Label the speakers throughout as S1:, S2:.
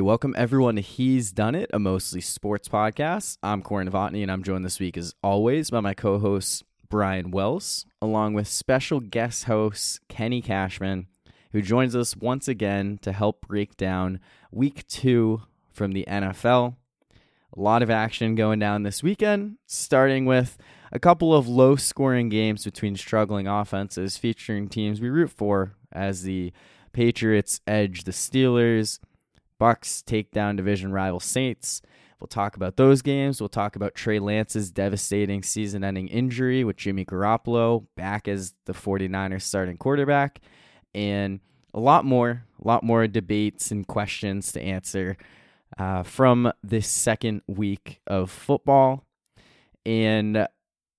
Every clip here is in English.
S1: Welcome everyone to He's Done It, a mostly sports podcast. I'm Corey Novotny, and I'm joined this week, as always, by my co host, Brian Wells, along with special guest host, Kenny Cashman, who joins us once again to help break down week two from the NFL. A lot of action going down this weekend, starting with a couple of low scoring games between struggling offenses featuring teams we root for as the Patriots edge the Steelers Bucs take down division rival Saints. We'll talk about those games. We'll talk about Trey Lance's devastating season ending injury with Jimmy Garoppolo back as the 49ers starting quarterback, and a lot more, a lot more debates and questions to answer uh, from this second week of football. And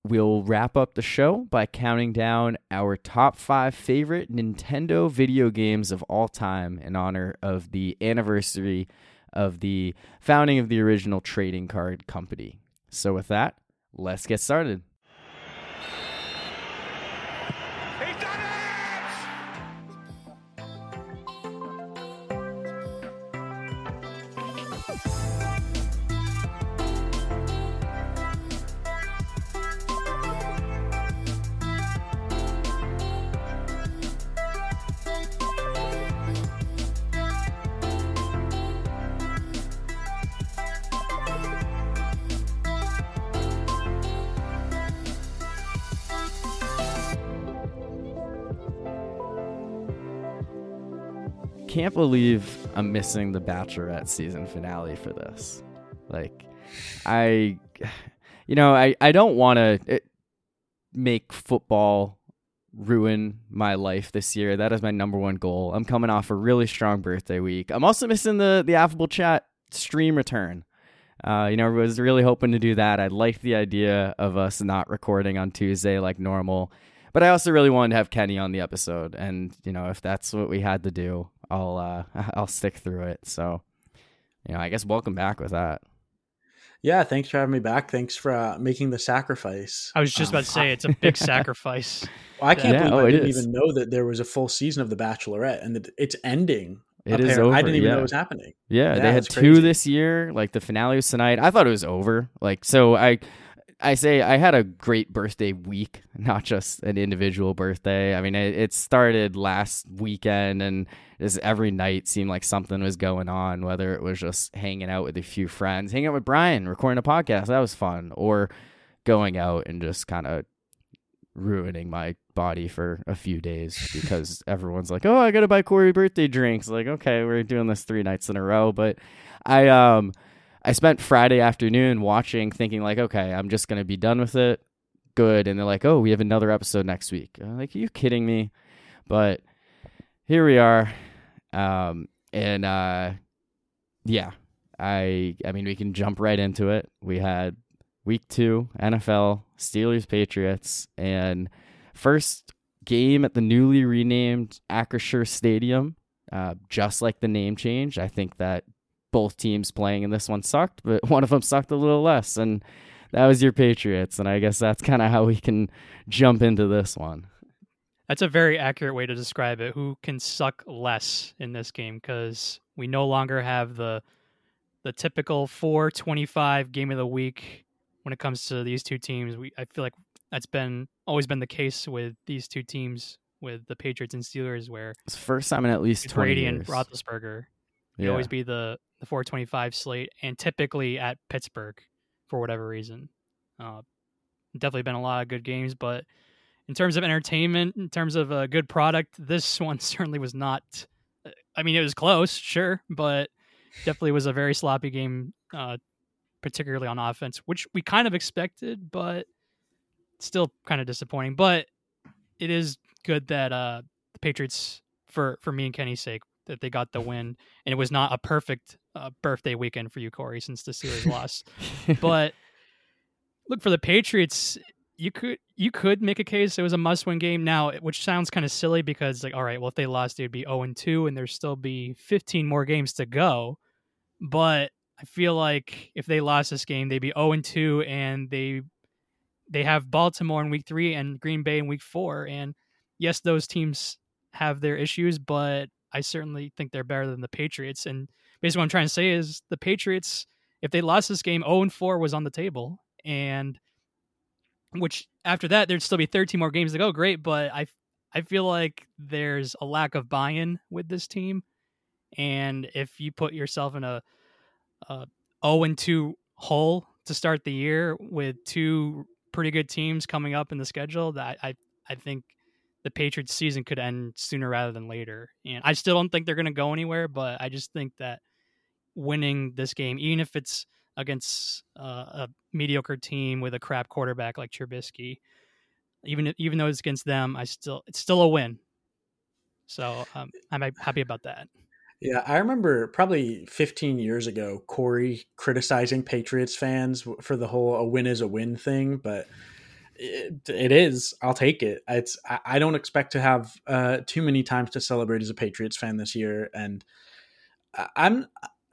S1: We'll wrap up the show by counting down our top five favorite Nintendo video games of all time in honor of the anniversary of the founding of the original trading card company. So, with that, let's get started. Can't believe I'm missing the Bachelorette season finale for this. Like, I, you know, I, I don't want to eh, make football ruin my life this year. That is my number one goal. I'm coming off a really strong birthday week. I'm also missing the the affable chat stream return. Uh, you know, I was really hoping to do that. I liked the idea of us not recording on Tuesday like normal. But I also really wanted to have Kenny on the episode, and you know, if that's what we had to do, I'll uh, I'll stick through it. So, you know, I guess welcome back with that.
S2: Yeah, thanks for having me back. Thanks for uh, making the sacrifice.
S3: I was just um, about to say it's a big sacrifice.
S2: Well, I can't yeah, believe oh, I didn't is. even know that there was a full season of The Bachelorette and that it's ending.
S1: It is over.
S2: I didn't even
S1: yeah.
S2: know it was happening.
S1: Yeah, yeah they had two crazy. this year. Like the finale was tonight. I thought it was over. Like so, I I say I had a great birthday week, not just an individual birthday. I mean, it, it started last weekend, and just every night seemed like something was going on. Whether it was just hanging out with a few friends, hanging out with Brian, recording a podcast, that was fun, or going out and just kind of ruining my body for a few days because everyone's like, "Oh, I got to buy Corey birthday drinks." Like, okay, we're doing this three nights in a row, but I um I spent Friday afternoon watching, thinking like, okay, I'm just gonna be done with it. Good, and they're like, oh, we have another episode next week. I'm like, are you kidding me? But here we are, um, and uh, yeah, I I mean, we can jump right into it. We had week two NFL Steelers Patriots, and first game at the newly renamed Acrisure Stadium. Uh, just like the name change, I think that both teams playing in this one sucked, but one of them sucked a little less. And that was your Patriots. And I guess that's kind of how we can jump into this one.
S3: That's a very accurate way to describe it. Who can suck less in this game? Because we no longer have the the typical 425 game of the week when it comes to these two teams. We I feel like that's been always been the case with these two teams with the Patriots and Steelers, where
S1: it's the first time in at least 20
S3: Brady
S1: years.
S3: and Roethlisberger. You always be the the 425 slate, and typically at Pittsburgh for whatever reason. Uh, definitely been a lot of good games, but in terms of entertainment, in terms of a good product, this one certainly was not. I mean, it was close, sure, but definitely was a very sloppy game, uh, particularly on offense, which we kind of expected, but still kind of disappointing. But it is good that uh, the Patriots, for for me and Kenny's sake, that they got the win, and it was not a perfect uh, birthday weekend for you, Corey, since the series lost. But look for the Patriots. You could you could make a case it was a must win game now, which sounds kind of silly because like all right, well if they lost, they'd be zero and two, and there'd still be fifteen more games to go. But I feel like if they lost this game, they'd be zero and two, and they they have Baltimore in week three and Green Bay in week four, and yes, those teams have their issues, but I certainly think they're better than the Patriots. And basically, what I'm trying to say is the Patriots, if they lost this game, 0 and 4 was on the table, and which after that there'd still be 13 more games to go. Great, but I I feel like there's a lack of buy-in with this team, and if you put yourself in a, a 0 and 2 hole to start the year with two pretty good teams coming up in the schedule, that I I think the Patriots season could end sooner rather than later. And I still don't think they're going to go anywhere, but I just think that winning this game, even if it's against uh, a mediocre team with a crap quarterback like Trubisky, even even though it's against them, I still it's still a win. So um, I'm happy about that.
S2: Yeah, I remember probably 15 years ago, Corey criticizing Patriots fans for the whole "a win is a win" thing, but it, it is. I'll take it. It's. I don't expect to have uh, too many times to celebrate as a Patriots fan this year, and I'm.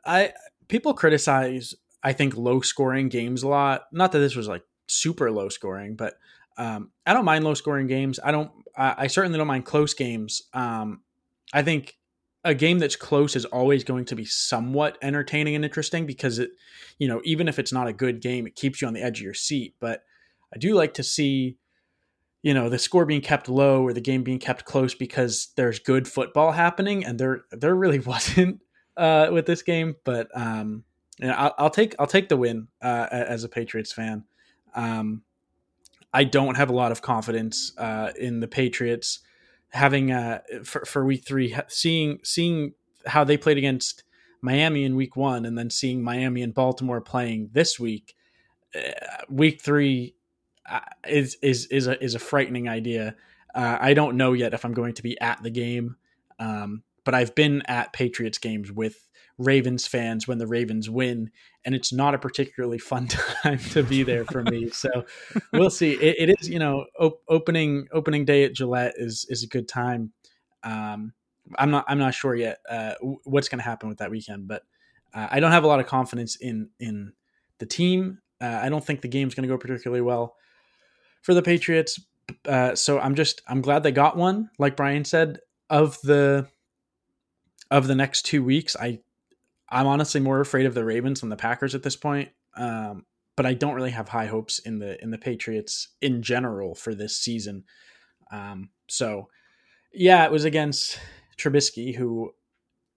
S2: I people criticize. I think low scoring games a lot. Not that this was like super low scoring, but um, I don't mind low scoring games. I don't. I, I certainly don't mind close games. Um, I think a game that's close is always going to be somewhat entertaining and interesting because it, you know, even if it's not a good game, it keeps you on the edge of your seat. But I do like to see, you know, the score being kept low or the game being kept close because there's good football happening, and there there really wasn't uh, with this game. But um, you know, I'll, I'll take I'll take the win uh, as a Patriots fan. Um, I don't have a lot of confidence uh, in the Patriots having uh, for for week three, seeing seeing how they played against Miami in week one, and then seeing Miami and Baltimore playing this week, uh, week three is is is a is a frightening idea. Uh, I don't know yet if I'm going to be at the game, um, but I've been at Patriots games with Ravens fans when the Ravens win, and it's not a particularly fun time to be there for me. So we'll see. It, it is, you know, op- opening opening day at Gillette is is a good time. Um, I'm not I'm not sure yet uh, what's going to happen with that weekend, but uh, I don't have a lot of confidence in in the team. Uh, I don't think the game's going to go particularly well for the Patriots. Uh, so I'm just I'm glad they got one. Like Brian said, of the of the next two weeks, I I'm honestly more afraid of the Ravens than the Packers at this point. Um, but I don't really have high hopes in the in the Patriots in general for this season. Um, so yeah, it was against Trubisky, who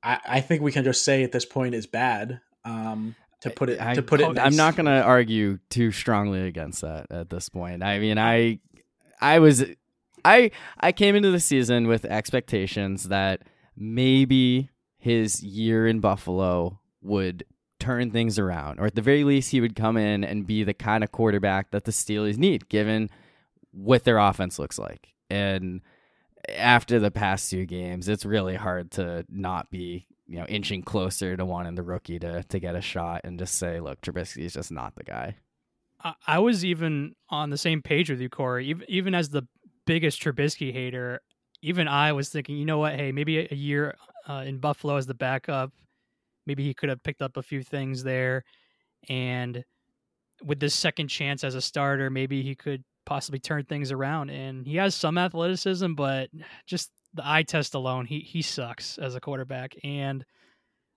S2: I, I, think we can just say at this point is bad. Um, to put it
S1: I,
S2: to put it,
S1: nice. I'm not going to argue too strongly against that at this point. I mean, I I was I I came into the season with expectations that maybe his year in Buffalo would turn things around, or at the very least, he would come in and be the kind of quarterback that the Steelers need, given what their offense looks like. And after the past two games, it's really hard to not be, you know, inching closer to wanting the rookie to to get a shot and just say, look, Trubisky is just not the guy.
S3: I was even on the same page with you, Corey. Even even as the biggest Trubisky hater, even I was thinking, you know what? Hey, maybe a year uh, in Buffalo as the backup. Maybe he could have picked up a few things there, and with this second chance as a starter, maybe he could possibly turn things around. And he has some athleticism, but just the eye test alone, he he sucks as a quarterback. And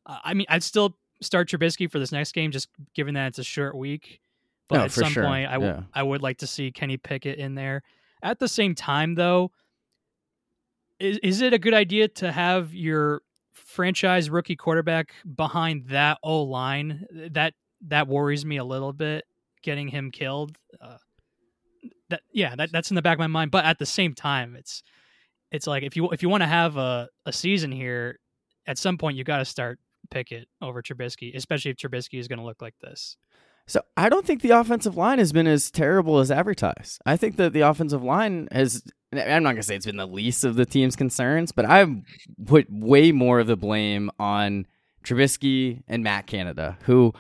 S3: uh, I mean, I'd still start Trubisky for this next game, just given that it's a short week. But no, at some sure. point, I, w- yeah. I would like to see Kenny Pickett in there. At the same time, though, is is it a good idea to have your franchise rookie quarterback behind that O line? That that worries me a little bit. Getting him killed. Uh, that yeah, that, that's in the back of my mind. But at the same time, it's it's like if you if you want to have a, a season here, at some point you got to start Pickett over Trubisky, especially if Trubisky is going to look like this.
S1: So I don't think the offensive line has been as terrible as advertised. I think that the offensive line has I'm not gonna say it's been the least of the team's concerns, but I put way more of the blame on Trubisky and Matt Canada, who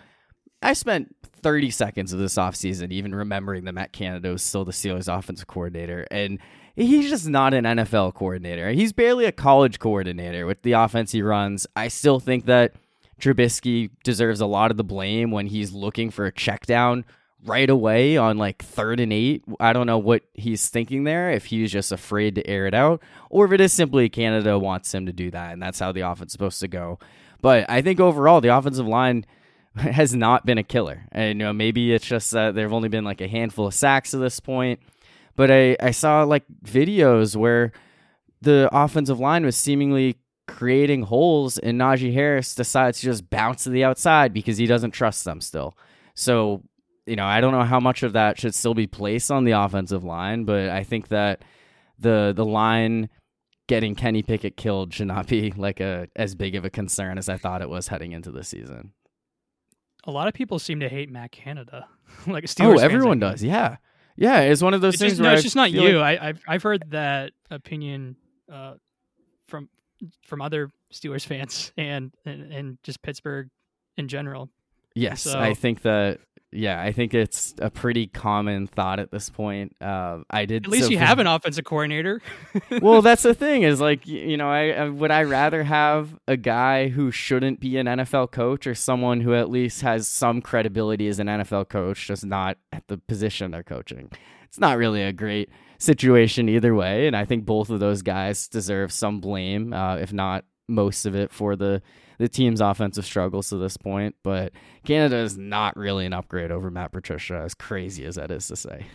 S1: I spent 30 seconds of this offseason even remembering that Matt Canada was still the Steelers offensive coordinator. And he's just not an NFL coordinator. He's barely a college coordinator with the offense he runs. I still think that Trubisky deserves a lot of the blame when he's looking for a check down right away on like third and eight. I don't know what he's thinking there, if he's just afraid to air it out, or if it is simply Canada wants him to do that, and that's how the offense is supposed to go. But I think overall, the offensive line has not been a killer. And you know, maybe it's just that there've only been like a handful of sacks to this point. But I, I saw like videos where the offensive line was seemingly creating holes and Najee Harris decides to just bounce to the outside because he doesn't trust them still. So, you know, I don't know how much of that should still be placed on the offensive line, but I think that the the line getting Kenny Pickett killed should not be like a as big of a concern as I thought it was heading into the season.
S3: A lot of people seem to hate Matt Canada. like oh, Steelers.
S1: Oh, everyone does. Yeah, yeah. It's one of those
S3: it's
S1: things.
S3: Just, no, it's just not you. Like... I, have I've heard that opinion uh, from from other Steelers fans and, and and just Pittsburgh in general.
S1: Yes, so, I think that yeah, I think it's a pretty common thought at this point. Uh, I did.
S3: At least so you for, have an offensive coordinator.
S1: well, that's the thing is like you know, I, I, would I rather have a guy who shouldn't be an NFL coach or someone who at least has some credibility as an NFL coach, just not at the position they're coaching. It's not really a great situation either way, and I think both of those guys deserve some blame, uh, if not most of it, for the the team's offensive struggles to this point, but Canada is not really an upgrade over Matt Patricia, as crazy as that is to say.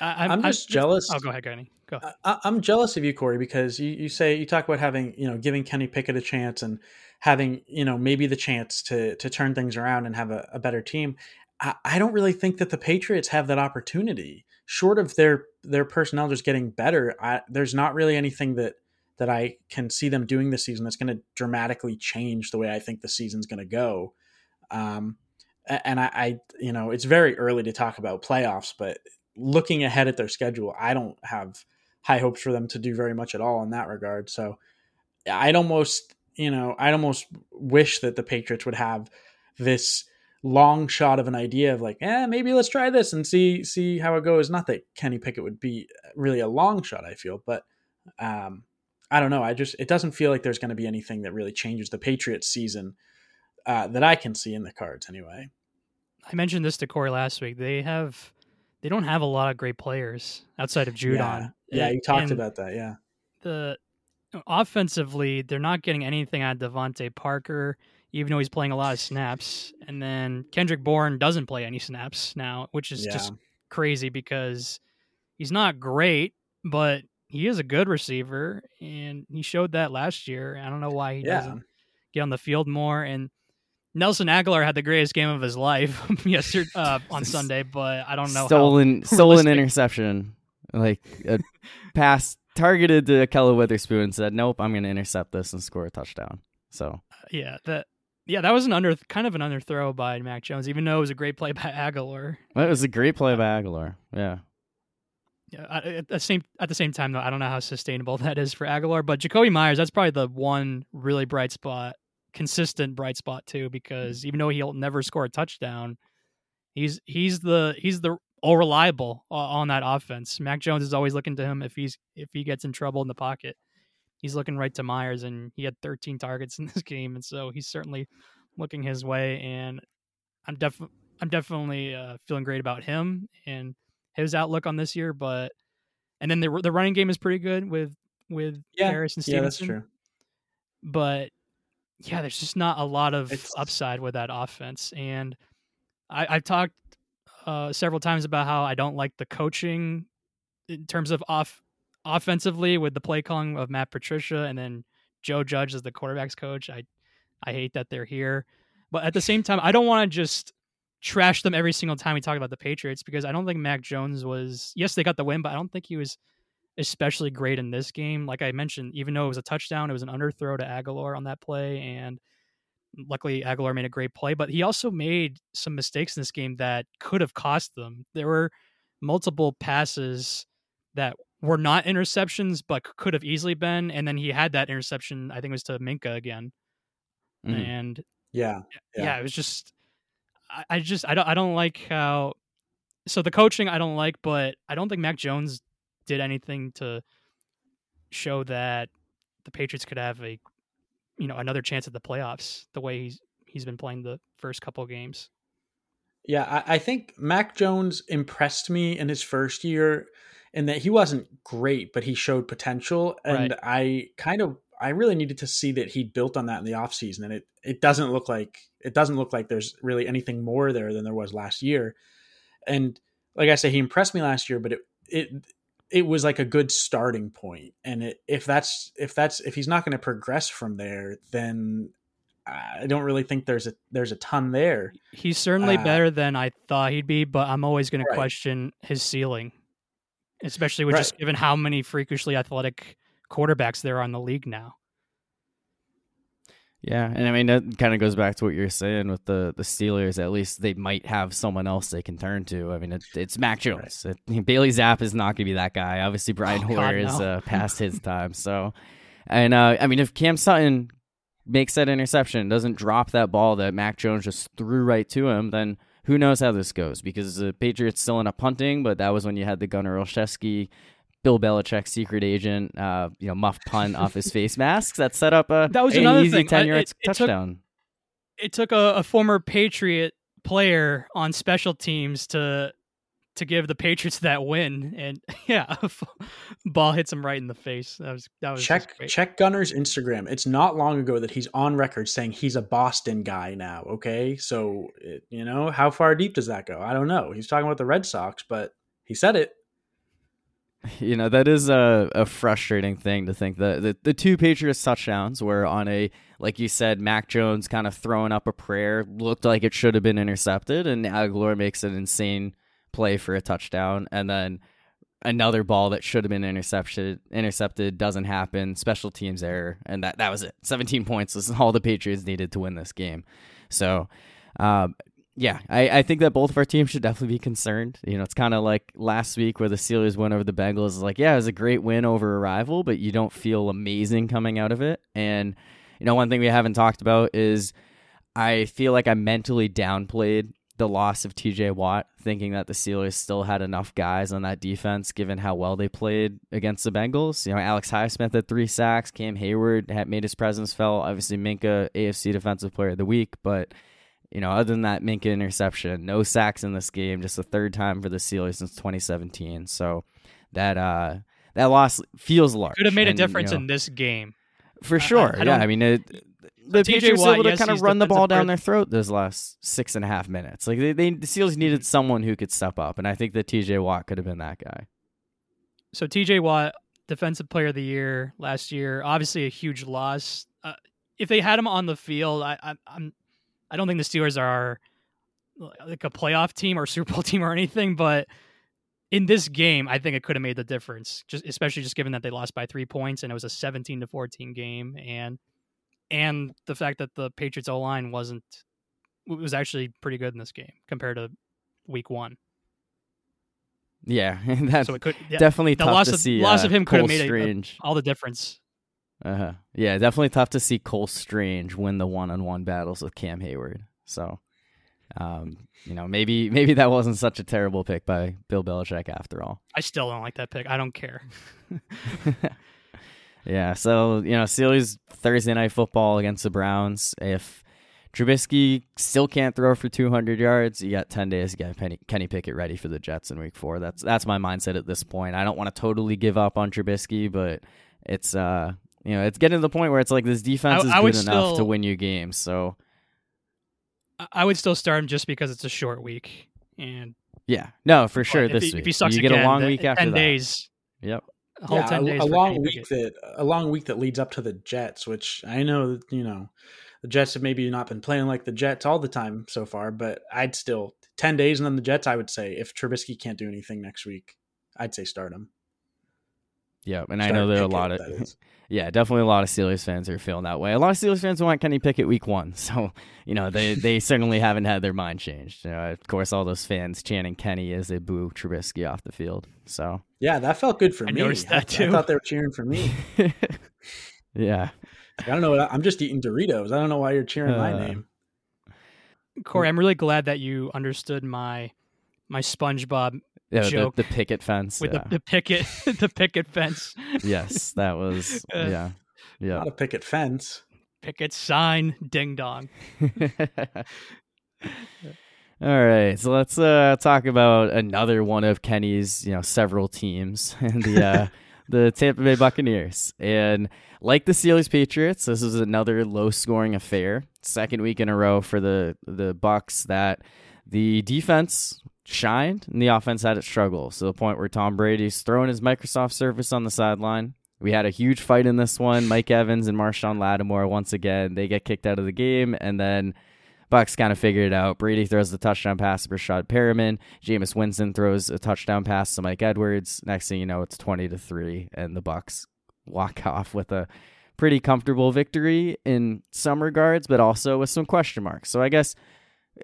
S2: I, am just I, jealous.
S3: Oh, go ahead, Kenny. Go.
S2: I, am jealous of you, Corey, because you, you say you talk about having you know giving Kenny Pickett a chance and having you know maybe the chance to to turn things around and have a, a better team. I, I don't really think that the Patriots have that opportunity. Short of their their personnel just getting better, I, there's not really anything that that I can see them doing this season that's going to dramatically change the way I think the season's going to go. Um, and I, I, you know, it's very early to talk about playoffs, but looking ahead at their schedule, I don't have high hopes for them to do very much at all in that regard. So I'd almost, you know, I'd almost wish that the Patriots would have this long shot of an idea of like, eh, maybe let's try this and see see how it goes. Not that Kenny Pickett would be really a long shot, I feel, but um, I don't know. I just it doesn't feel like there's going to be anything that really changes the Patriots season uh, that I can see in the cards anyway.
S3: I mentioned this to Corey last week. They have they don't have a lot of great players outside of Judon.
S2: Yeah, yeah you talked and about that. Yeah,
S3: the offensively they're not getting anything out of DeVante Parker, even though he's playing a lot of snaps. And then Kendrick Bourne doesn't play any snaps now, which is yeah. just crazy because he's not great, but he is a good receiver, and he showed that last year. I don't know why he yeah. doesn't get on the field more. And Nelson Agholor had the greatest game of his life yesterday uh, on Sunday, but I don't know
S1: stolen stolen interception, like a pass targeted to Ahkello Witherspoon. Said, "Nope, I'm going to intercept this and score a touchdown." So
S3: yeah, that yeah, that was an under kind of an underthrow by Mac Jones, even though it was a great play by Agholor.
S1: Well, it was a great play by Agholor. Yeah.
S3: At the same at the same time though, I don't know how sustainable that is for Agholor. but Jakobi Meyers, that's probably the one really bright spot, consistent bright spot too, because even though he'll never score a touchdown, he's he's the he's the all reliable on that offense. Mac Jones is always looking to him if he's if he gets in trouble in the pocket. He's looking right to Meyers, and he had 13 targets in this game, and so he's certainly looking his way. And I'm def I'm definitely uh, feeling great about him and his outlook on this year, but and then the the running game is pretty good with with yeah. Harris and Stevenson. Yeah, that's true. But yeah, there's just not a lot of it's... upside with that offense, and I, I've talked uh, several times about how I don't like the coaching in terms of off offensively with the play calling of Matt Patricia and then Joe Judge as the quarterbacks coach. I I hate that they're here, but at the same time, I don't want to just trash them every single time we talk about the Patriots because I don't think Mac Jones was. Yes, they got the win, but I don't think he was especially great in this game. Like I mentioned, even though it was a touchdown, it was an underthrow to Agholor on that play, and luckily Agholor made a great play. But he also made some mistakes in this game that could have cost them. There were multiple passes that were not interceptions, but could have easily been. And then he had that interception. I think it was to Minkah again, mm. and
S2: yeah,
S3: yeah, yeah, it was just I, I just I don't I don't like how so the coaching I don't like, but I don't think Mac Jones did anything to show that the Patriots could have a you know another chance at the playoffs the way he's he's been playing the first couple games.
S2: Yeah, I, I think Mac Jones impressed me in his first year in that he wasn't great, but he showed potential. And right. I kind of I really needed to see that he built on that in the offseason. And it it doesn't look like it doesn't look like there's really anything more there than there was last year. And like I say, he impressed me last year, but it it it was like a good starting point. And it, if that's if that's if he's not going to progress from there, then I don't really think there's a there's a ton there.
S3: He's certainly uh, better than I thought he'd be, but I'm always going right. to question his ceiling, especially with right. just given how many freakishly athletic quarterbacks there are in the league now.
S1: Yeah, and I mean that kind of goes back to what you're saying with the the Steelers. At least they might have someone else they can turn to. I mean, it, it's Mac Jones. Right. It, Bailey Zappe is not going to be that guy. Obviously, Brian oh, Hoyer God, no. is uh, past his time. So, and uh, I mean, if Cam Sutton makes that interception, doesn't drop that ball that Mac Jones just threw right to him, then who knows how this goes? Because the Patriots still end up punting, but that was when you had the Gunner Olszewski Bill Belichick secret agent, uh, you know, muff punt off his face masks that set up a
S3: that was another
S1: easy
S3: thing.
S1: ten yard
S3: it,
S1: it touchdown.
S3: Took, it took a, a, former Patriot player on special teams to to give the Patriots that win, and yeah, ball hits him right in the face. That was that was
S2: check check Gunner's Instagram. It's not long ago that he's on record saying he's a Boston guy now. Okay, so it, you know how far deep does that go? I don't know. He's talking about the Red Sox, but he said it.
S1: You know, that is a, a frustrating thing to think that the, the two Patriots touchdowns were on a, like you said, Mac Jones kind of throwing up a prayer, looked like it should have been intercepted, and Agholor makes an insane play for a touchdown. And then another ball that should have been intercepted intercepted doesn't happen special teams error and that that was it 17 points was all the patriots needed to win this game so um, yeah, I, I think that both of our teams should definitely be concerned. You know, it's kind of like last week where the Steelers went over the Bengals. It's like, yeah, it was a great win over a rival, but you don't feel amazing coming out of it. And, you know, one thing we haven't talked about is I feel like I mentally downplayed the loss of TJ Watt, thinking that the Steelers still had enough guys on that defense given how well they played against the Bengals. You know, Alex Highsmith had three sacks, Cam Hayward had made his presence felt. Obviously, Minkah, AFC Defensive Player of the Week, but you know, other than that Minkah interception, no sacks in this game, just the third time for the Steelers since 2017. So that uh that loss feels large.
S3: Could have made and, a difference you know, in this game.
S1: For sure. I, I yeah, I mean it, the Patriots were able to yes, kind of run the ball down their throat those last six and a half minutes. Like they, they the Seals needed someone who could step up, and I think that TJ Watt could have been that guy.
S3: So TJ Watt, defensive player of the year last year, obviously a huge loss. Uh, if they had him on the field, I, I, I'm I don't think the Steelers are like a playoff team or Super Bowl team or anything, but in this game, I think it could have made the difference. Just especially just given that they lost by three points and it was a seventeen to fourteen game, and and the fact that the Patriots O line wasn't was actually pretty good in this game compared to Week One.
S1: Yeah, that's so it could yeah, definitely the tough
S3: loss
S1: to
S3: of,
S1: see.
S3: Loss
S1: uh,
S3: of him could
S1: have
S3: made a, a, all the difference.
S1: Uh huh. Yeah, definitely tough to see Cole Strange win the one-on-one battles with Cam Hayward. So, um, you know, maybe maybe that wasn't such a terrible pick by Bill Belichick after all.
S3: I still don't like that pick. I don't care.
S1: yeah. So you know, Steelers Thursday night football against the Browns. If Trubisky still can't throw for 200 yards. You got 10 days to get Penny, Kenny Pickett ready for the Jets in Week Four. That's that's my mindset at this point. I don't want to totally give up on Trubisky, but it's uh you know, it's getting to the point where it's like this defense I, is I good enough still, to win you games. So
S3: I would still start him just because it's a short week. And
S1: yeah, no, for sure. This
S3: he,
S1: week,
S3: if he sucks
S1: you
S3: again,
S1: get a long week after
S3: ten
S1: that.
S3: days.
S1: Yep.
S2: A whole yeah, 10 days a, a long week that a long week that leads up to the Jets, which I know you know the Jets have maybe not been playing like the Jets all the time so far, but I'd still ten days and then the Jets. I would say if Trubisky can't do anything next week, I'd say start him.
S1: Yeah, and start I know there are a lot of yeah, definitely a lot of Steelers fans are feeling that way. A lot of Steelers fans want Kenny Pickett week one, so you know they they certainly haven't had their mind changed. You know, of course, all those fans chanting Kenny as they boo Trubisky off the field. So
S2: yeah, that felt good for
S3: I
S2: me.
S3: Noticed that too.
S2: I, thought they were cheering for me.
S1: yeah,
S2: I don't know. I'm just eating Doritos. I don't know why you're cheering uh, my name.
S3: Corey, I'm really glad that you understood my my SpongeBob
S1: yeah,
S3: joke
S1: the, the picket fence
S3: with
S1: yeah.
S3: the, the picket the picket fence.
S1: yes, that was yeah, yeah.
S2: Not a picket fence.
S3: Picket sign, ding dong.
S1: All right, so let's uh, talk about another one of Kenny's, you know, several teams, and the uh, the Tampa Bay Buccaneers. And like the Steelers Patriots, this is another low-scoring affair. Second week in a row for the the Bucs that the defense shined and the offense had its struggles to the point where Tom Brady's throwing his Microsoft Surface on the sideline. We had a huge fight in this one. Mike Evans and Marshon Lattimore once again they get kicked out of the game, and then Bucs kind of figured it out. Brady throws the touchdown pass to Breshad Perriman. Jameis Winston throws a touchdown pass to Mike Edwards. Next thing you know, it's twenty to three, and the Bucs walk off with a pretty comfortable victory in some regards, but also with some question marks. So I guess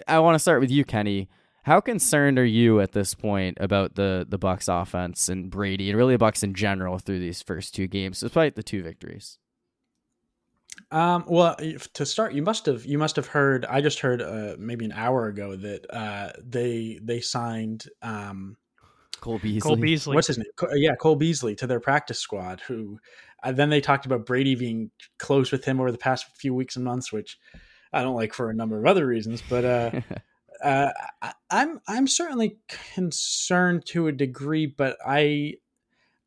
S1: I want to start with you, Kenny. How concerned are you at this point about the the Bucs offense and Brady and really the Bucs in general through these first two games, despite the two victories?
S2: Um, well, to start, you must have you must have heard. I just heard uh, maybe an hour ago that uh, they they signed um,
S1: Cole Beasley.
S3: Cole Beasley.
S2: What's his name? Yeah, Cole Beasley to their practice squad. Who uh, then they talked about Brady being close with him over the past few weeks and months, which I don't like for a number of other reasons. But uh, I, I'm I'm certainly concerned to a degree, but I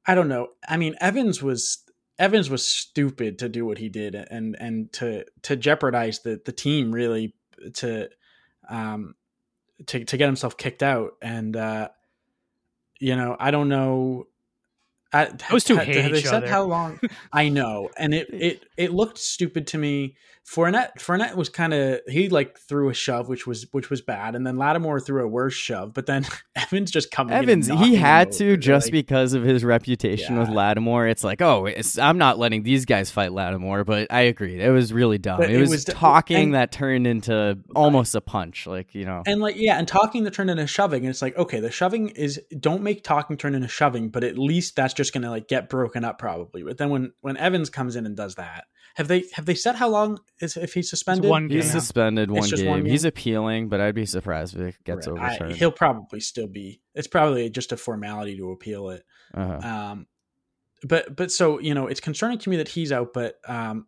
S2: I don't know. I mean, Evans was Evans was stupid to do what he did and and to to jeopardize the the team really to um to to get himself kicked out and uh you know I don't know
S3: I, those two hate have they said other.
S2: how long I know and it it it looked stupid to me Fournette Fournette was kind of he like threw a shove, which was which was bad, and then Lattimore threw a worse shove. But then Evans just coming.
S1: In Evans, he had to just like, because of his reputation yeah. with Lattimore. It's like, oh, it's, I'm not letting these guys fight Lattimore. But I agree, it was really dumb. It, it, was, was talking and, that turned into almost a punch, like you know,
S2: and like yeah, and talking that turned into shoving. And it's like, okay, the shoving is don't make talking turn into shoving, but at least that's just gonna like get broken up probably. But then when when Evans comes in and does that have they have they said how long is if he's suspended?
S1: one game. He's suspended one game. one game. He's appealing, but I'd be surprised if it gets right. overturned.
S2: I, he'll probably still be. It's probably just a formality to appeal it. Uh-huh. Um, but but so you know, it's concerning to me that he's out. But um,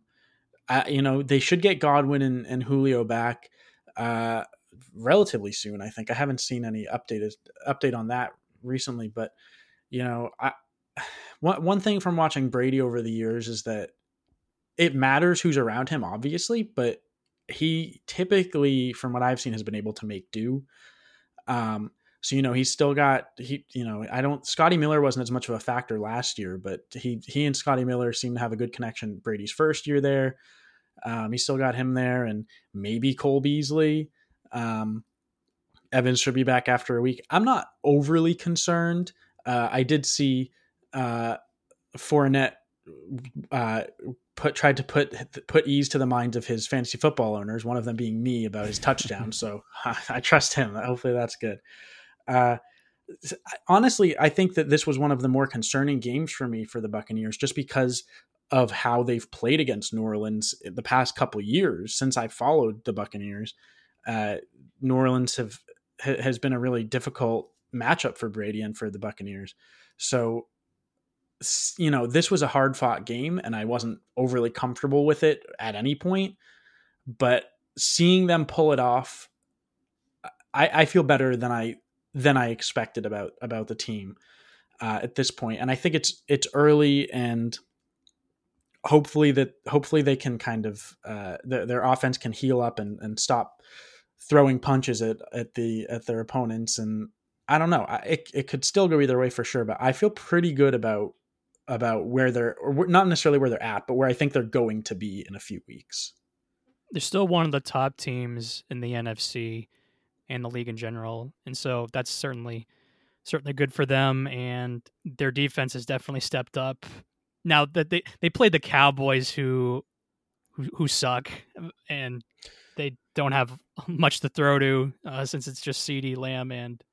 S2: I, you know, they should get Godwin and, and Julio back uh, relatively soon. I think I haven't seen any updated update on that recently, but you know, I one one thing from watching Brady over the years is that it matters who's around him, obviously, but he typically, from what I've seen, has been able to make do. Um, so you know he's still got he you know I don't Scotty Miller wasn't as much of a factor last year, but he he and Scotty Miller seem to have a good connection. Brady's first year there, um, he still got him there, and maybe Cole Beasley. Um, Evans should be back after a week. I'm not overly concerned. Uh, I did see uh, Fournette uh, put tried to put put ease to the minds of his fantasy football owners. One of them being me about his touchdown. so I trust him. Hopefully that's good. Uh, honestly, I think that this was one of the more concerning games for me for the Buccaneers, just because of how they've played against New Orleans the past couple years since I followed the Buccaneers. Uh, New Orleans have has been a really difficult matchup for Brady and for the Buccaneers. So you know, this was a hard fought game and I wasn't overly comfortable with it at any point. But seeing them pull it off, I, I feel better than I than I expected about about the team uh, at this point. And I think it's it's early and hopefully that hopefully they can kind of uh, their, their offense can heal up and, and stop throwing punches at, at the at their opponents and I don't know. It, it could still go either way for sure, but I feel pretty good about about where they're or not necessarily where they're at, but where I think they're going to be in a few weeks.
S3: They're still one of the top teams in the NFC and the league in general, and so that's certainly certainly good for them. And their defense has definitely stepped up. Now that they they played the Cowboys, who who, who suck, and they don't have much to throw to uh, since it's just CeeDee Lamb and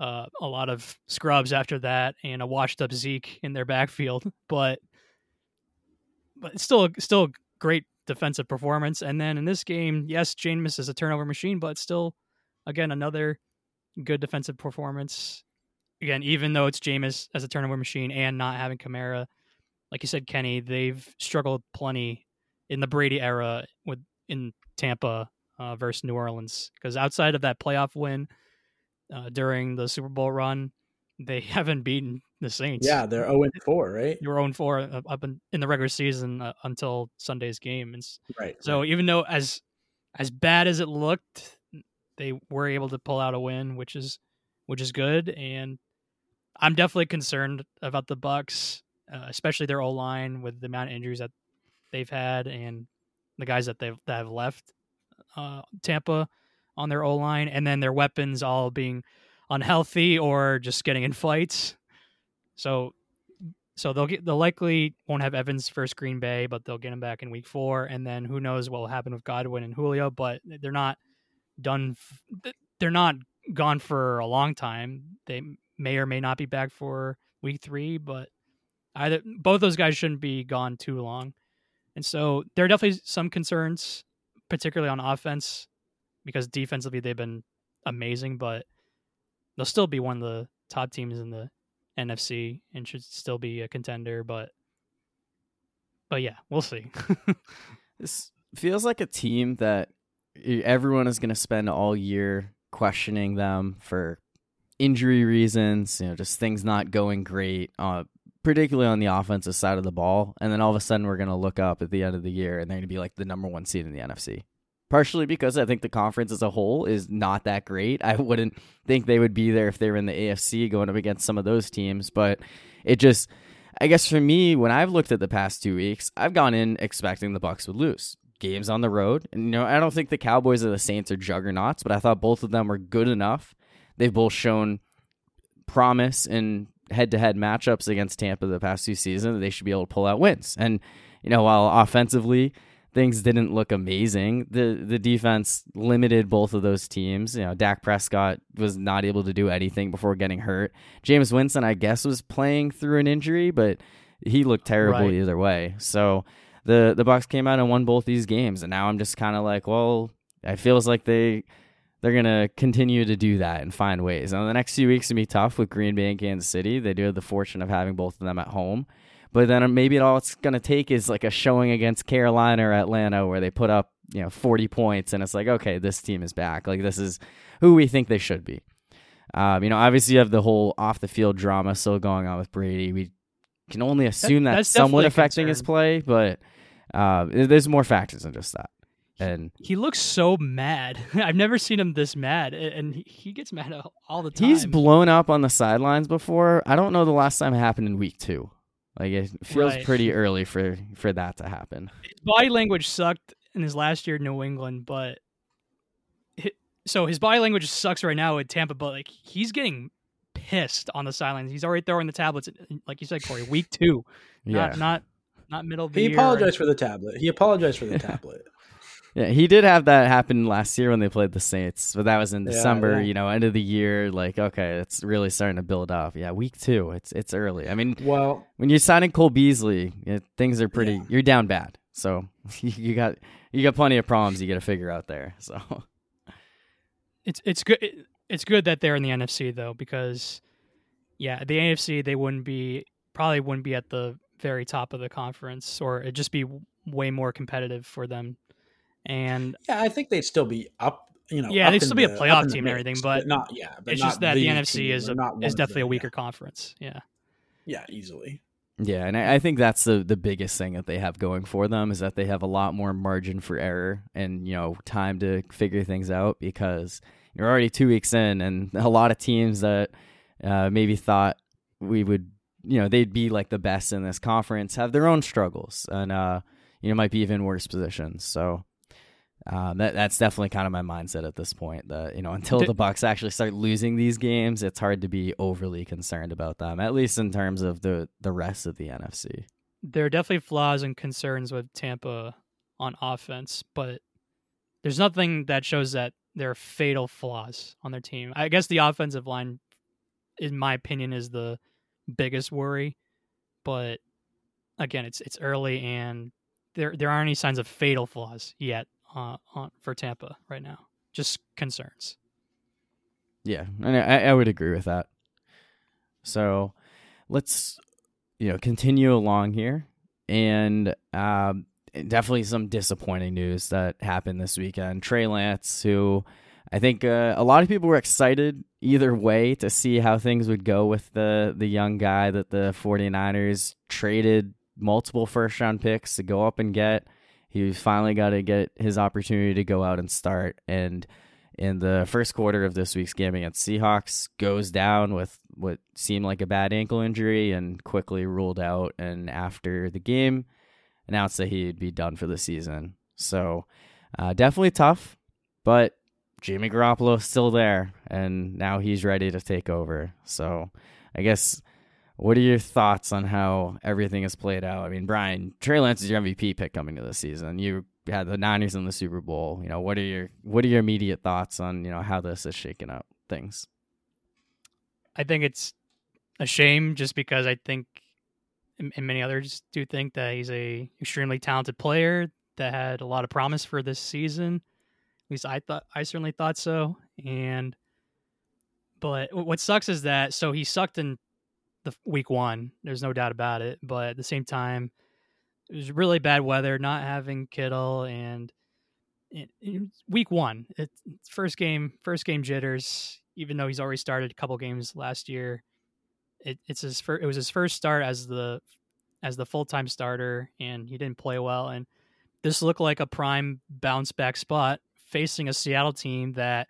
S3: uh, a lot of scrubs after that and a washed up Zeke in their backfield, but but still still great defensive performance. And then in this game, yes, Jameis is a turnover machine, but still again another good defensive performance. Again, even though it's Jameis as a turnover machine and not having Kamara, like you said, Kenny, they've struggled plenty in the Brady era with in Tampa uh, versus New Orleans because outside of that playoff win uh, during the Super Bowl run, they haven't beaten the Saints.
S2: Yeah, they're 0 4, right?
S3: You were 0 4 uh, up in, in, the regular season uh, until Sunday's game. And
S2: right.
S3: So
S2: right.
S3: even though as as bad as it looked, they were able to pull out a win, which is which is good. And I'm definitely concerned about the Bucs, uh, especially their O line with the amount of injuries that they've had and the guys that they've that have left uh, Tampa on their O line, and then their weapons all being unhealthy or just getting in fights. So, so they'll get they'll likely won't have Evans first Green Bay, but they'll get him back in Week Four, and then who knows what will happen with Godwin and Julio. But they're not done. They're not gone for a long time. They may or may not be back for Week Three, but either both those guys shouldn't be gone too long. And so there are definitely some concerns, particularly on offense, because defensively they've been amazing, but they'll still be one of the top teams in the NFC and should still be a contender. But but yeah, we'll see.
S1: this feels like a team that everyone is going to spend all year questioning them for injury reasons, you know, just things not going great. Uh, particularly on the offensive side of the ball. And then all of a sudden, we're going to look up at the end of the year and they're going to be like the number one seed in the NFC. Partially because I think the conference as a whole is not that great. I wouldn't think they would be there if they were in the AFC going up against some of those teams. But it just, I guess for me, when I've looked at the past two weeks, I've gone in expecting the Bucs would lose games on the road. And, you know, I don't think the Cowboys or the Saints are juggernauts, but I thought both of them were good enough. They've both shown promise in head to head matchups against Tampa the past two seasons, they should be able to pull out wins. And, you know, while offensively things didn't look amazing, the the defense limited both of those teams. You know, Dak Prescott was not able to do anything before getting hurt. Jameis Winston, I guess, was playing through an injury, but he looked terrible right. either way. So the the Bucs came out and won both these games, and now I'm just kind of like, well, it feels like they they're gonna continue to do that and find ways. Now the next few weeks gonna be tough with Green Bay and Kansas City. They do have the fortune of having both of them at home. But then maybe all it's gonna take is like a showing against Carolina or Atlanta where they put up, you know, forty points and it's like, okay, this team is back. Like this is who we think they should be. Um, you know, obviously you have the whole off the field drama still going on with Brady. We can only assume that, that's somewhat affecting his play, but uh, there's more factors than just that and
S3: he looks so mad. I've never seen him this mad, and he gets mad all the time.
S1: He's blown up on the sidelines before. I don't know the last time it happened in week two. Like it feels right. pretty early for for that to happen.
S3: His body language sucked in his last year in New England, but so his body language sucks right now at Tampa. But like he's getting pissed on the sidelines. He's already throwing the tablets, like you said, Corey. Week two, yeah, not not, not middle of the
S2: he
S3: year.
S2: He apologized for the tablet. He apologized for the tablet.
S1: Yeah, he did have that happen last year when they played the Saints, but that was in December. Yeah, yeah. You know, end of the year. Like, okay, it's really starting to build up. Yeah, week two. It's it's early. I mean,
S2: well,
S1: when you're signing Cole Beasley, it, things are pretty. Yeah. You're down bad, so you got you got plenty of problems you got to figure out there. So
S3: it's it's good. It's good that they're in the NFC though, because yeah, the AFC they wouldn't be probably wouldn't be at the very top of the conference, or it'd just be way more competitive for them and
S2: yeah, I think they'd still be up. You know,
S3: yeah, they'd still be
S2: the,
S3: a playoff team and everything, but,
S2: but not yeah. But
S3: it's
S2: not
S3: just that the,
S2: the
S3: NFC is a, is definitely a weaker
S2: yeah.
S3: conference. Yeah,
S2: yeah, easily.
S1: Yeah, and I, I, think that's the the biggest thing that they have going for them is that they have a lot more margin for error and you know time to figure things out because you're already two weeks in, and a lot of teams that uh, maybe thought we would you know they'd be like the best in this conference have their own struggles and uh, you know might be even worse positions. So um, that that's definitely kind of my mindset at this point. That you know, until the Bucs actually start losing these games, it's hard to be overly concerned about them. At least in terms of the the rest of the NFC.
S3: There are definitely flaws and concerns with Tampa on offense, but there's nothing that shows that there are fatal flaws on their team. I guess the offensive line, in my opinion, is the biggest worry. But again, it's it's early and there there aren't any signs of fatal flaws yet uh, on for Tampa right now. Just concerns.
S1: Yeah, I, I would agree with that. So let's you know continue along here, and um, definitely some disappointing news that happened this weekend. Trey Lance, who I think uh, a lot of people were excited either way to see how things would go with the the young guy that the 49ers traded multiple first round picks to go up and get. He finally got to get his opportunity to go out and start. And in the first quarter of this week's game against Seahawks, goes down with what seemed like a bad ankle injury and quickly ruled out. And after the game, announced that he'd be done for the season. So uh, definitely tough, but Jimmy Garoppolo's still there, and now he's ready to take over. So I guess what are your thoughts on how everything has played out? I mean, Brian, Trey Lance is your MVP pick coming to the season. You had the Niners in the Super Bowl. You know, what are your what are your immediate thoughts on you know how this is shaking up things?
S3: I think it's a shame just because I think and many others do think that he's a extremely talented player that had a lot of promise for this season. At least I thought I certainly thought so. And but what sucks is that so he sucked in the week one. There's no doubt about it. But at the same time, it was really bad weather, not having Kittle, and it, it, week one, it, first game, first game jitters. Even though he's already started a couple games last year, it, it's his first. It was his first start as the as the full time starter, and he didn't play well. And this looked like a prime bounce back spot facing a Seattle team that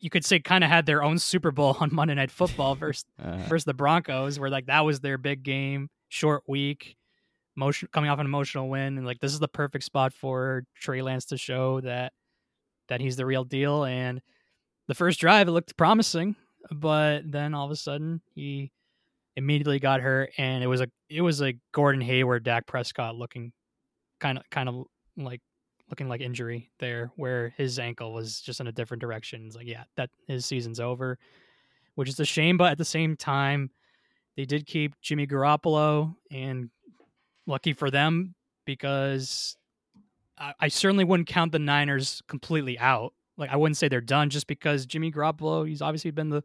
S3: you could say kind of had their own Super Bowl on Monday Night Football versus uh, versus the Broncos, where like that was their big game, short week, motion coming off an emotional win, and like this is the perfect spot for Trey Lance to show that that he's the real deal. And the first drive it looked promising, but then all of a sudden he immediately got hurt, and it was a it was a Gordon Hayward, Dak Prescott looking kind of kind of like looking like injury there, where his ankle was just in a different direction. It's like, yeah, that his season's over, which is a shame. But at the same time, they did keep Jimmy Garoppolo, and lucky for them because I, I certainly wouldn't count the Niners completely out. Like I wouldn't say they're done just because Jimmy Garoppolo, he's obviously been the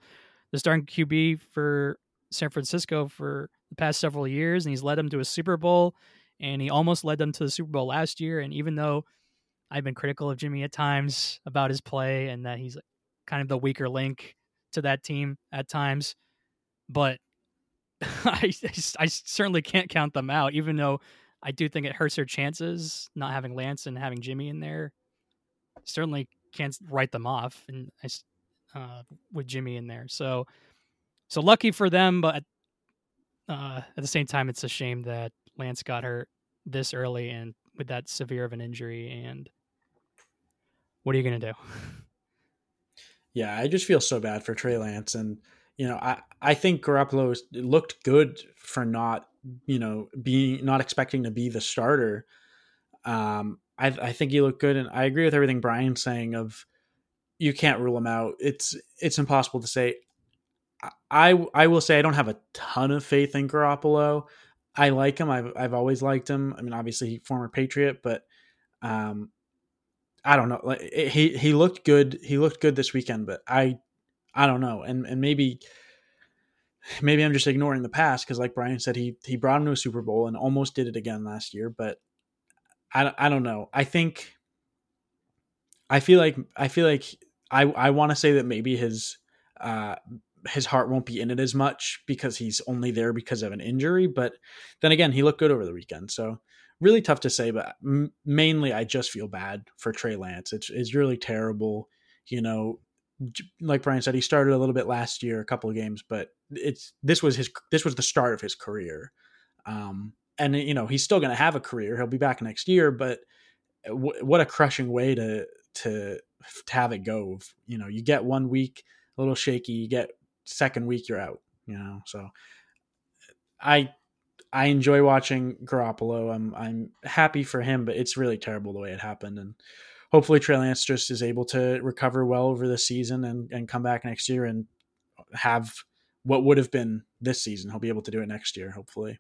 S3: the starting QB for San Francisco for the past several years, and he's led them to a Super Bowl, and he almost led them to the Super Bowl last year. And even though I've been critical of Jimmy at times about his play and that he's kind of the weaker link to that team at times, but I, I certainly can't count them out, even though I do think it hurts their chances not having Lance and having Jimmy in there. Certainly can't write them off, and uh, with Jimmy in there. So so lucky for them, but uh, at the same time, it's a shame that Lance got hurt this early and with that severe of an injury. And what are you going to do?
S2: Yeah, I just feel so bad for Trey Lance, and you know, I I think Garoppolo looked good for not you know being not expecting to be the starter. Um, I I think he looked good, and I agree with everything Brian's saying. Of you can't rule him out. It's it's impossible to say. I I will say I don't have a ton of faith in Garoppolo. I like him. I've I've always liked him. I mean, obviously, former Patriot, but um, I don't know. Like he he looked good. He looked good this weekend, but I I don't know. And and maybe maybe I'm just ignoring the past because, like Brian said, he he brought him to a Super Bowl and almost did it again last year. But I I don't know. I think I feel like I feel like I I want to say that maybe his uh his heart won't be in it as much because he's only there because of an injury. But then again, he looked good over the weekend. So really tough to say. But m- mainly, I just feel bad for Trey Lance. It's it's really terrible. You know, like Brian said, he started a little bit last year, a couple of games, but it's this was his this was the start of his career. Um, and you know he's still going to have a career. He'll be back next year, but w- what a crushing way to to to have it go. You know, you get one week a little shaky, you get second week you're out. You know, so I I enjoy watching Garoppolo. I'm I'm happy for him, but it's really terrible the way it happened. And hopefully Trey Lance just is able to recover well over the season and, and come back next year and have what would have been this season. He'll be able to do it next year, hopefully.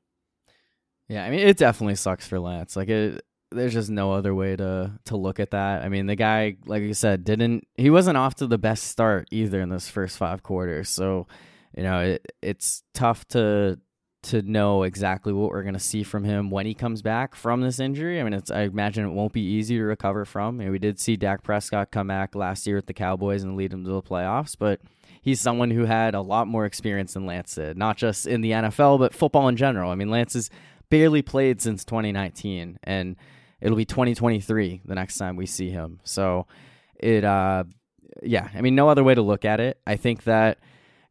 S1: Yeah, I mean it definitely sucks for Lance. Like it there's just no other way to to look at that. I mean, the guy, like you said, didn't he wasn't off to the best start either in those first five quarters. So, you know, it, it's tough to to know exactly what we're going to see from him when he comes back from this injury. I mean, it's I imagine it won't be easy to recover from. Mean, we did see Dak Prescott come back last year with the Cowboys and lead them to the playoffs, but he's someone who had a lot more experience than Lance did, not just in the NFL, but football in general. I mean, Lance has barely played since 2019, and it'll be 2023 the next time we see him. So it, uh, yeah, I mean, no other way to look at it. I think that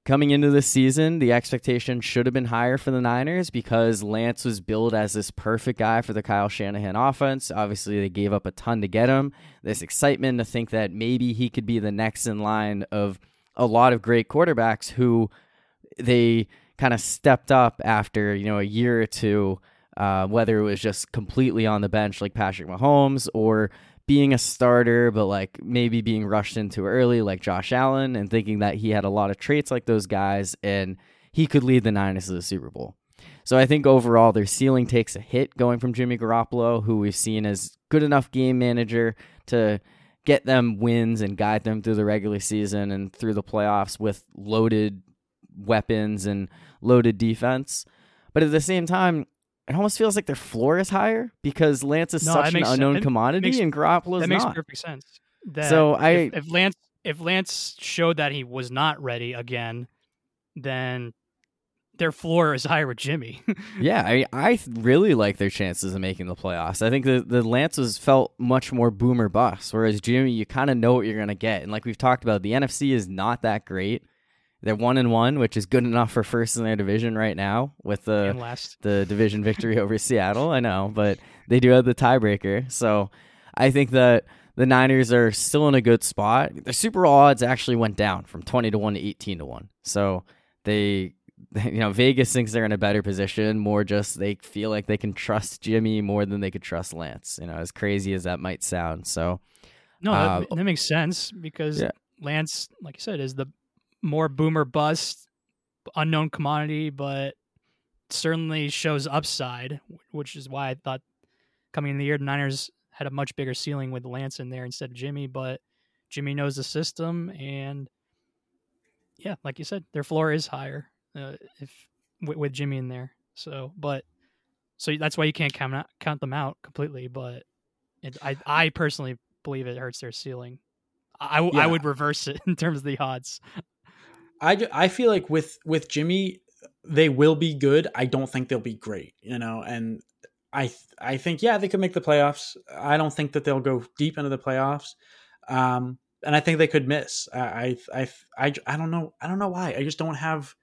S1: coming into this season, the expectation should have been higher for the Niners because Lance was billed as this perfect guy for the Kyle Shanahan offense. Obviously, they gave up a ton to get him. This excitement to think that maybe he could be the next in line of a lot of great quarterbacks who they kind of stepped up after, you know, a year or two, uh, whether it was just completely on the bench like Patrick Mahomes or being a starter, but like maybe being rushed into early, like Josh Allen, and thinking that he had a lot of traits like those guys and he could lead the Niners to the Super Bowl. So I think overall their ceiling takes a hit going from Jimmy Garoppolo, who we've seen as good enough game manager to get them wins and guide them through the regular season and through the playoffs with loaded weapons and loaded defense. But at the same time, it almost feels like their floor is higher because Lance is no, such an unknown sense. commodity makes, and Garoppolo is
S3: That
S1: makes
S3: not. perfect sense. That so I, if, if Lance if Lance showed that he was not ready again, then their floor is higher with Jimmy.
S1: yeah, I I really like their chances of making the playoffs. I think the the Lances felt much more boomer bust, whereas Jimmy, you kind of know what you're gonna get. And like we've talked about, the NFC is not that great. They're one and one, which is good enough for first in their division right now with the the division victory over Seattle. I know, but they do have the tiebreaker. So I think that the Niners are still in a good spot. The Super Bowl odds actually went down from twenty to one to eighteen to one. So they you know, Vegas thinks they're in a better position. More just they feel like they can trust Jimmy more than they could trust Lance. You know, as crazy as that might sound. So,
S3: no, uh, that, that, makes sense because yeah. Lance, like you said, is the more boomer bust, unknown commodity, but certainly shows upside, which is why I thought coming in the year, the Niners had a much bigger ceiling with Lance in there instead of Jimmy. But Jimmy knows the system, and yeah, like you said, their floor is higher uh, if with, with, Jimmy in there. So, but so that's why you can't count out, count them out completely. But it, I I personally believe it hurts their ceiling. I, yeah. I would reverse it in terms of the odds.
S2: I, I feel like with with Jimmy, they will be good. I don't think they'll be great, you know. And I I think yeah, they could make the playoffs. I don't think that they'll go deep into the playoffs. Um, and I think they could miss. I, I I I I don't know. I don't know why. I just don't have.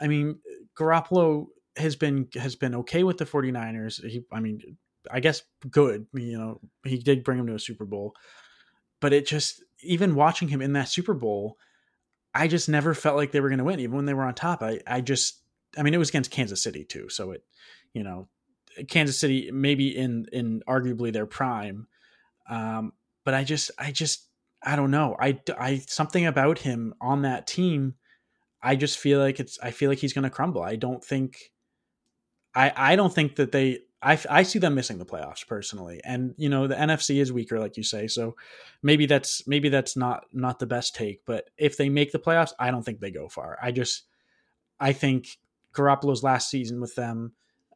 S2: I mean, Garoppolo has been has been okay with the 49ers. He, I mean, I guess good. You know, he did bring him to a Super Bowl, but it just even watching him in that Super Bowl I just never felt like they were going to win, even when they were on top. I, I just, I mean, it was against Kansas City too, so it, you know, Kansas City maybe in in arguably their prime, um, but I just, I just, I don't know. I, I something about him on that team. I just feel like it's. I feel like he's going to crumble. I don't think. I I don't think that they I, I see them missing the playoffs personally, and you know the NFC is weaker, like you say. So maybe that's maybe that's not not the best take. But if they make the playoffs, I don't think they go far. I just I think Garoppolo's last season with them.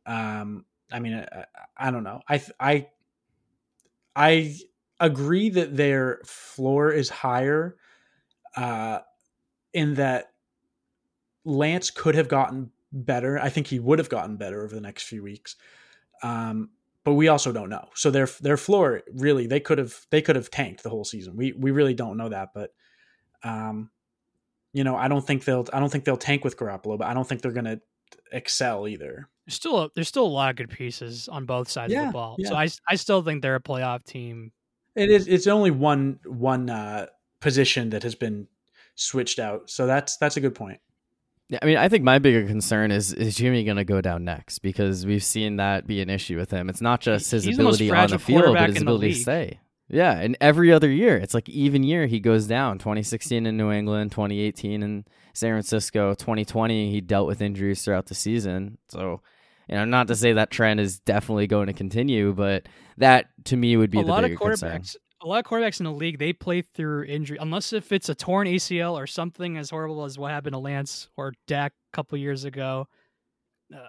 S2: Um, I mean, I, I don't know. I I I agree that their floor is higher, uh, in that Lance could have gotten better. I think he would have gotten better over the next few weeks. Um, but we also don't know. So their their floor really they could have they could have tanked the whole season. We we really don't know that, but um, you know, I don't think they'll I don't think they'll tank with Garoppolo, but I don't think they're going to excel either.
S3: There's still a, there's still a lot of good pieces on both sides yeah, of the ball. Yeah. So I I still think they're a playoff team.
S2: It is it's only one one uh, position that has been switched out. So that's that's a good point.
S1: Yeah, I mean, I think my bigger concern is is Jimmy going to go down next because we've seen that be an issue with him. It's not just his He's ability the on the field, but his ability to stay. Yeah, and every other year, it's like even year he goes down. 2016 in New England, 2018 in San Francisco, 2020 he dealt with injuries throughout the season. So, you know, not to say that trend is definitely going to continue, but that to me would be a the lot bigger of quarterbacks. Concern
S3: a lot of quarterbacks in the league they play through injury unless if it's a torn ACL or something as horrible as what happened to Lance or Dak a couple years ago. Uh,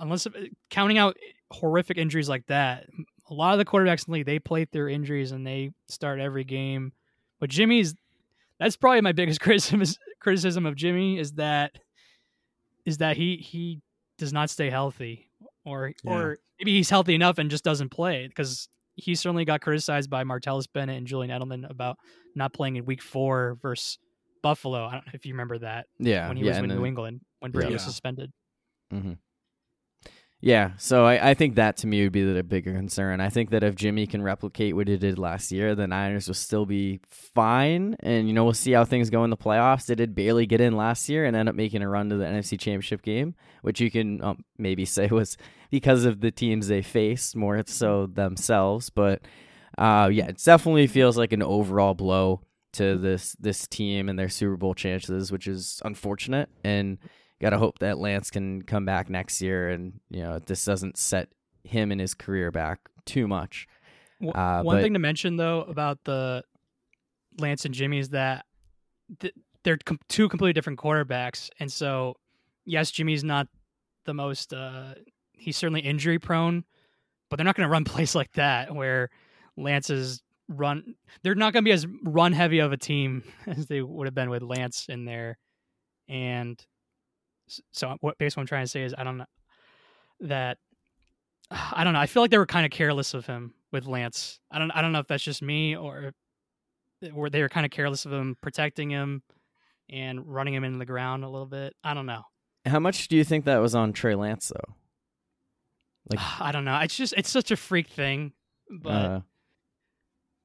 S3: unless counting out horrific injuries like that, a lot of the quarterbacks in the league they play through injuries and they start every game. But Jimmy's that's probably my biggest criticism criticism of Jimmy is that is that he he does not stay healthy or yeah. or maybe he's healthy enough and just doesn't play because he certainly got criticized by Martellus Bennett and Julian Edelman about not playing in Week Four versus Buffalo. I don't know if you remember that.
S1: Yeah,
S3: when he
S1: yeah,
S3: was in New England when Brady yeah. was suspended.
S1: Mm-hmm. Yeah, so I, I think that to me would be the bigger concern. I think that if Jimmy can replicate what he did last year, the Niners will still be fine. And, you know, we'll see how things go in the playoffs. They did barely get in last year and end up making a run to the NFC Championship game, which you can um, maybe say was because of the teams they faced more so themselves. But uh, yeah, it definitely feels like an overall blow to this this team and their Super Bowl chances, which is unfortunate. And got to hope that Lance can come back next year and you know this doesn't set him and his career back too much.
S3: Uh, One but, thing to mention though about the Lance and Jimmy is that th- they're com- two completely different quarterbacks, and so yes, Jimmy's not the most. Uh, he's certainly injury prone, but they're not going to run plays like that where Lance's run. They're not going to be as run heavy of a team as they would have been with Lance in there, and so what basically what I'm trying to say is I don't know that I don't know. I feel like they were kind of careless of him with Lance. I don't I don't know if that's just me or were they were kind of careless of him protecting him and running him into the ground a little bit. I don't know.
S1: How much do you think that was on Trey Lance though?
S3: Like I don't know. It's just it's such a freak thing, but uh,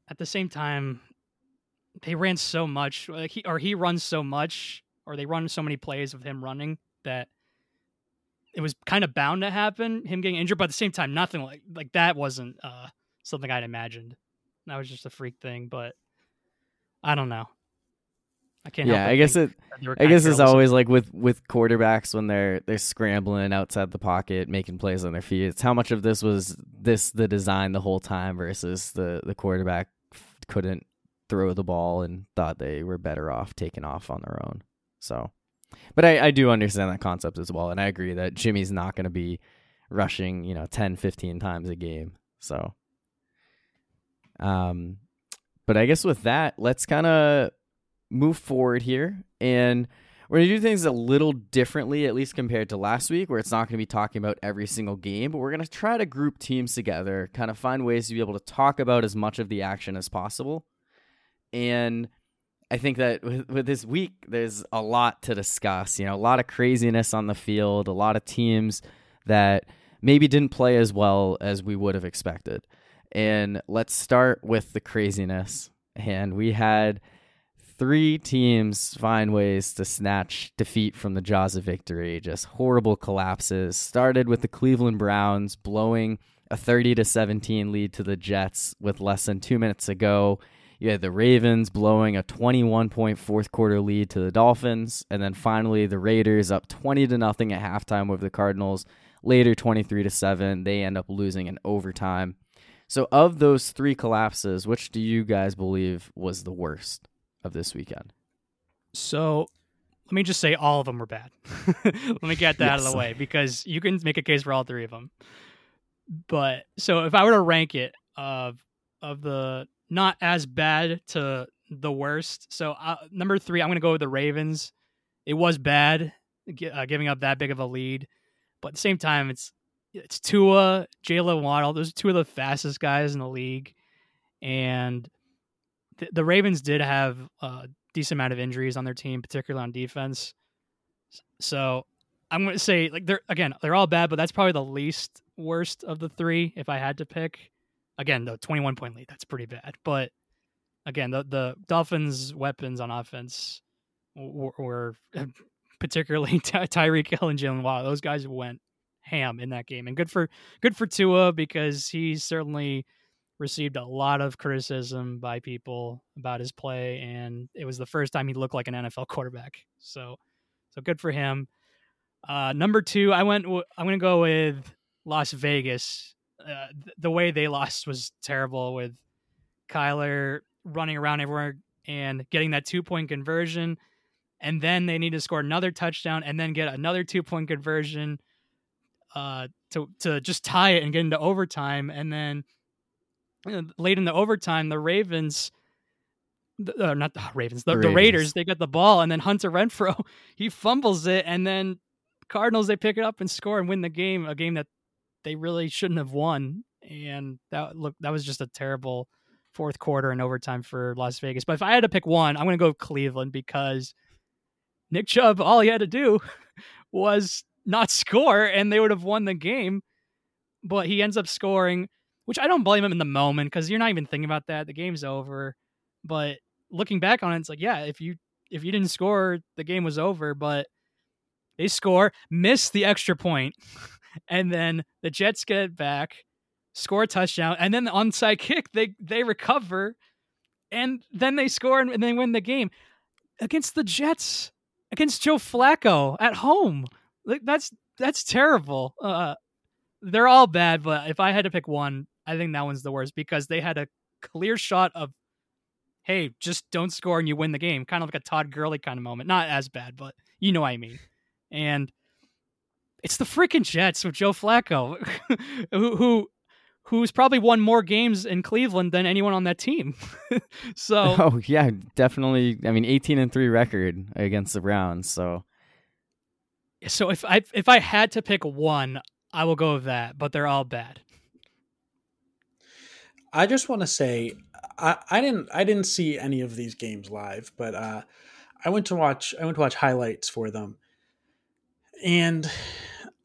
S3: at the same time, they ran so much. Like he or he runs so much, or they run so many plays of him running that it was kind of bound to happen, him getting injured, but at the same time, nothing like like that wasn't uh, something I'd imagined. That was just a freak thing, but I don't know. I can't.
S1: Yeah, I guess it. I guess it's always like with with quarterbacks when they're they're scrambling outside the pocket, making plays on their feet. It's how much of this was this the design the whole time versus the the quarterback couldn't throw the ball and thought they were better off taking off on their own. So but I, I do understand that concept as well. And I agree that Jimmy's not going to be rushing, you know, 10, 15 times a game. So, um, but I guess with that, let's kind of move forward here. And we're going to do things a little differently, at least compared to last week, where it's not going to be talking about every single game, but we're going to try to group teams together, kind of find ways to be able to talk about as much of the action as possible. And I think that with, with this week, there's a lot to discuss. You know, a lot of craziness on the field, a lot of teams that maybe didn't play as well as we would have expected. And let's start with the craziness. And we had three teams find ways to snatch defeat from the jaws of victory. Just horrible collapses. Started with the Cleveland Browns blowing a 30 to 17 lead to the Jets with less than two minutes to go you had the Ravens blowing a 21 point fourth quarter lead to the Dolphins, and then finally the Raiders up 20 to nothing at halftime over the Cardinals. Later 23 to 7, they end up losing in overtime. So of those three collapses, which do you guys believe was the worst of this weekend?
S3: So let me just say all of them were bad. let me get that yes. out of the way because you can make a case for all three of them. But so if I were to rank it of of the not as bad to the worst. So uh, number three, I'm going to go with the Ravens. It was bad uh, giving up that big of a lead, but at the same time, it's it's Tua, Jaylen Waddle. Those are two of the fastest guys in the league, and th- the Ravens did have a decent amount of injuries on their team, particularly on defense. So I'm going to say like they're again they're all bad, but that's probably the least worst of the three if I had to pick. Again, the 21 point lead, that's pretty bad. But again, the the Dolphins' weapons on offense were, were particularly Ty- Tyreek Hill and Jaylen Waddle. Those guys went ham in that game, and good for good for Tua because he certainly received a lot of criticism by people about his play, and it was the first time he looked like an NFL quarterback. So, so good for him. Uh, number two, I went. I'm going to go with Las Vegas uh, the way they lost was terrible with Kyler running around everywhere and getting that two point conversion. And then they need to score another touchdown and then get another two point conversion. uh, to to just tie it and get into overtime, and then uh, late in the overtime, the Ravens. Uh, not the Ravens, the, the, Raiders. the Raiders. They get the ball, and then Hunter Renfrow he fumbles it, and then Cardinals they pick it up and score and win the game. A game that they really shouldn't have won, and that look that was just a terrible fourth quarter and overtime for Las Vegas. But if I had to pick one, I'm going to go Cleveland because Nick Chubb, all he had to do was not score and they would have won the game. But he ends up scoring, which I don't blame him in the moment because you're not even thinking about that. The game's over. But looking back on it, it's like, yeah, if you if you didn't score, the game was over. But they score, miss the extra point, and then the Jets get it back, score a touchdown, and then the onside kick, they they recover, and then they score and, and they win the game against the Jets against Joe Flacco at home. Like that's that's terrible. Uh, they're all bad, but if I had to pick one, I think that one's the worst because they had a clear shot of, hey, just don't score and you win the game, kind of like a Todd Gurley kind of moment. Not as bad, but you know what I mean. And it's the freaking Jets with Joe Flacco, who, who who's probably won more games in Cleveland than anyone on that team. so
S1: Oh yeah, definitely I mean 18 and 3 record against the Browns, so
S3: So if I if I had to pick one, I will go with that, but they're all bad.
S2: I just want to say I, I didn't I didn't see any of these games live, but uh I went to watch I went to watch highlights for them. And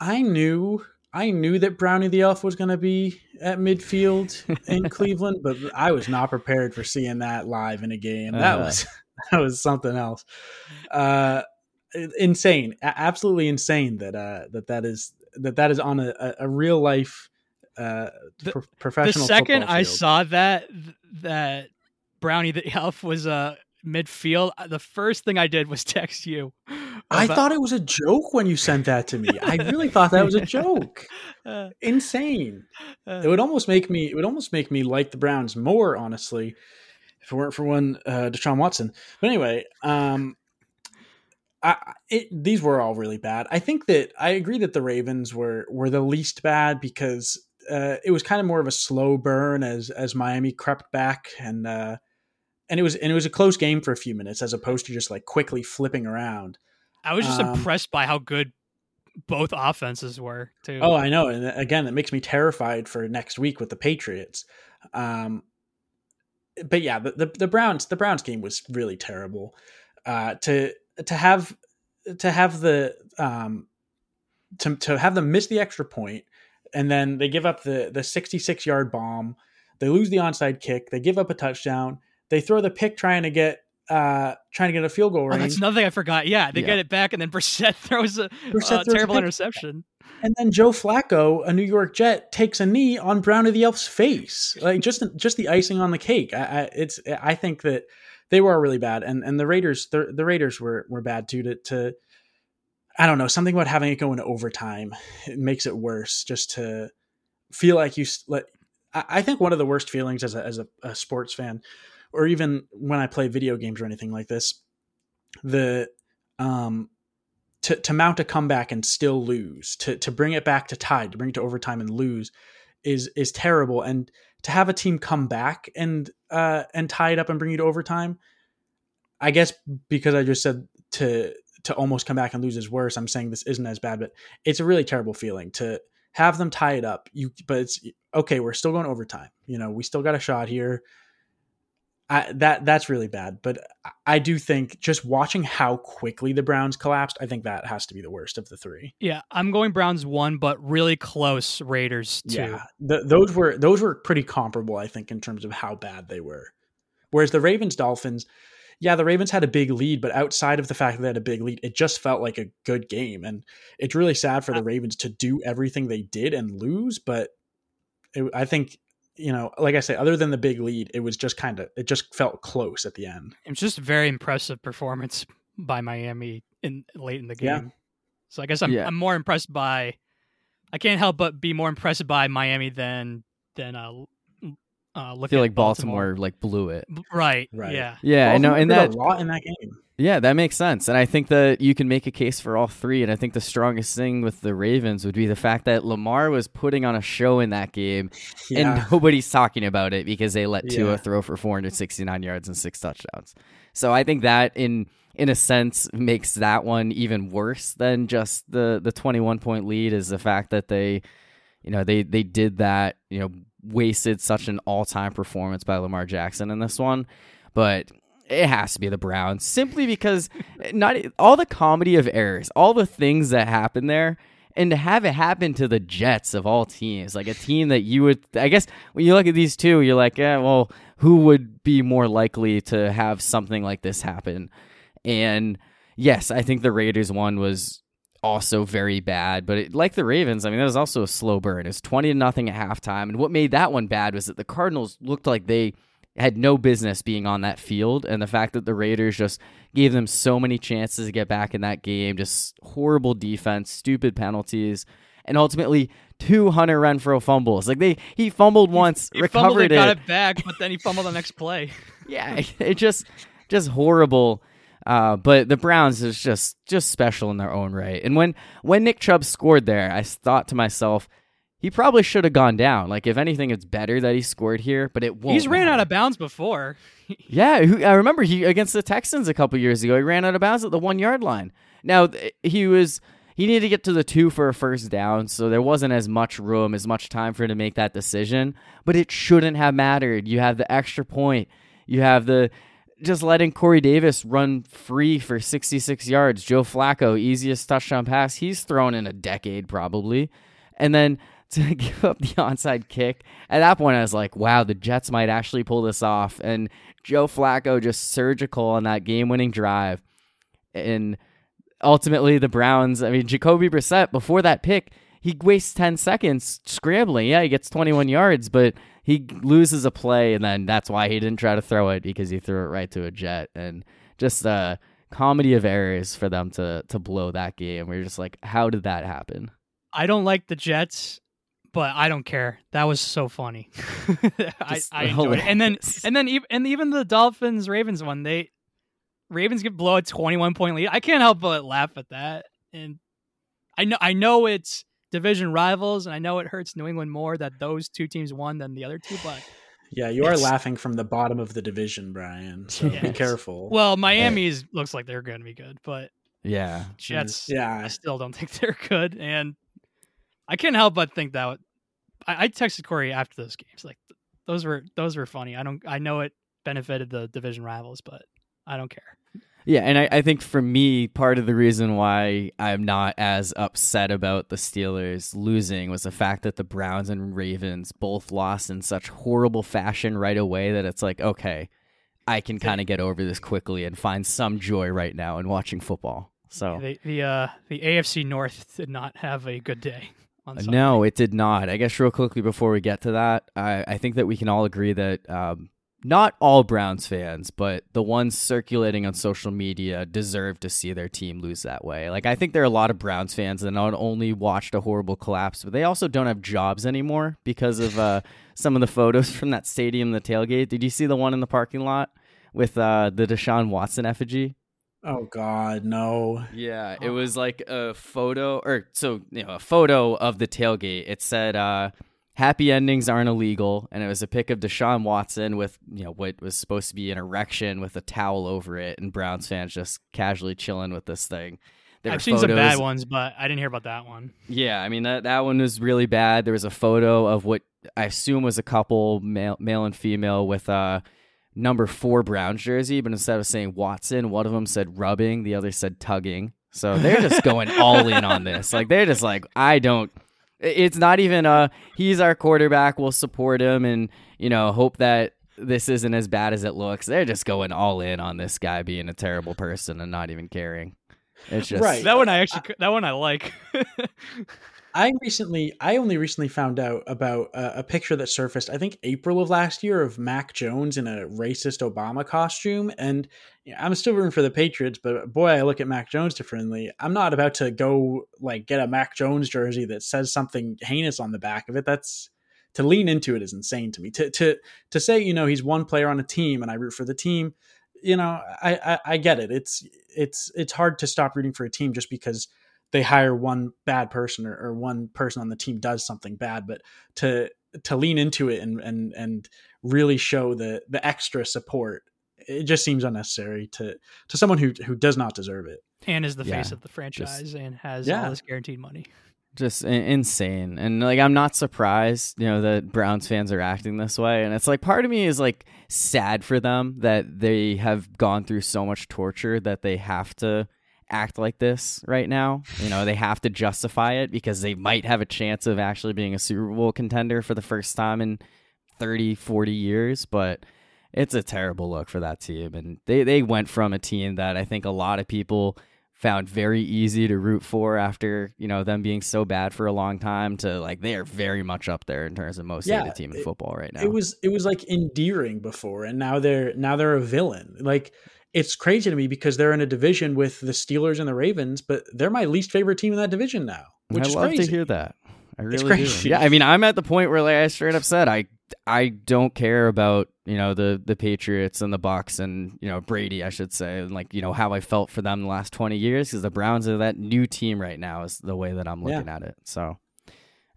S2: I knew I knew that Brownie the Elf was going to be at midfield in Cleveland, but I was not prepared for seeing that live in a game. That uh, was that was something else. Uh, insane, absolutely insane that uh, that that is that that is on a, a real life uh, pro- professional.
S3: The second I saw that that Brownie the Elf was uh, midfield, the first thing I did was text you.
S2: I thought it was a joke when you sent that to me. I really thought that was a joke. Uh, Insane. Uh, it would almost make me. It would almost make me like the Browns more, honestly, if it weren't for one uh, Deshaun Watson. But anyway, um, I, it, these were all really bad. I think that I agree that the Ravens were were the least bad because uh, it was kind of more of a slow burn as as Miami crept back and uh, and it was and it was a close game for a few minutes as opposed to just like quickly flipping around.
S3: I was just um, impressed by how good both offenses were too.
S2: Oh, I know, and again, it makes me terrified for next week with the Patriots. Um, but yeah, the, the, the Browns the Browns game was really terrible. Uh, to to have to have the um, to to have them miss the extra point, and then they give up the the sixty six yard bomb. They lose the onside kick. They give up a touchdown they throw the pick trying to get uh trying to get a field goal range.
S3: Oh, that's another thing I forgot. Yeah, they yeah. get it back, and then Brissett throws a Brissett uh, throws terrible a interception.
S2: And then Joe Flacco, a New York Jet, takes a knee on Brownie the Elf's face. Like just just the icing on the cake. I, I it's I think that they were really bad, and and the Raiders the, the Raiders were were bad too. To to I don't know something about having it go into overtime. It makes it worse. Just to feel like you let. I think one of the worst feelings as a as a, a sports fan or even when I play video games or anything like this, the um to to mount a comeback and still lose, to to bring it back to tie, to bring it to overtime and lose is is terrible. And to have a team come back and uh and tie it up and bring you to overtime, I guess because I just said to to almost come back and lose is worse. I'm saying this isn't as bad, but it's a really terrible feeling to have them tie it up. You but it's okay, we're still going overtime. You know, we still got a shot here. I, that that's really bad. But I do think just watching how quickly the Browns collapsed, I think that has to be the worst of the three.
S3: Yeah, I'm going Browns one, but really close Raiders two. Yeah,
S2: the, those were those were pretty comparable, I think, in terms of how bad they were. Whereas the Ravens Dolphins, yeah, the Ravens had a big lead, but outside of the fact that they had a big lead, it just felt like a good game, and it's really sad for uh the Ravens to do everything they did and lose. But it, I think you know, like I say, other than the big lead, it was just kind of it just felt close at the end.
S3: It's just a very impressive performance by Miami in late in the game. Yeah. So I guess I'm yeah. I'm more impressed by I can't help but be more impressed by Miami than than uh Uh,
S1: I feel like Baltimore, Baltimore, like blew it.
S3: Right. Right. Yeah.
S1: Yeah. I know. And that
S2: a lot in that game.
S1: Yeah, that makes sense. And I think that you can make a case for all three. And I think the strongest thing with the Ravens would be the fact that Lamar was putting on a show in that game yeah. and nobody's talking about it because they let yeah. Tua throw for 469 yards and six touchdowns. So I think that in in a sense makes that one even worse than just the the 21 point lead is the fact that they you know they they did that, you know, wasted such an all-time performance by Lamar Jackson in this one. But it has to be the Browns simply because not all the comedy of errors, all the things that happen there, and to have it happen to the Jets of all teams, like a team that you would, I guess, when you look at these two, you're like, yeah, well, who would be more likely to have something like this happen? And yes, I think the Raiders one was also very bad, but it, like the Ravens, I mean, that was also a slow burn. It's twenty to nothing at halftime, and what made that one bad was that the Cardinals looked like they had no business being on that field. And the fact that the Raiders just gave them so many chances to get back in that game, just horrible defense, stupid penalties, and ultimately two Hunter Renfrow fumbles. Like they, he fumbled once,
S3: he, he
S1: recovered fumbled
S3: it, got it back, but then he fumbled the next play.
S1: yeah, it just, just horrible. Uh, but the Browns is just just special in their own right. And when when Nick Chubb scored there, I thought to myself, he probably should have gone down. Like if anything, it's better that he scored here, but it won't.
S3: He's ran out of bounds before.
S1: yeah, I remember he against the Texans a couple years ago. He ran out of bounds at the one yard line. Now he was he needed to get to the two for a first down, so there wasn't as much room, as much time for him to make that decision. But it shouldn't have mattered. You have the extra point. You have the just letting Corey Davis run free for 66 yards. Joe Flacco, easiest touchdown pass he's thrown in a decade, probably. And then to give up the onside kick. At that point, I was like, wow, the Jets might actually pull this off. And Joe Flacco just surgical on that game winning drive. And ultimately, the Browns, I mean, Jacoby Brissett, before that pick, he wastes 10 seconds scrambling. Yeah, he gets 21 yards, but he loses a play. And then that's why he didn't try to throw it because he threw it right to a Jet. And just a comedy of errors for them to, to blow that game. We're just like, how did that happen?
S3: I don't like the Jets but I don't care. That was so funny. I, I enjoyed it. And then and then even and even the Dolphins Ravens one, they Ravens get blow a twenty one point lead. I can't help but laugh at that. And I know I know it's division rivals, and I know it hurts New England more that those two teams won than the other two, but
S2: yeah, you are laughing from the bottom of the division, Brian. So yes. be careful.
S3: Well, Miami's looks like they're going to be good, but
S1: yeah,
S3: Jets. Mm, yeah, I still don't think they're good, and I can't help but think that I, I texted Corey after those games. Like those were those were funny. I don't I know it benefited the division rivals, but I don't care.
S1: Yeah, and I, I think for me, part of the reason why I'm not as upset about the Steelers losing was the fact that the Browns and Ravens both lost in such horrible fashion right away that it's like, okay, I can kind of get over this quickly and find some joy right now in watching football. So
S3: the the uh, the AFC North did not have a good day.
S1: No, it did not. I guess real quickly before we get to that, I, I think that we can all agree that um, not all Browns fans, but the ones circulating on social media deserve to see their team lose that way. Like I think there are a lot of Browns fans that not only watched a horrible collapse, but they also don't have jobs anymore because of uh, some of the photos from that stadium, the tailgate. Did you see the one in the parking lot with uh, the Deshaun Watson effigy?
S2: Oh God, no.
S1: Yeah, it was like a photo, or so you know, a photo of the tailgate. It said, uh, "Happy endings aren't illegal," and it was a pic of Deshaun Watson with you know what was supposed to be an erection with a towel over it, and Browns fans just casually chilling with this thing.
S3: There I've seen photos. some bad ones, but I didn't hear about that one.
S1: Yeah, I mean that that one was really bad. There was a photo of what I assume was a couple, male, male and female, with a number four Browns jersey, but instead of saying Watson, one of them said rubbing, the other said tugging. So they're just going all in on this. Like they're just like, I don't. It's not even a he's our quarterback. We'll support him and you know hope that this isn't as bad as it looks. They're just going all in on this guy being a terrible person and not even caring. It's just
S3: right. That one I actually that one I like.
S2: I recently, I only recently found out about a, a, picture that surfaced, I think April of last year, of Mac Jones in a racist Obama costume. And you know, I'm still rooting for the Patriots, but boy, I look at Mac Jones differently. I'm not about to go like get a Mac Jones jersey that says something heinous on the back of it. That's to lean into it is insane to me. To to to say you know he's one player on a team and I root for the team, you know I, I, I get it. It's it's it's hard to stop rooting for a team just because they hire one bad person or, or one person on the team does something bad, but to to lean into it and and and really show the the extra support it just seems unnecessary to to someone who who does not deserve it
S3: and is the yeah. face of the franchise just, and has yeah. all this guaranteed money
S1: just insane and like i'm not surprised you know that browns fans are acting this way and it's like part of me is like sad for them that they have gone through so much torture that they have to act like this right now you know they have to justify it because they might have a chance of actually being a super bowl contender for the first time in 30 40 years but it's a terrible look for that team and they, they went from a team that i think a lot of people found very easy to root for after you know them being so bad for a long time to like they are very much up there in terms of most yeah, hated team in football right now.
S2: It was it was like endearing before, and now they're now they're a villain. Like it's crazy to me because they're in a division with the Steelers and the Ravens, but they're my least favorite team in that division now. Which
S1: I
S2: is
S1: love
S2: crazy.
S1: to hear that. I really do. Yeah, I mean, I'm at the point where, like I straight up said, I I don't care about you know the the Patriots and the Bucs and you know Brady, I should say, and like you know how I felt for them the last 20 years because the Browns are that new team right now is the way that I'm looking yeah. at it. So,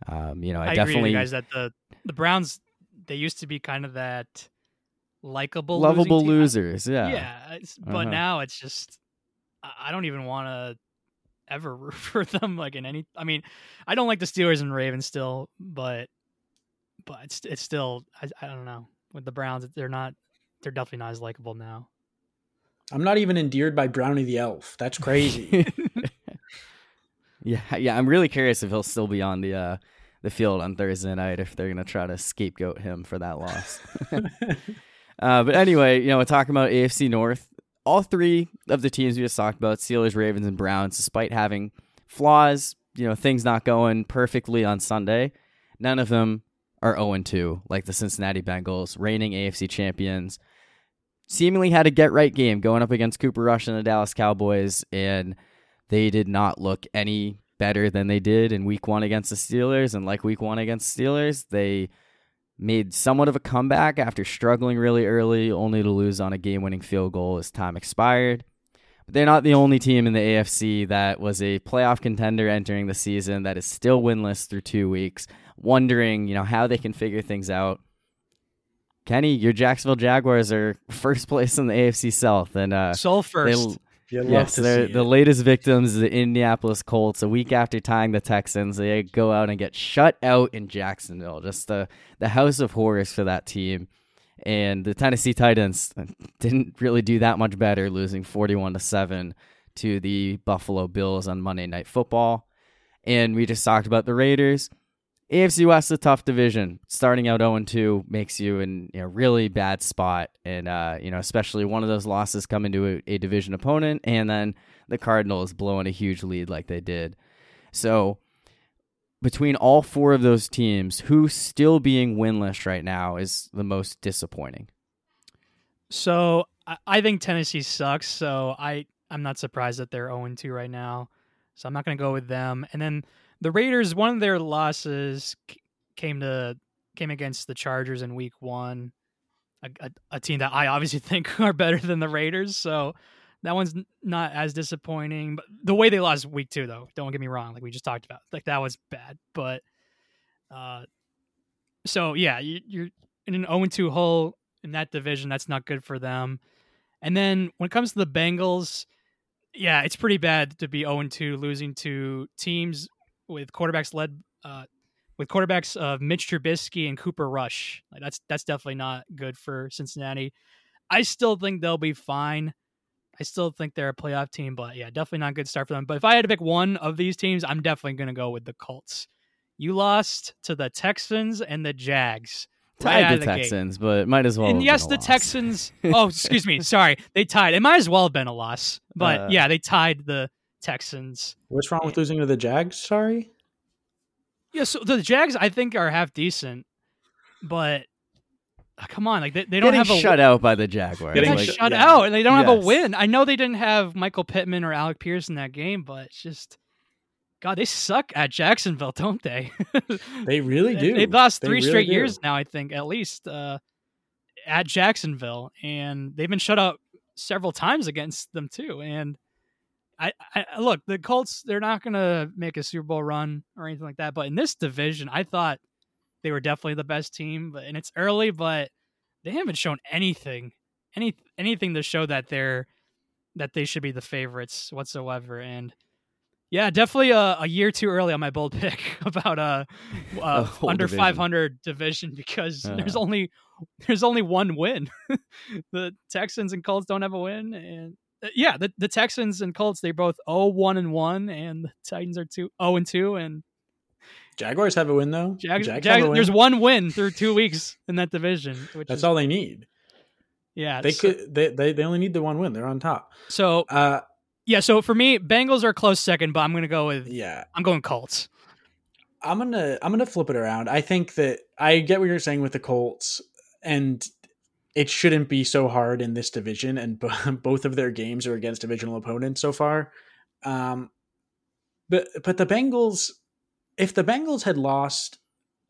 S1: um, you know, I,
S3: I
S1: definitely
S3: guys that the the Browns they used to be kind of that likable,
S1: lovable losers. Yeah,
S3: yeah, but uh-huh. now it's just I don't even want to ever root for them like in any I mean, I don't like the Steelers and Ravens still, but but it's it's still I, I don't know. With the Browns, they're not they're definitely not as likable now.
S2: I'm not even endeared by Brownie the Elf. That's crazy.
S1: yeah, yeah. I'm really curious if he'll still be on the uh, the field on Thursday night if they're gonna try to scapegoat him for that loss. uh, but anyway, you know, we're talking about AFC North all three of the teams we just talked about, Steelers, Ravens, and Browns, despite having flaws, you know, things not going perfectly on Sunday, none of them are 0 2, like the Cincinnati Bengals, reigning AFC champions. Seemingly had a get right game going up against Cooper Rush and the Dallas Cowboys, and they did not look any better than they did in week one against the Steelers. And like week one against Steelers, they made somewhat of a comeback after struggling really early, only to lose on a game winning field goal as time expired. But they're not the only team in the AFC that was a playoff contender entering the season that is still winless through two weeks, wondering, you know, how they can figure things out. Kenny, your Jacksonville Jaguars are first place in the AFC South, and uh,
S3: Sole first.
S2: You yes, they're
S1: the latest victims the Indianapolis Colts. A week after tying the Texans, they go out and get shut out in Jacksonville. Just the the house of horrors for that team. And the Tennessee Titans didn't really do that much better, losing forty-one to seven to the Buffalo Bills on Monday Night Football. And we just talked about the Raiders. AFC West is a tough division. Starting out 0 2 makes you in a really bad spot. And, uh, you know, especially one of those losses coming to a, a, division opponent, and then the Cardinals blowing a huge lead like they did. So, between all four of those teams, who still being winless right now is the most disappointing?
S3: So, I think Tennessee sucks. So, I, I'm not surprised that they're 0 2 right now. So, I'm not going to go with them. And then the Raiders, one of their losses came to came against the Chargers in Week One, a, a, a, team that I obviously think are better than the Raiders. So that one's not as disappointing. But the way they lost Week Two, though, don't get me wrong, like we just talked about, like that was bad. But uh, so yeah, you, you're in an 0 2 hole in that division. That's not good for them. And then when it comes to the Bengals, yeah, it's pretty bad to be 0 2, losing to teams with quarterbacks led uh, with quarterbacks of Mitch Trubisky and Cooper Rush. Like that's that's definitely not good for Cincinnati. I still think they'll be fine. I still think they're a playoff team, but yeah, definitely not a good start for them. But if I had to pick one of these teams, I'm definitely going to go with the Colts. You lost to the Texans and the Jags.
S1: Tied right the, the Texans, gate. but might as well.
S3: And yes, the
S1: loss.
S3: Texans. Oh, excuse me. Sorry, they tied. It might as well have been a loss, but uh, yeah, they tied the Texans.
S2: What's wrong with losing to the Jags? Sorry.
S3: Yeah, so the Jags I think are half decent, but uh, come on, like they, they don't
S1: Getting
S3: have a
S1: shut out by the Jaguars.
S3: Getting
S1: like,
S3: shut yeah. out, and they don't yes. have a win. I know they didn't have Michael Pittman or Alec Pierce in that game, but it's just God, they suck at Jacksonville, don't they?
S2: they really do.
S3: They've lost three really straight do. years now, I think, at least uh, at Jacksonville, and they've been shut out several times against them too. And I, I look, the Colts, they're not going to make a Super Bowl run or anything like that. But in this division, I thought they were definitely the best team. But and it's early, but they haven't shown anything, any anything to show that they're that they should be the favorites whatsoever. And yeah, definitely a, a year too early on my bold pick about a, a under 500 division because uh. there's only there's only one win. the Texans and Colts don't have a win, and uh, yeah, the, the Texans and Colts they both 0 1 and 1 and the Titans are 2 0 and 2 and
S2: Jaguars have a win though.
S3: Jag- Jag- win. There's one win through 2 weeks in that division,
S2: That's is, all they need.
S3: Yeah.
S2: They so, could they, they they only need the one win. They're on top.
S3: So uh yeah, so for me, Bengals are close second, but I'm going to go with
S2: Yeah.
S3: I'm going Colts.
S2: I'm going to I'm going to flip it around. I think that I get what you're saying with the Colts and it shouldn't be so hard in this division, and b- both of their games are against divisional opponents so far. Um, but but the Bengals, if the Bengals had lost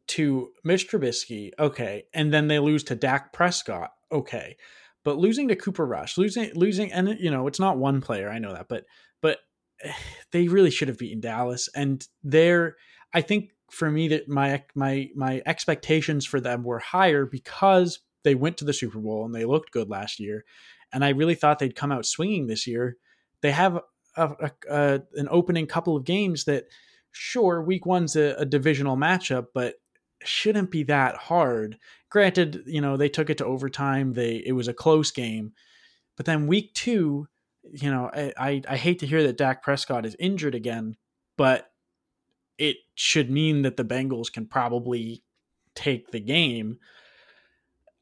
S2: to Mitch Trubisky, okay, and then they lose to Dak Prescott, okay, but losing to Cooper Rush, losing losing, and you know it's not one player, I know that, but but they really should have beaten Dallas, and they're I think for me that my my my expectations for them were higher because they went to the Super Bowl and they looked good last year, and I really thought they'd come out swinging this year. They have a, a, a, an opening couple of games that, sure, Week One's a, divisional matchup, but shouldn't be that hard. Granted, you know they took it to overtime. They it was a close game, but then Week Two, you know, I, I, I hate to hear that Dak Prescott is injured again, but it should mean that the Bengals can probably take the game.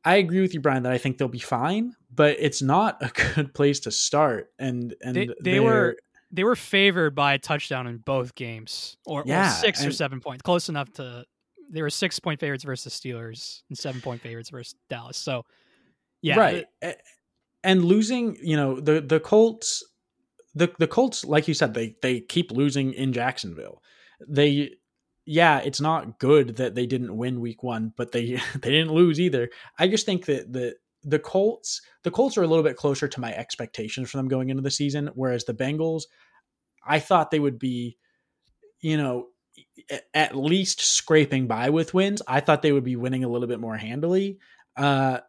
S2: I agree with you, Brian, that I think they'll be fine, but it's not a good place to start. And and
S3: they, they were they were favored by a touchdown in both games, or, yeah, or six and, or seven points, close enough to. They were six point favorites versus Steelers and seven point favorites versus Dallas. So, yeah,
S2: right. and losing, you know, the the Colts, the the Colts, like you said, they they keep losing in Jacksonville. They yeah, it's not good that they didn't win week one, but they they didn't lose either. I just think that the the Colts the Colts are a little bit closer to my expectations for them going into the season, whereas the Bengals, I thought they would be, you know, at least scraping by with wins. I thought they would be winning a little bit more handily. Uh,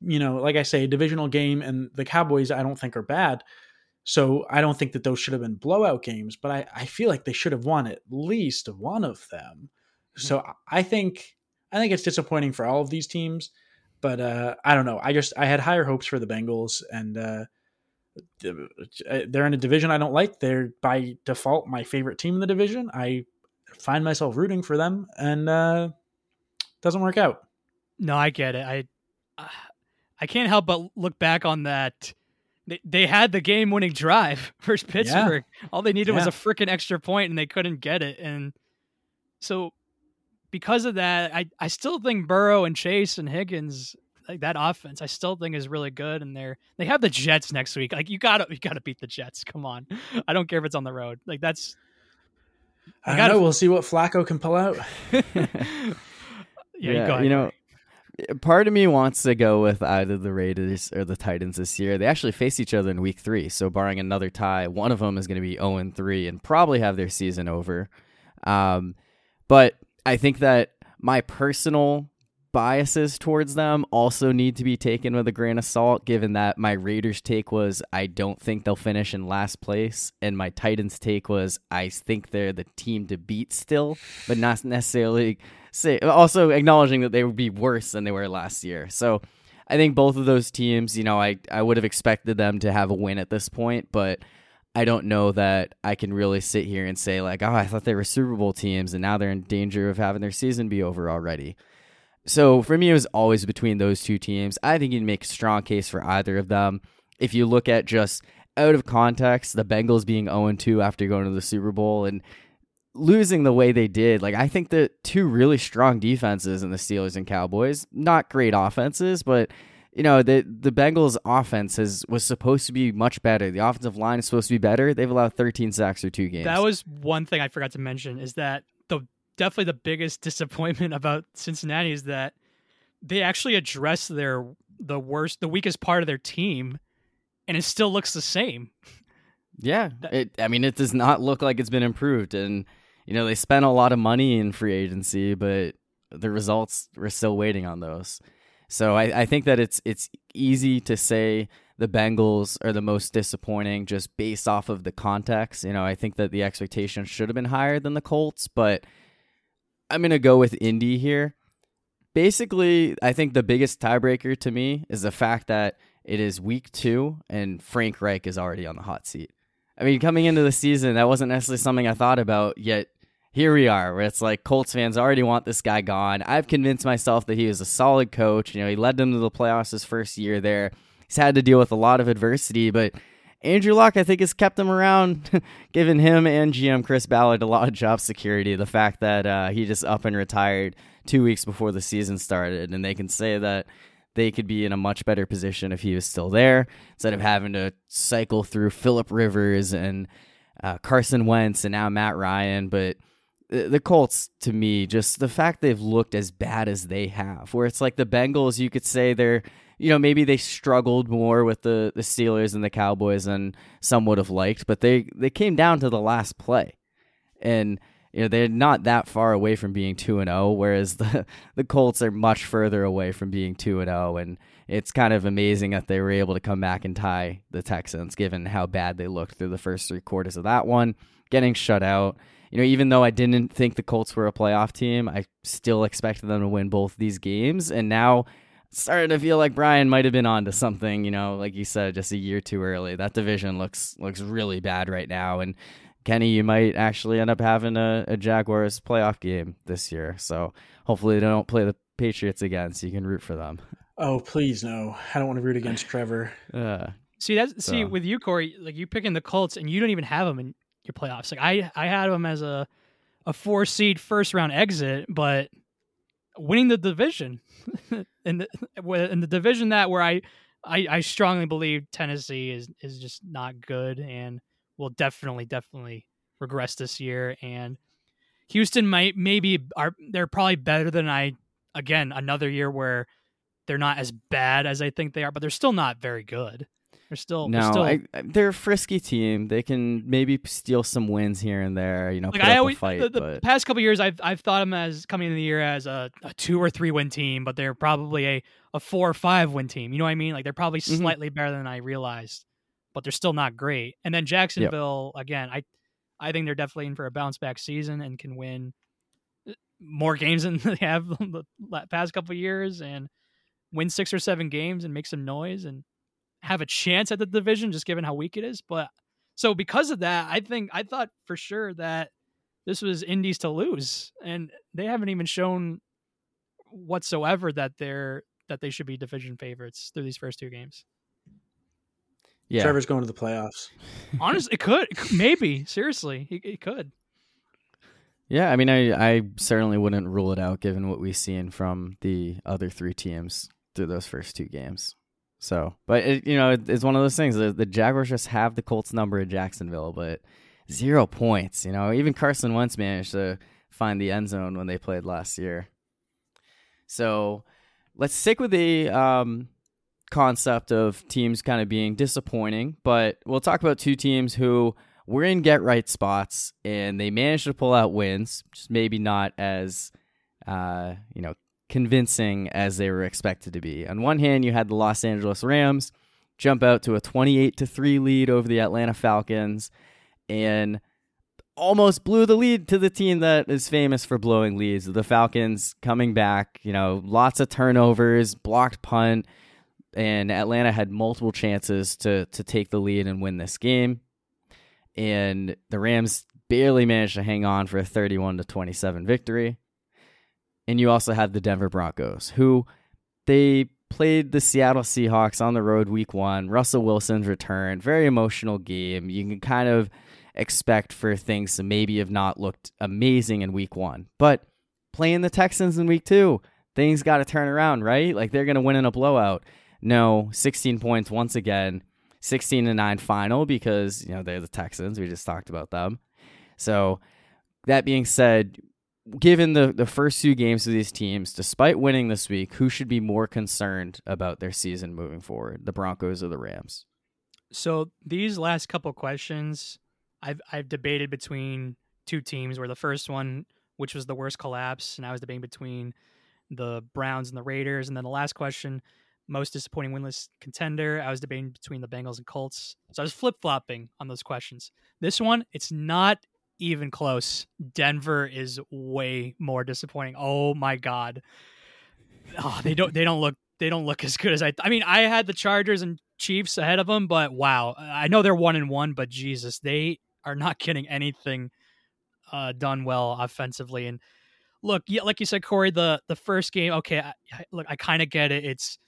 S2: you know, like I say, divisional game and the Cowboys I don't think are bad. So I don't think that those should have been blowout games, but I, I feel like they should have won at least one of them. Mm-hmm. So I think I think it's disappointing for all of these teams, but uh, I don't know. I just I had higher hopes for the Bengals, and uh, they're in a division I don't like. They're by default my favorite team in the division. I find myself rooting for them, and uh, doesn't work out.
S3: No, I get it. I I can't help but look back on that they, they had the game winning drive versus Pittsburgh. Yeah. All they needed yeah. was a freaking extra point and they couldn't get it. And so because of that, I, I still think Burrow and Chase and Higgins, like that offense, I still think is really good. And they're they have the Jets next week. Like you gotta you gotta beat the Jets. Come on. I don't care if it's on the road. Like that's
S2: I, I gotta, know. We'll see what Flacco can pull out.
S1: yeah, yeah you, you know, part of me wants to go with either the Raiders or the Titans this year. They actually face each other in week three. So, barring another tie, one of them is going to be 0 3 and probably have their season over. Um, but I think that my personal biases towards them also need to be taken with a grain of salt, given that my Raiders take was I don't think they'll finish in last place, and my Titans take was I think they're the team to beat still, but not necessarily say also acknowledging that they would be worse than they were last year. So I think both of those teams, you know, I, I would have expected them to have a win at this point, but I don't know that I can really sit here and say like, oh, I thought they were Super Bowl teams and now they're in danger of having their season be over already. So for me, it was always between those two teams. I think you can make a strong case for either of them. If you look at just out of context, the Bengals being 0 2 after going to the Super Bowl and losing the way they did, like I think the two really strong defenses in the Steelers and Cowboys, not great offenses, but you know, the the Bengals offense has was supposed to be much better. The offensive line is supposed to be better. They've allowed 13 sacks through two games.
S3: That was one thing I forgot to mention is that the definitely the biggest disappointment about Cincinnati is that they actually address their the worst the weakest part of their team and it still looks the same.
S1: Yeah. It I mean it does not look like it's been improved and you know, they spent a lot of money in free agency, but the results we're still waiting on those. So I, I think that it's it's easy to say the Bengals are the most disappointing just based off of the context. You know, I think that the expectation should have been higher than the Colts, but I'm gonna go with Indy here. Basically, I think the biggest tiebreaker to me is the fact that it is week two and Frank Reich is already on the hot seat. I mean, coming into the season, that wasn't necessarily something I thought about, yet here we are, where it's like Colts fans already want this guy gone. I've convinced myself that he is a solid coach. You know, he led them to the playoffs his first year there. He's had to deal with a lot of adversity, but Andrew Luck, I think, has kept him around, giving him and GM Chris Ballard a lot of job security. The fact that uh, he just up and retired two weeks before the season started, and they can say that they could be in a much better position if he was still there instead of having to cycle through Philip Rivers and uh, Carson Wentz and now Matt Ryan. But the Colts, to me, just the fact they've looked as bad as they have, where it's like the Bengals, you could say they're, you know, maybe they struggled more with the, the Steelers and the Cowboys than some would have liked, but they, they came down to the last play. And, you know, they're not that far away from being 2 and 0, whereas the, the Colts are much further away from being 2 and 0. And it's kind of amazing that they were able to come back and tie the Texans, given how bad they looked through the first three quarters of that one, getting shut out you know, even though I didn't think the Colts were a playoff team, I still expected them to win both these games. And now starting to feel like Brian might have been onto something, you know, like you said, just a year too early. That division looks looks really bad right now. And Kenny, you might actually end up having a, a Jaguars playoff game this year. So hopefully they don't play the Patriots again so you can root for them.
S2: Oh, please no. I don't want to root against Trevor.
S3: Uh, see that's so. see with you, Corey, like you picking the Colts and you don't even have them in your playoffs. Like I I had them as a a four seed first round exit, but winning the division in the in the division that where I, I I strongly believe Tennessee is is just not good and will definitely definitely regress this year and Houston might maybe are they're probably better than I again another year where they're not as bad as I think they are, but they're still not very good. They're still
S1: no.
S3: They're, still...
S1: I, they're a frisky team. They can maybe steal some wins here and there. You know, like I always fight,
S3: the, the
S1: but...
S3: past couple years, I've I've thought them as coming in the year as a, a, two or three win team, but they're probably a a four or five win team. You know what I mean? Like they're probably mm-hmm. slightly better than I realized, but they're still not great. And then Jacksonville yep. again, I I think they're definitely in for a bounce back season and can win uh, more games than they have the past couple years and win six or seven games and make some noise and have a chance at the division just given how weak it is. But so because of that, I think I thought for sure that this was Indy's to lose, and they haven't even shown whatsoever that they're that they should be division favorites through these first two games.
S2: Yeah, Trevor's going to the playoffs.
S3: Honestly, it could maybe seriously, he, he could.
S1: Yeah, I mean, I I certainly wouldn't rule it out given what we've seen from the other three teams through those first two games. So, but it, you know, it, it's one of those things. The, the Jaguars just have the Colts number in Jacksonville, but zero points. You know, even Carson Wentz managed to find the end zone when they played last year. So, let's stick with the um, concept of teams kind of being disappointing, but we'll talk about two teams who were in get right spots and they managed to pull out wins, just maybe not as uh, you know convincing as they were expected to be. On one hand, you had the Los Angeles Rams jump out to a 28 to 3 lead over the Atlanta Falcons and almost blew the lead to the team that is famous for blowing leads. The Falcons coming back, you know, lots of turnovers, blocked punt, and Atlanta had multiple chances to to take the lead and win this game. And the Rams barely managed to hang on for a 31 to 27 victory and you also had the Denver Broncos, who they played the Seattle Seahawks on the road week one. Russell Wilson's return, very emotional game. You can kind of expect for things to maybe have not looked amazing in week one, but playing the Texans in week two, things got to turn around, right? Like they're going to win in a blowout. No, 16 points once again. 16 to 9 final because, you know, they're the Texans. We just talked about them. So, that being said, given the, the first two games of these teams, despite winning this week, who should be more concerned about their season moving forward, the Broncos or the Rams?
S3: So these last couple questions, I've I've debated between two teams. Where the first one, which was the worst collapse, and I was debating between the Browns and the Raiders, and then the last question, most disappointing winless contender. I was debating between the Bengals and Colts. So I was flip flopping on those questions. This one, it's not even close. Denver is way more disappointing. Oh my god. Oh, they don't they don't look they don't look as good as I I mean, I had the Chargers and Chiefs ahead of them, but wow. I know they're 1 and 1, but Jesus, they are not getting anything uh, done well offensively and look, yeah, like you said Corey, the the first game, okay, I, I, look, I kind of get it. It's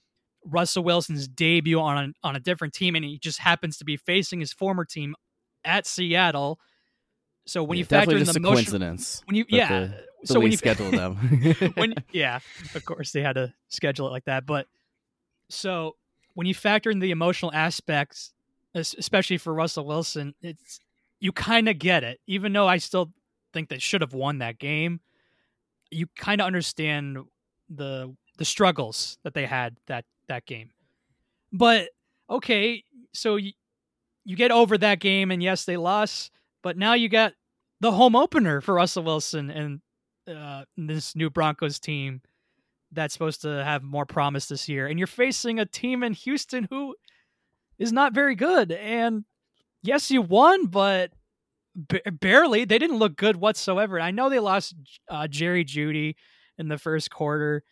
S3: Russell Wilson's debut on a, on a different team and he just happens to be facing his former team at Seattle so when yeah, you factor in the
S1: coincidence,
S3: when you yeah,
S1: the, the so when you schedule them,
S3: when yeah, of course they had to schedule it like that. But so when you factor in the emotional aspects, especially for Russell Wilson, it's you kind of get it. Even though I still think they should have won that game, you kind of understand the the struggles that they had that that game. But okay, so you you get over that game, and yes, they lost but now you got the home opener for Russell Wilson and uh, this new Broncos team that's supposed to have more promise this year. And you're facing a team in Houston who is not very good. And yes, you won, but b- barely. They didn't look good whatsoever. I know they lost uh, Jerry Jeudy in the first quarter.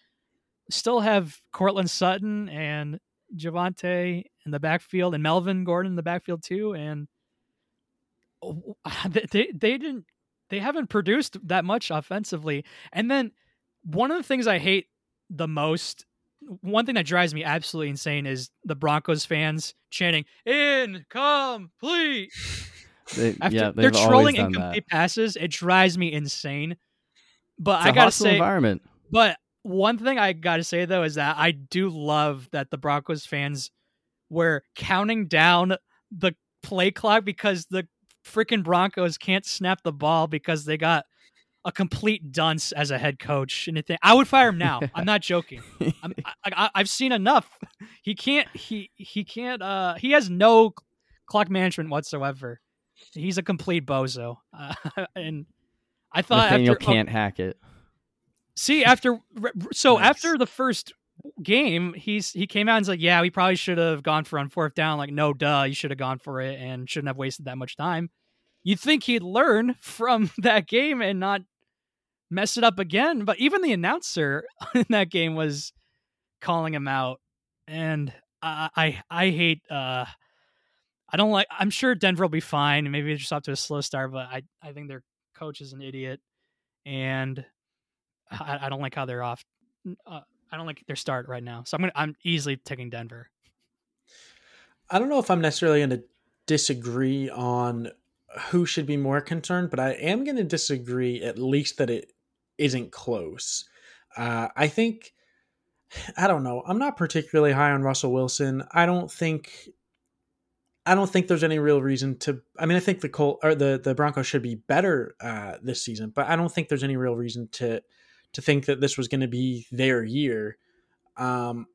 S3: Still have Courtland Sutton and Javonte in the backfield and Melvin Gordon in the backfield too. And they they didn't they haven't produced that much offensively. And then one of the things I hate the most, one thing that drives me absolutely insane is the Broncos fans chanting "incomplete."
S1: They, After, yeah,
S3: they're trolling incomplete that. passes. It drives me insane. But
S1: it's
S3: I gotta
S1: say,
S3: environment. But one thing I gotta say though is that I do love that the Broncos fans were counting down the play clock because the freaking Broncos can't snap the ball because they got a complete dunce as a head coach. And I would fire him now. I'm not joking. I'm, I, have seen enough. He can't. He he can't. Uh, he has no clock management whatsoever. He's a complete bozo. Uh, and I thought
S1: Nathaniel after, can't hack it.
S3: See, after so nice. after the first game, he's he came out and and's like, yeah, we probably should have gone for on fourth down. Like, no, duh, you should have gone for it and shouldn't have wasted that much time. You'd think he'd learn from that game and not mess it up again. But even the announcer in that game was calling him out, and I I, I hate. uh I don't like. I'm sure Denver will be fine. Maybe they're just off to a slow start, but I I think their coach is an idiot, and I, I don't like how they're off. Uh, I don't like their start right now. So I'm gonna I'm easily taking Denver.
S2: I don't know if I'm necessarily going to disagree on who should be more concerned, but I am going to disagree at least that it isn't close. Uh, I think I don't know. I'm not particularly high on Russell Wilson. I don't think I don't think there's any real reason to. I mean, I think the Col or the the Broncos should be better uh, this season, but I don't think there's any real reason to to think that this was going to be their year. Um,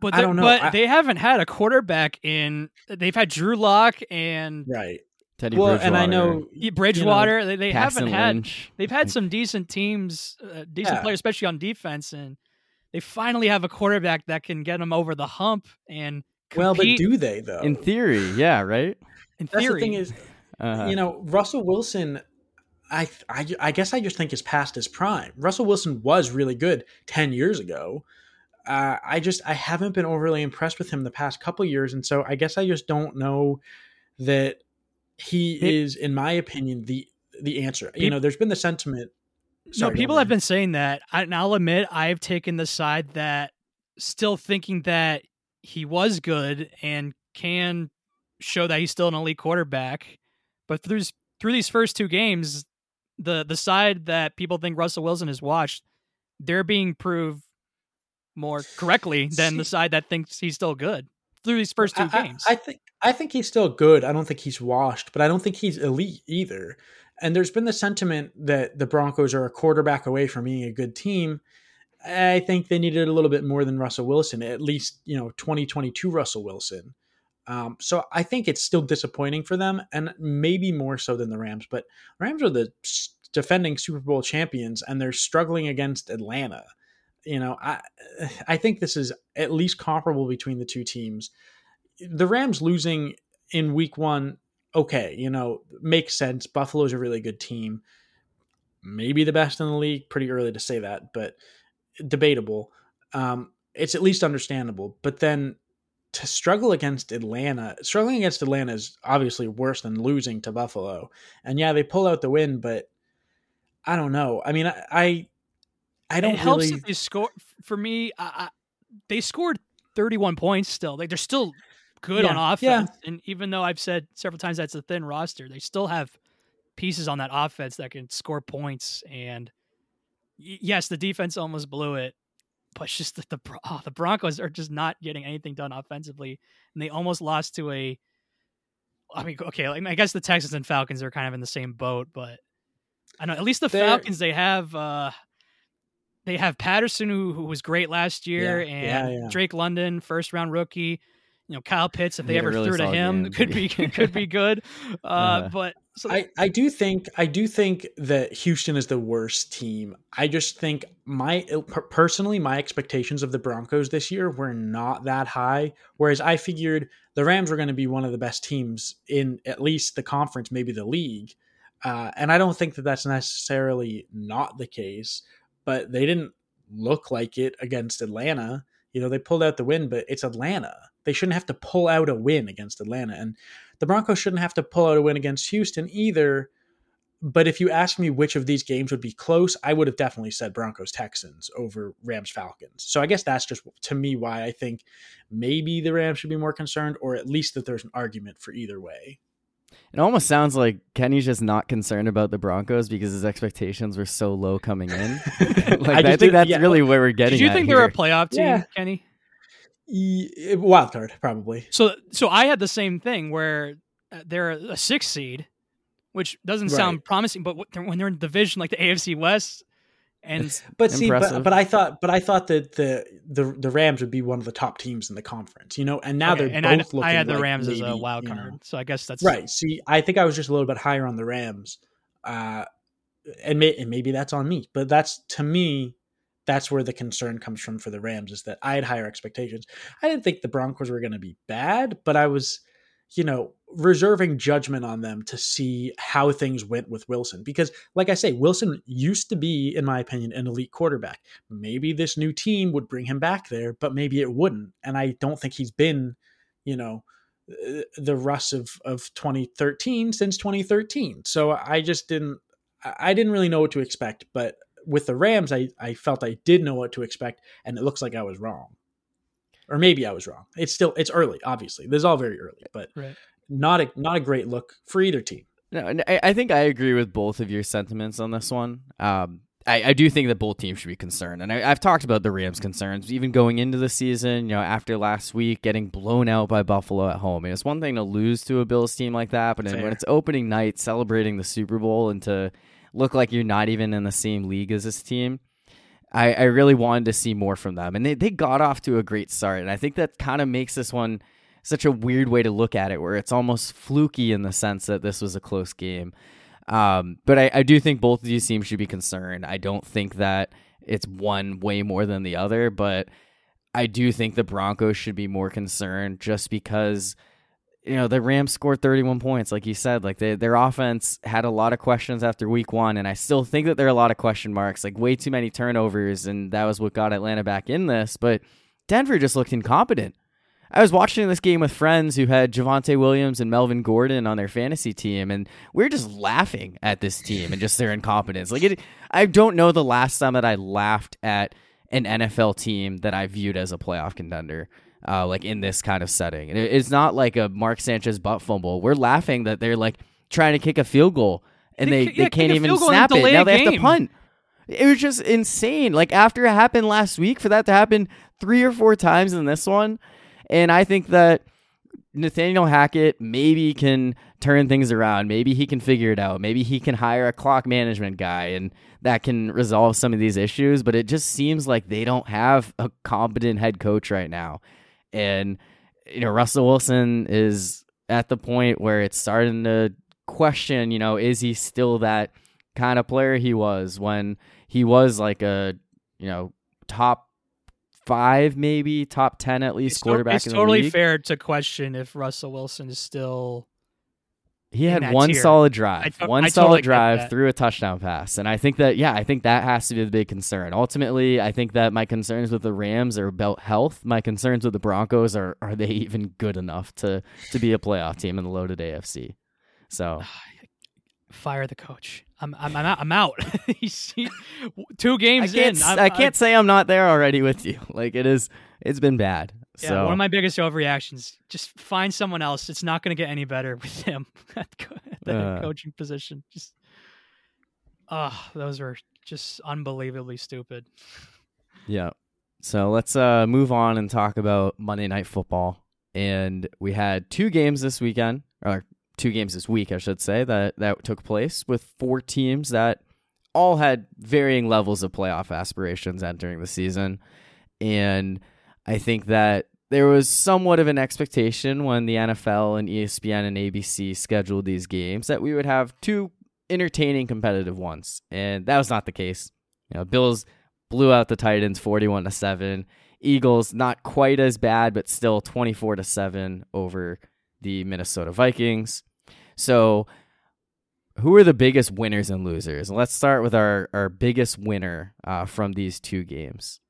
S3: but I don't know. But I, they haven't had a quarterback in. They've had Drew Lock and
S2: right.
S1: Teddy well,
S2: and I know
S3: Bridgewater. You know, they, they haven't had. Lynch. They've had some decent teams, uh, decent yeah. players, especially on defense, and they finally have a quarterback that can get them over the hump and. Compete.
S2: Well, but do they though?
S1: In theory, yeah, right.
S3: In theory,
S2: That's the thing is, uh-huh. you know, Russell Wilson I, I, I guess I just think is past his prime. Russell Wilson was really good 10 years ago. Uh, I just I haven't been overly impressed with him the past couple years, and so I guess I just don't know that he it, is, in my opinion, the the answer. you know, there's been the sentiment.
S3: Sorry, no, people have been saying that, and I'll admit I've taken the side that still thinking that he was good and can show that he's still an elite quarterback, but through through these first two games, the the side that people think Russell Wilson has watched, they're being proved more correctly than See, the side that thinks he's still good through these first two
S2: I,
S3: games.
S2: I, I think I think he's still good. I don't think he's washed, but I don't think he's elite either. And there's been the sentiment that the Broncos are a quarterback away from being a good team. I think they needed a little bit more than Russell Wilson, at least, you know, 2022 Russell Wilson. Um, so I think it's still disappointing for them, and maybe more so than the Rams. But Rams are the defending Super Bowl champions, and they're struggling against Atlanta. You know, I I think this is at least comparable between the two teams. The Rams losing in Week One, okay, you know, makes sense. Buffalo's a really good team, maybe the best in the league. Pretty early to say that, but debatable. Um, it's at least understandable. But then to struggle against Atlanta, struggling against Atlanta is obviously worse than losing to Buffalo. And yeah, they pull out the win, but I don't know. I mean, I I, I don't
S3: it helps
S2: really...
S3: they score. For me, I, I, they scored 31 points still. Like they're still good yeah, on offense. Yeah. And even though I've said several times that's a thin roster, they still have pieces on that offense that can score points. And yes, the defense almost blew it, but just the the, oh, the Broncos are just not getting anything done offensively, and they almost lost to a. I mean, okay, like, I guess the Texans and Falcons are kind of in the same boat, but I know at least the They're... Falcons they have uh they have Patterson who who was great last year, yeah, and yeah, yeah. Drake London first round rookie you know Kyle Pitts if they ever really threw to him could be could be good. Uh, uh, but
S2: so I I do think I do think that Houston is the worst team. I just think my personally my expectations of the Broncos this year were not that high. Whereas I figured the Rams were going to be one of the best teams in at least the conference, maybe the league. Uh, and I don't think that that's necessarily not the case. But they didn't look like it against Atlanta. You know, they pulled out the win, but it's Atlanta they shouldn't have to pull out a win against Atlanta. And the Broncos shouldn't have to pull out a win against Houston either. But if you ask me which of these games would be close, I would have definitely said Broncos Texans over Rams Falcons. So I guess that's just to me why I think maybe the Rams should be more concerned, or at least that there's an argument for either way.
S1: It almost sounds like Kenny's just not concerned about the Broncos because his expectations were so low coming in. like I, I think that's yeah. really where we're getting.
S3: Did you think
S1: here.
S3: they're a playoff team, yeah. Kenny?
S2: Wild card probably.
S3: So so I had the same thing where uh, they're a six seed, which doesn't right. sound promising, but when they're in division like the AFC West. And
S2: it's but see, but, but I thought, but I thought that the, the the Rams would be one of the top teams in the conference, you know. And now okay, they're and both I, looking. I
S3: had the
S2: like
S3: Rams
S2: maybe,
S3: as a wild card, you know, so I guess that's
S2: right. See, I think I was just a little bit higher on the Rams, uh, and, may, and maybe that's on me, but that's to me that's where the concern comes from for the Rams is that I had higher expectations. I didn't think the Broncos were going to be bad, but I was, you know, reserving judgment on them to see how things went with Wilson. Because, like I say, Wilson used to be, in my opinion, an elite quarterback. Maybe this new team would bring him back there, but maybe it wouldn't. And I don't think he's been, you know, uh, the Russ of, of 2013 since 2013. So I just didn't I didn't really know what to expect, but with the Rams, I, I felt I did know what to expect, and it looks like I was wrong. Or maybe I was wrong. It's still it's early, obviously. This is all very early, but right. not a not a great look for either team.
S1: No, I, I think I agree with both of your sentiments on this one. Um, I, I do think that both teams should be concerned, and I, have talked about the Rams' concerns even going into the season. You know, after last week getting blown out by Buffalo at home, I mean, it's one thing to lose to a Bills team like that, but when it's opening night, celebrating the Super Bowl, and to look like you're not even in the same league as this team. I, I really wanted to see more from them. And they, they got off to a great start. And I think that kind of makes this one such a weird way to look at it, where it's almost fluky in the sense that this was a close game. Um, but I, I do think both of these teams should be concerned. I don't think that it's one way more than the other, but I do think the Broncos should be more concerned just because – you know the Rams scored 31 points, like you said. Like they, their offense had a lot of questions after Week One, and I still think that there are a lot of question marks, like way too many turnovers, and that was what got Atlanta back in this. But Denver just looked incompetent. I was watching this game with friends who had Javonte Williams and Melvin Gordon on their fantasy team, and we are just laughing at this team and just their incompetence. Like it, I don't know the last time that I laughed at an NFL team that I viewed as a playoff contender uh, like in this kind of setting. And it's not like a Mark Sanchez butt fumble. We're laughing that they're like trying to kick a field goal and they, they, yeah, they can't even snap it. Now they have to punt. It was just insane. Like after it happened last week, for that to happen three or four times in this one, and I think that Nathaniel Hackett maybe can turn things around. Maybe he can figure it out. Maybe he can hire a clock management guy and that can resolve some of these issues. But it just seems like they don't have a competent head coach right now. And, you know, Russell Wilson is at the point where it's starting to question, you know, is he still that kind of player he was when he was like a, you know, top five, maybe top ten at least
S3: it's
S1: quarterback.
S3: It's totally fair to question if Russell Wilson is still.
S1: He had one
S3: tier.
S1: solid drive,
S3: I,
S1: one
S3: I
S1: solid
S3: totally
S1: drive through a touchdown pass, and I think that yeah, I think that has to be the big concern. Ultimately, I think that my concerns with the Rams are about health. My concerns with the Broncos are are they even good enough to to be a playoff team in the loaded AFC? So
S3: fire the coach. I'm I'm I'm out. I'm out. two games
S1: I
S3: in.
S1: I'm, I can not say I'm not there already with you. Like it is, it's been bad.
S3: Yeah,
S1: so.
S3: one of my biggest overreactions. Just find someone else. It's not going to get any better with him at the uh, coaching position. Just, oh, those were just unbelievably stupid.
S1: Yeah. So let's uh, move on and talk about Monday Night Football. And we had two games this weekend, or two games this week, I should say, that that took place with four teams that all had varying levels of playoff aspirations entering the season. And I think that there was somewhat of an expectation when the NFL and ESPN and ABC scheduled these games that we would have two entertaining competitive ones. And that was not the case. You know, Bills blew out the Titans 41 to 7. Eagles not quite as bad but still 24 to 7 over the Minnesota Vikings. So, who are the biggest winners and losers? Let's start with our, our biggest winner uh, from these two games.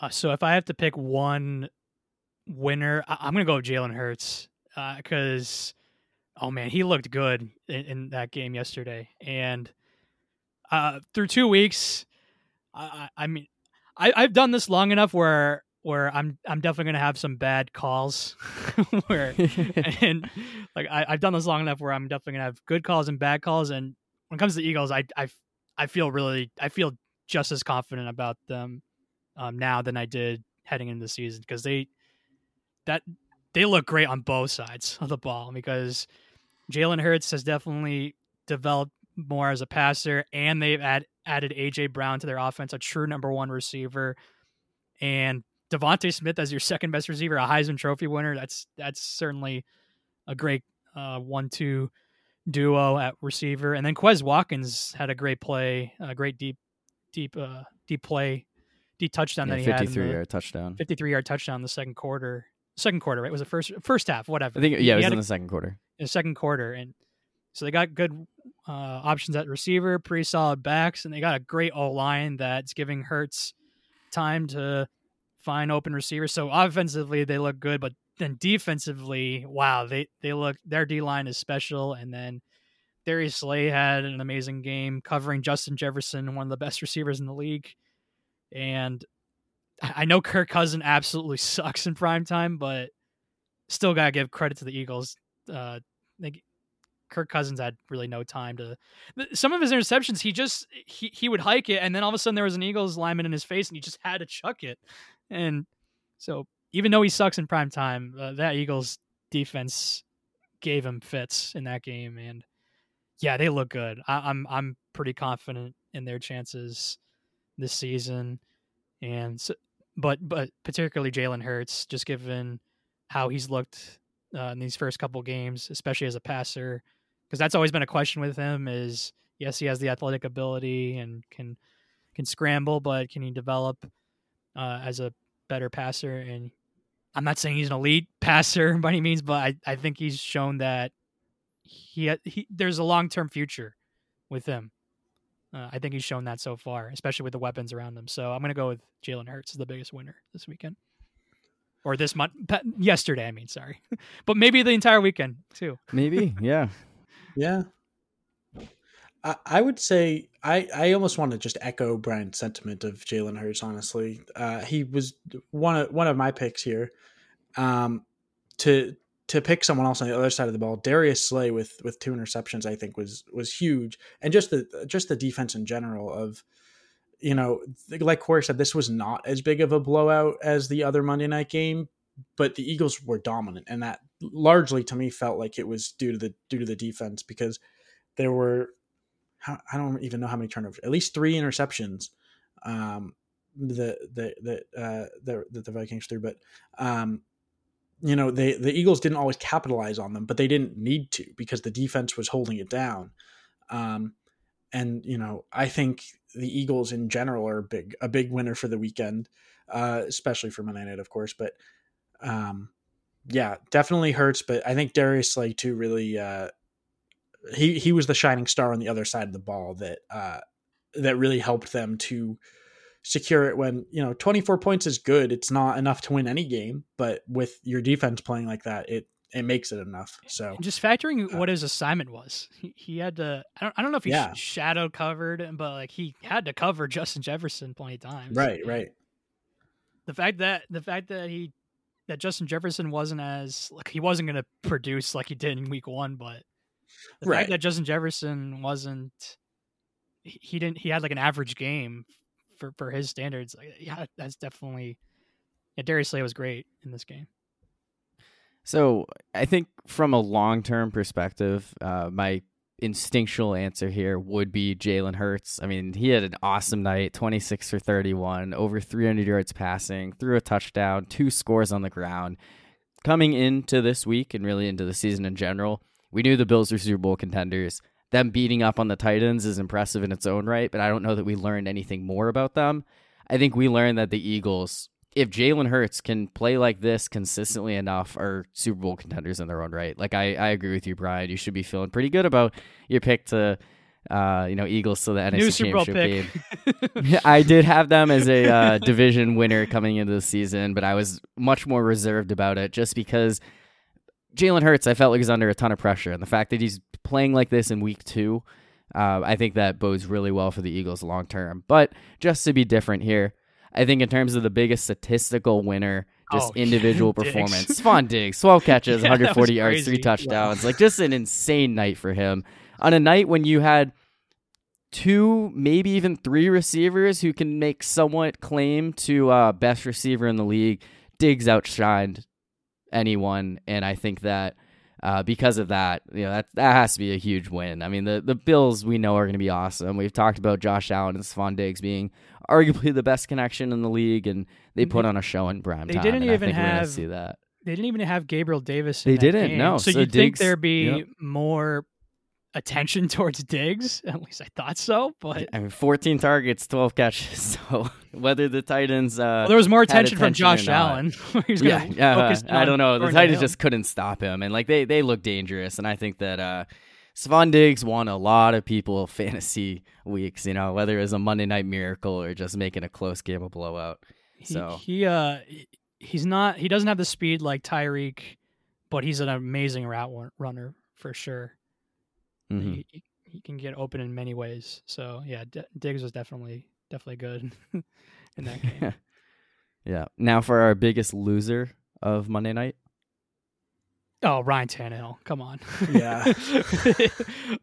S3: Uh, so, if I have to pick one winner, I- am going to go with Jalen Hurts because, uh, oh man, he looked good in, in that game yesterday. And uh, through two weeks, I, I mean, I, I've done this long enough where where I'm I'm definitely gonna have some bad calls where and like I, have done this long enough where I'm definitely gonna have good calls and bad calls and when it comes to the Eagles I I, I feel really I feel just as confident about them um, now than I did heading into the season because they that they look great on both sides of the ball because Jalen Hurts has definitely developed more as a passer and they've add, added AJ Brown to their offense a true number one receiver and DeVonta Smith as your second best receiver, a Heisman Trophy winner. That's that's certainly a great uh, one-two duo at receiver. And then Quez Watkins had a great play, a great deep, deep, uh, deep play, touchdown
S1: yeah,
S3: that he
S1: 53
S3: had.
S1: Fifty-three yard touchdown.
S3: Fifty-three yard touchdown in the second quarter. Second quarter, right? Was it first first half? Whatever.
S1: I think yeah, it was in a, the second quarter.
S3: In the second quarter, and so they got good uh, options at receiver, pretty solid backs, and they got a great O line that's giving Hurts time to find open receivers. So offensively they look good, but then defensively, wow, they they look their D line is special. And then Darius Slay had an amazing game covering Justin Jefferson, one of the best receivers in the league. And I know Kirk Cousin absolutely sucks in prime time, but still gotta give credit to the Eagles. Uh, they, Kirk Cousins had really no time to. Some of his interceptions, he just he he would hike it, and then all of a sudden there was an Eagles lineman in his face, and he just had to chuck it. And so even though he sucks in prime time, uh, that Eagles defense gave him fits in that game, and yeah, they look good. I, I'm I'm pretty confident in their chances this season, and so, but but particularly Jalen Hurts, just given how he's looked uh, in these first couple games, especially as a passer, because that's always been a question with him. Is yes, he has the athletic ability and can can scramble, but can he develop uh, as a better passer. And I'm not saying he's an elite passer by any means, but I, I think he's shown that he, he there's a long term future with him. Uh, I think he's shown that so far, especially with the weapons around him. So I'm going to go with Jalen Hurts as the biggest winner this weekend. Or this month, yesterday, I mean, sorry. but maybe the entire weekend too.
S1: Maybe, yeah.
S2: yeah. I, I would say I, I almost want to just echo Brian's sentiment of Jalen Hurts. Honestly, uh, he was one of one of my picks here. Um, to to pick someone else on the other side of the ball, Darius Slay with with two interceptions, I think was was huge, and just the just the defense in general of, you know, like Corey said, this was not as big of a blowout as the other Monday night game, but the Eagles were dominant, and that largely to me felt like it was due to the due to the defense because there were I don't even know how many turnovers, at least three interceptions. Um, the the the uh, the, the Vikings threw, but um, you know they the Eagles didn't always capitalize on them, but they didn't need to because the defense was holding it down. Um, and you know I think the Eagles in general are a big a big winner for the weekend, uh, especially for Monday night, of course. But um, yeah, definitely hurts. But I think Darius Slay too really uh, he he was the shining star on the other side of the ball that uh, that really helped them to secure it when you know 24 points is good it's not enough to win any game but with your defense playing like that it it makes it enough so
S3: and just factoring uh, what his assignment was he, he had to I don't, I don't know if he yeah. shadow covered but like he had to cover justin jefferson plenty of times
S2: right right
S3: the fact that the fact that he that justin jefferson wasn't as like he wasn't going to produce like he did in week one but the right. fact that justin jefferson wasn't he didn't he had like an average game for for his standards, yeah, that's definitely. Yeah, Darius Slay was great in this game.
S1: So I think from a long term perspective, uh, my instinctual answer here would be Jalen Hurts. I mean, he had an awesome night 26 for 31, over 300 yards passing, threw a touchdown, two scores on the ground. Coming into this week and really into the season in general, we knew the Bills were Super Bowl contenders them beating up on the Titans is impressive in its own right, but I don't know that we learned anything more about them. I think we learned that the Eagles, if Jalen Hurts can play like this consistently enough, are Super Bowl contenders in their own right. Like I, I agree with you, Brian. You should be feeling pretty good about your pick to uh, you know, Eagles to the NFC New Championship game. I did have them as a uh, division winner coming into the season, but I was much more reserved about it just because Jalen Hurts, I felt like he's under a ton of pressure, and the fact that he's playing like this in week two, uh, I think that bodes really well for the Eagles long term. But just to be different here, I think in terms of the biggest statistical winner, just oh, individual performance, Stefon Diggs, 12 catches, yeah, 140 yards, three touchdowns, wow. like just an insane night for him. On a night when you had two, maybe even three receivers who can make somewhat claim to uh, best receiver in the league, Diggs outshined anyone, and I think that uh, because of that, you know that that has to be a huge win. I mean, the the Bills we know are going to be awesome. We've talked about Josh Allen and Stefon Diggs being arguably the best connection in the league, and they put on a show in prime
S3: they
S1: time.
S3: They didn't even
S1: have
S3: see
S1: that.
S3: They didn't even have Gabriel Davis.
S1: they didn't.
S3: Game.
S1: No.
S3: So, so you'd Diggs, think there'd be yep. more attention towards Diggs. At least I thought so. But
S1: I mean, 14 targets, 12 catches. So whether the Titans, uh, well,
S3: there was more attention, attention from Josh Allen.
S1: yeah, yeah. I don't know. The Titans just couldn't stop him, and like they they look dangerous. And I think that uh, Stefon Diggs won a lot of people fantasy weeks. You know, whether it was a Monday Night Miracle or just making a close game a blowout. So
S3: he, he uh he's not he doesn't have the speed like Tyreek, but he's an amazing route runner for sure. Mm-hmm. He, he can get open in many ways. So yeah, D- Diggs was definitely definitely good in that game.
S1: yeah. Now for our biggest loser of Monday night.
S3: Oh, Ryan Tannehill. Come on.
S2: Yeah.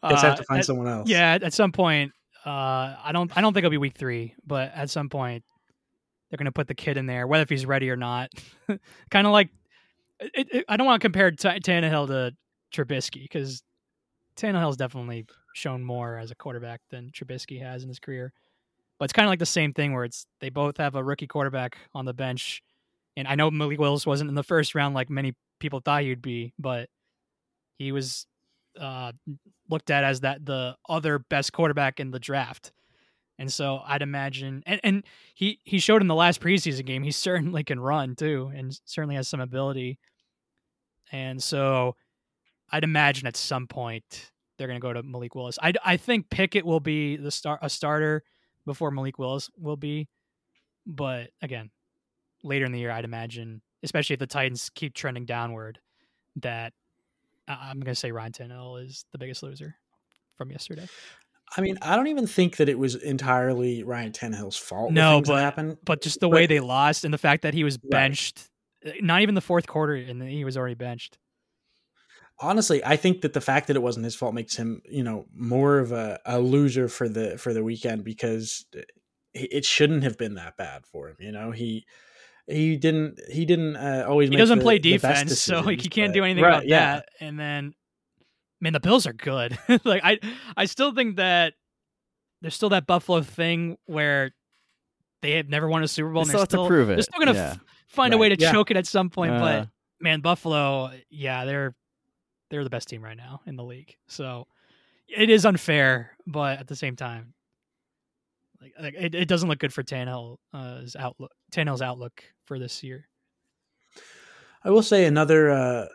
S2: Let's have to find
S3: at,
S2: someone else.
S3: Yeah, at, at some point, uh, I don't I don't think it'll be week three, but at some point they're gonna put the kid in there, whether if he's ready or not. kind of like it, it, I don't want to compare T- Tannehill to Trubisky because Tannehill's definitely shown more as a quarterback than Trubisky has in his career. But it's kind of like the same thing where it's they both have a rookie quarterback on the bench. And I know Malik Willis wasn't in the first round like many people thought he'd be, but he was uh, looked at as that the other best quarterback in the draft. And so I'd imagine, and, and he he showed in the last preseason game he certainly can run too, and certainly has some ability. And so I'd imagine at some point they're going to go to Malik Willis. I, I think Pickett will be the star a starter before Malik Willis will be, but again, later in the year, I'd imagine, especially if the Titans keep trending downward, that I'm going to say Ryan Tannehill is the biggest loser from yesterday.
S2: I mean, I don't even think that it was entirely Ryan Tannehill's fault. No,
S3: but
S2: happened.
S3: but just the but, way they lost and the fact that he was benched, right. not even the fourth quarter, and he was already benched.
S2: Honestly, I think that the fact that it wasn't his fault makes him, you know, more of a, a loser for the for the weekend because it shouldn't have been that bad for him. You know, he he didn't he didn't uh, always.
S3: He doesn't the, play defense, so he can't do anything right, about yeah. that. And then, man, the Bills are good. like I I still think that there's still that Buffalo thing where they have never won a Super Bowl.
S1: They
S3: and they're
S1: still, to prove it.
S3: They're still gonna yeah. f- find right. a way to yeah. choke it at some point. Uh, but man, Buffalo, yeah, they're they're the best team right now in the league. So it is unfair, but at the same time, like, like it, it doesn't look good for Tannehill's uh, outlook. Tannehill's outlook for this year.
S2: I will say another uh,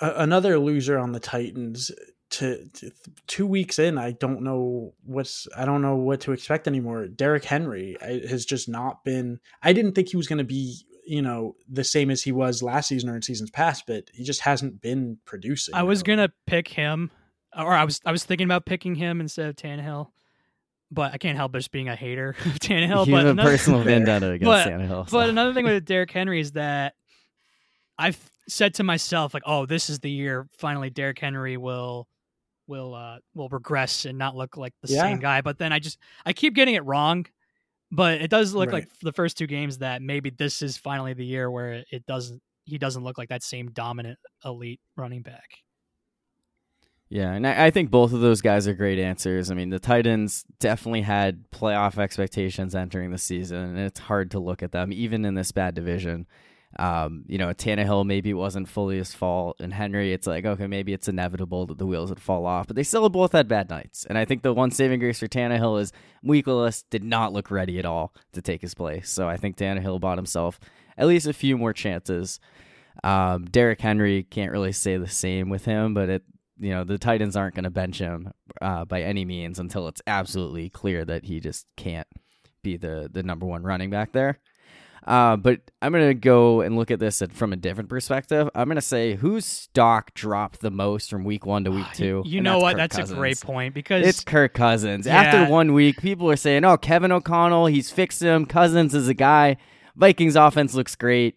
S2: another loser on the Titans. To, to, two weeks in, I don't know what's I don't know what to expect anymore. Derrick Henry has just not been. I didn't think he was going to be you know the same as he was last season or in seasons past, but he just hasn't been producing.
S3: I was gonna pick him, or I was I was thinking about picking him instead of Tannehill, but I can't help but just being a hater of Tannehill.
S1: You
S3: but
S1: have a personal vendetta against but, Tannehill.
S3: So. But another thing with Derrick Henry is that I've said to myself like, oh, this is the year finally Derrick Henry will will uh will regress and not look like the yeah. same guy. But then I just I keep getting it wrong. But it does look right. like the first two games that maybe this is finally the year where it doesn't he doesn't look like that same dominant elite running back.
S1: Yeah, and I, I think both of those guys are great answers. I mean, the Titans definitely had playoff expectations entering the season, and it's hard to look at them even in this bad division. Um, you know, Tannehill maybe it wasn't fully his fault, and Henry, it's like okay, maybe it's inevitable that the wheels would fall off, but they still both had bad nights. And I think the one saving grace for Tannehill is Weekless did not look ready at all to take his place. So I think Tannehill bought himself at least a few more chances. Um, Derrick Henry can't really say the same with him, but it you know the Titans aren't going to bench him uh, by any means until it's absolutely clear that he just can't be the the number one running back there. Uh, but I'm going to go and look at this from a different perspective. I'm going to say whose stock dropped the most from week one to week two.
S3: You know what? Kirk that's Cousins. a great point because
S1: it's Kirk Cousins. Yeah. After one week, people are saying, "Oh, Kevin O'Connell, he's fixed him. Cousins is a guy. Vikings offense looks great."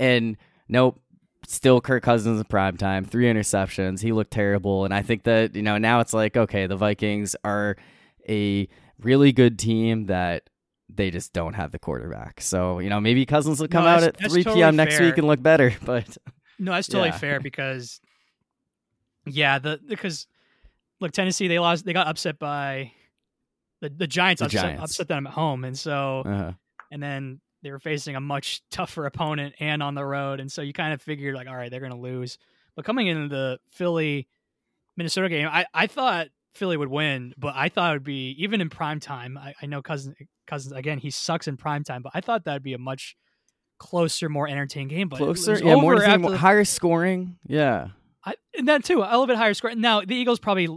S1: And nope, still Kirk Cousins in prime time, three interceptions. He looked terrible. And I think that, you know, now it's like, okay, the Vikings are a really good team that they just don't have the quarterback. So, you know, maybe Cousins will come no, out at 3 totally p.m. next week and look better. But
S3: no, that's totally yeah. fair because, yeah, the because look, Tennessee, they lost, they got upset by the, the Giants, the upset, Giants. upset them at home. And so, uh-huh. and then they were facing a much tougher opponent and on the road, and so you kind of figured like, all right, they're going to lose. But coming into the Philly Minnesota game, I, I thought Philly would win, but I thought it would be even in prime time. I, I know Cousins Cousins again, he sucks in prime time, but I thought that would be a much closer, more entertaining game. But
S1: closer, yeah, more, the, higher scoring, yeah.
S3: I, and that too, a little bit higher score. Now the Eagles probably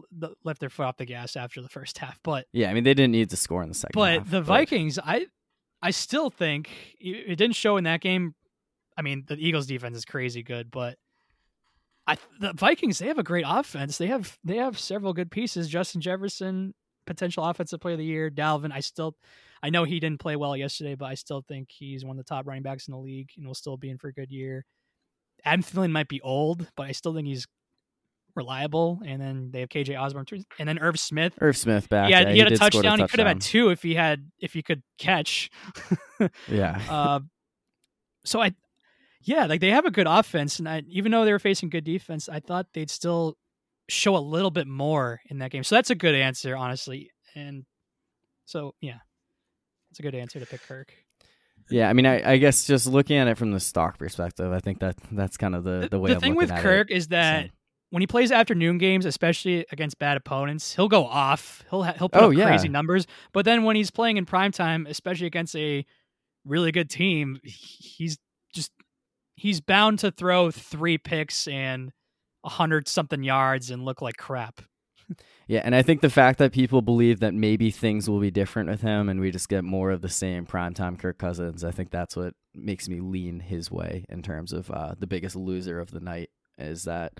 S3: left their foot off the gas after the first half, but
S1: yeah, I mean they didn't need to score in the second.
S3: But
S1: half,
S3: the but... Vikings, I I still think it didn't show in that game. I mean, the Eagles' defense is crazy good, but I the Vikings they have a great offense. They have they have several good pieces. Justin Jefferson, potential offensive player of the year. Dalvin, I still I know he didn't play well yesterday, but I still think he's one of the top running backs in the league and will still be in for a good year. Adam Thielen might be old, but I still think he's reliable. And then they have KJ Osborn and then Irv Smith.
S1: Irv Smith back.
S3: Yeah, he,
S1: had
S3: a touchdown. He could have had two if he had if he could catch.
S1: yeah.
S3: Uh, so I, yeah, like they have a good offense, and I, even though they were facing good defense, I thought they'd still show a little bit more in that game. So that's a good answer, honestly. And so yeah, it's a good answer to pick Kirk.
S1: Yeah, I mean, I, I, guess just looking at it from the stock perspective, I think that that's kind of the the way.
S3: The thing with Kirk
S1: it.
S3: is that so when he plays afternoon games, especially against bad opponents, he'll go off. He'll ha- he'll put oh, up yeah. crazy numbers. But then when he's playing in prime time, especially against a really good team, he's just he's bound to throw three picks and a hundred something yards and look like crap.
S1: Yeah, and I think the fact that people believe that maybe things will be different with him and we just get more of the same primetime Kirk Cousins, I think that's what makes me lean his way in terms of uh, the biggest loser of the night is that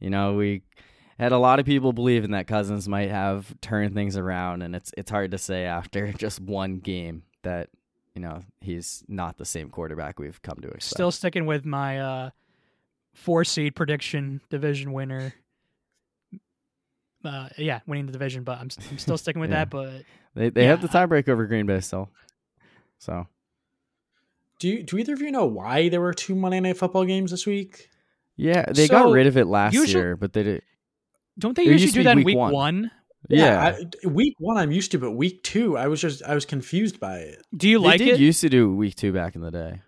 S1: you know, we had a lot of people believing that Cousins might have turned things around, and it's it's hard to say after just one game that you know he's not the same quarterback we've come to expect.
S3: Still sticking with my uh, four seed prediction, division winner. Uh, yeah, winning the division. But I'm I'm still sticking with yeah. that. But
S1: they they yeah. have the tiebreak over Green Bay still. So,
S2: do you, do either of you know why there were two Monday Night Football games this week?
S1: Yeah, they so, got rid of it last usually, year, but they did.
S3: Don't they usually do that in week one? one?
S2: Yeah, yeah I, week one I'm used to, but week two I was just I was confused by it.
S3: Do you like
S1: they
S3: it?
S1: Used to do week two back in the day,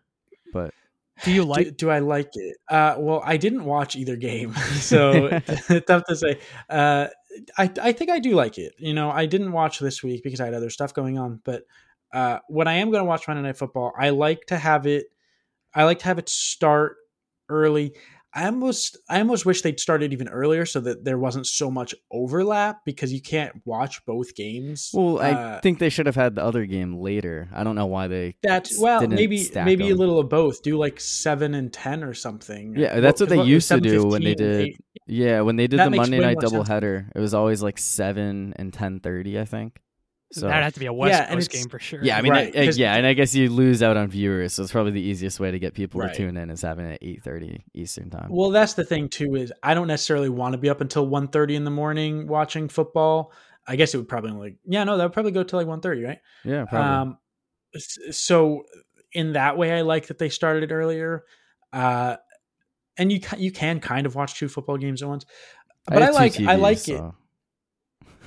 S1: but
S3: do you like?
S2: Do, do I like it? Uh, well, I didn't watch either game, so tough to say. Uh, I I think I do like it. You know, I didn't watch this week because I had other stuff going on, but uh, when I am going to watch Monday Night Football, I like to have it. I like to have it start early. I almost I almost wish they'd started even earlier so that there wasn't so much overlap because you can't watch both games.
S1: Well, I uh, think they should have had the other game later. I don't know why they
S2: That's well, maybe maybe them. a little of both. Do like 7 and 10 or something.
S1: Yeah, that's well, what they used to do when they did 8. Yeah, when they did that the Monday night doubleheader. It was always like 7 and 10:30, I think.
S3: So that'd have to be a West yeah, Coast game for sure.
S1: Yeah, I mean, right, I, yeah, and I guess you lose out on viewers, so it's probably the easiest way to get people right. to tune in is having it at eight thirty Eastern time.
S2: Well, that's the thing too is I don't necessarily want to be up until 1.30 in the morning watching football. I guess it would probably like yeah, no, that would probably go to like 1.30, right?
S1: Yeah, probably. Um,
S2: so in that way, I like that they started it earlier. Uh, and you you can kind of watch two football games at once, but I, I like TVs, I like so. it.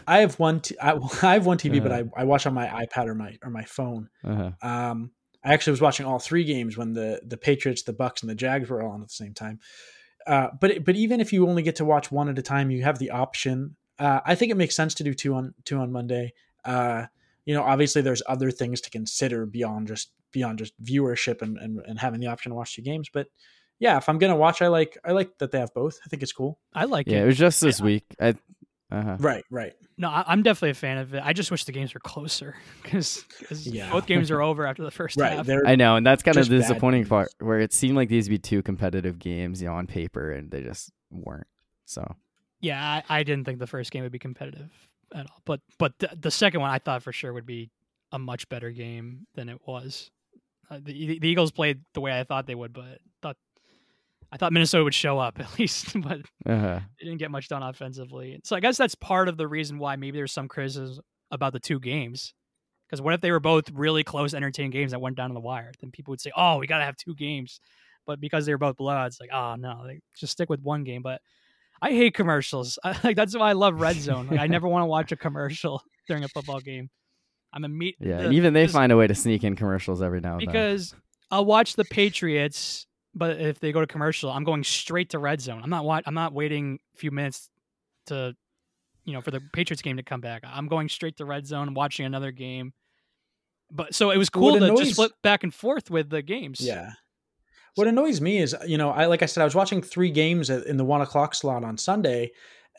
S2: I have one. T- I, I have one TV, uh-huh. but I, I watch on my iPad or my or my phone. Uh-huh. Um, I actually was watching all three games when the the Patriots, the Bucs, and the Jags were all on at the same time. Uh, but but even if you only get to watch one at a time, you have the option. Uh, I think it makes sense to do two on two on Monday. Uh, you know, obviously there's other things to consider beyond just beyond just viewership and, and, and having the option to watch two games. But yeah, if I'm gonna watch, I like I like that they have both. I think it's cool.
S3: I like it.
S1: yeah,
S3: it.
S1: it was just this week. I uh-huh.
S2: Right, right.
S3: No, I, am definitely a fan of it. I just wish the games were closer because yeah. both games are over after the first right, half.
S1: I know, and that's kind of the disappointing part where it seemed like these would be two competitive games, you know, on paper, and they just weren't. So
S3: yeah, I, I didn't think the first game would be competitive at all, but but the, the second one I thought for sure would be a much better game than it was. Uh, the, the Eagles played the way I thought they would, but thought I thought Minnesota would show up at least, but uh-huh. they didn't get much done offensively. So I guess that's part of the reason why maybe there's some criticism about the two games. Because what if they were both really close, entertaining games that went down to the wire? Then people would say, "Oh, we got to have two games." But because they were both blowouts, like, oh no, they just stick with one game. But I hate commercials. I, like that's why I love Red Zone. Like I never want to watch a commercial during a football game. I'm a meet.
S1: Yeah, the, even they find a way to sneak in commercials every now and
S3: because then. Because I'll watch the Patriots but if they go to commercial, I'm going straight to red zone. I'm not wa- I'm not waiting a few minutes to you know for the Patriots game to come back. I'm going straight to red zone, watching another game. But so it was cool to just flip back and forth with the games.
S2: Yeah. What annoys me is, you know, I like I said, I was watching three games in the one o'clock slot on Sunday,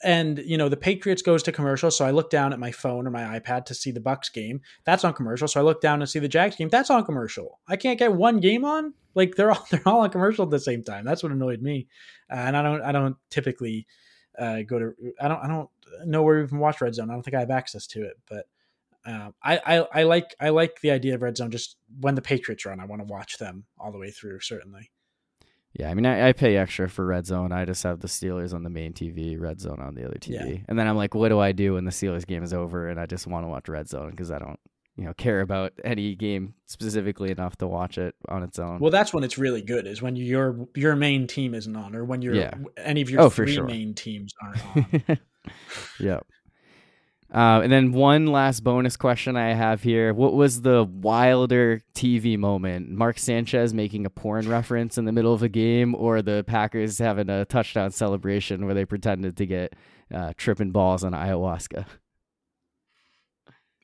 S2: and you know the Patriots goes to commercial, so I look down at my phone or my iPad to see the Bucs game. That's on commercial. So I look down and see the Jags game. That's on commercial. I can't get one game on. Like they're all they're all on commercial at the same time. That's what annoyed me. Uh, and I don't I don't typically uh, go to I don't I don't know where we even watch Red Zone. I don't think I have access to it, but. Um, I, I, I like I like the idea of red zone. Just when the Patriots run, I want to watch them all the way through. Certainly.
S1: Yeah, I mean, I, I, pay extra for Red Zone. I just have the Steelers on the main TV, Red Zone on the other TV, yeah. and then I'm like, what do I do when the Steelers game is over and I just want to watch Red Zone because I don't, you know, care about any game specifically enough to watch it on its own.
S2: Well, that's when it's really good is when your your main team isn't on, or when your yeah. any of your oh, three sure. main teams aren't on.
S1: yep. Uh, and then one last bonus question I have here: What was the wilder TV moment? Mark Sanchez making a porn reference in the middle of a game, or the Packers having a touchdown celebration where they pretended to get uh, tripping balls on ayahuasca?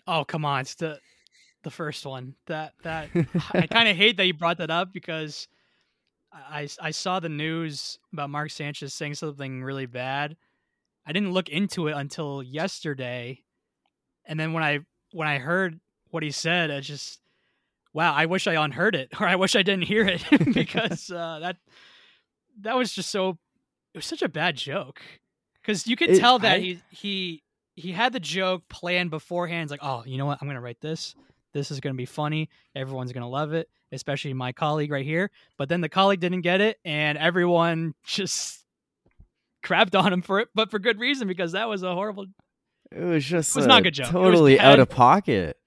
S3: Oh come on! It's the the first one. That that I kind of hate that you brought that up because I I saw the news about Mark Sanchez saying something really bad I didn't look into it until yesterday, and then when I when I heard what he said, I just wow, I wish I unheard it or I wish I didn't hear it because uh, that that was just so it was such a bad joke because you could it, tell that I, he he he had the joke planned beforehand. It's like, oh, you know what? I'm gonna write this. This is gonna be funny. Everyone's gonna love it, especially my colleague right here. But then the colleague didn't get it, and everyone just crapped on him for it, but for good reason because that was a horrible.
S1: It was just
S3: it was not a good joke.
S1: Totally out of pocket.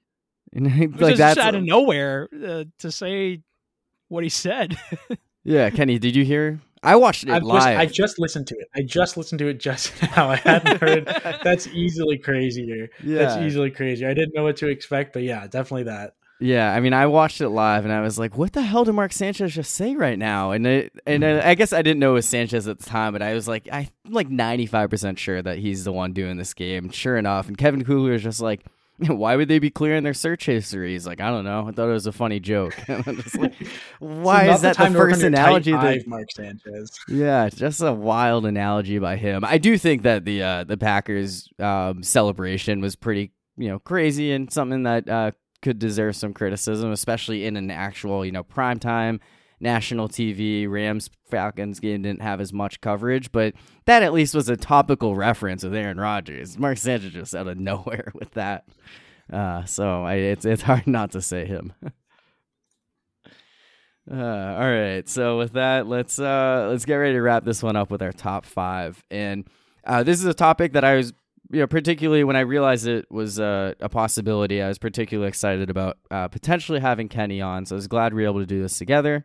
S3: And like that's out of nowhere uh, to say what he said.
S1: yeah, Kenny, did you hear? I watched it I live.
S2: Just, I just listened to it. I just listened to it just now. I hadn't heard. that's easily crazier. Yeah. That's easily crazier. I didn't know what to expect, but yeah, definitely that.
S1: Yeah, I mean, I watched it live and I was like, "What the hell did Mark Sanchez just say right now?" And it, and I, I guess I didn't know it was Sanchez at the time, but I was like, I'm like 95 percent sure that he's the one doing this game. Sure enough, and Kevin Kugler was just like, "Why would they be clearing their search history?" He's like, "I don't know. I thought it was a funny joke." like, why is that the, the first analogy that
S2: Mark Sanchez?
S1: Yeah, just a wild analogy by him. I do think that the uh, the Packers um, celebration was pretty you know crazy and something that uh, could deserve some criticism, especially in an actual, you know, primetime national TV. Rams Falcons game didn't have as much coverage, but that at least was a topical reference with Aaron Rodgers. Mark Sanchez just out of nowhere with that. Uh, so I, it's it's hard not to say him. uh, all right, so with that, let's uh, let's get ready to wrap this one up with our top five. And uh, this is a topic that I was you know, particularly when I realized it was uh, a possibility, I was particularly excited about uh, potentially having Kenny on. So I was glad we were able to do this together.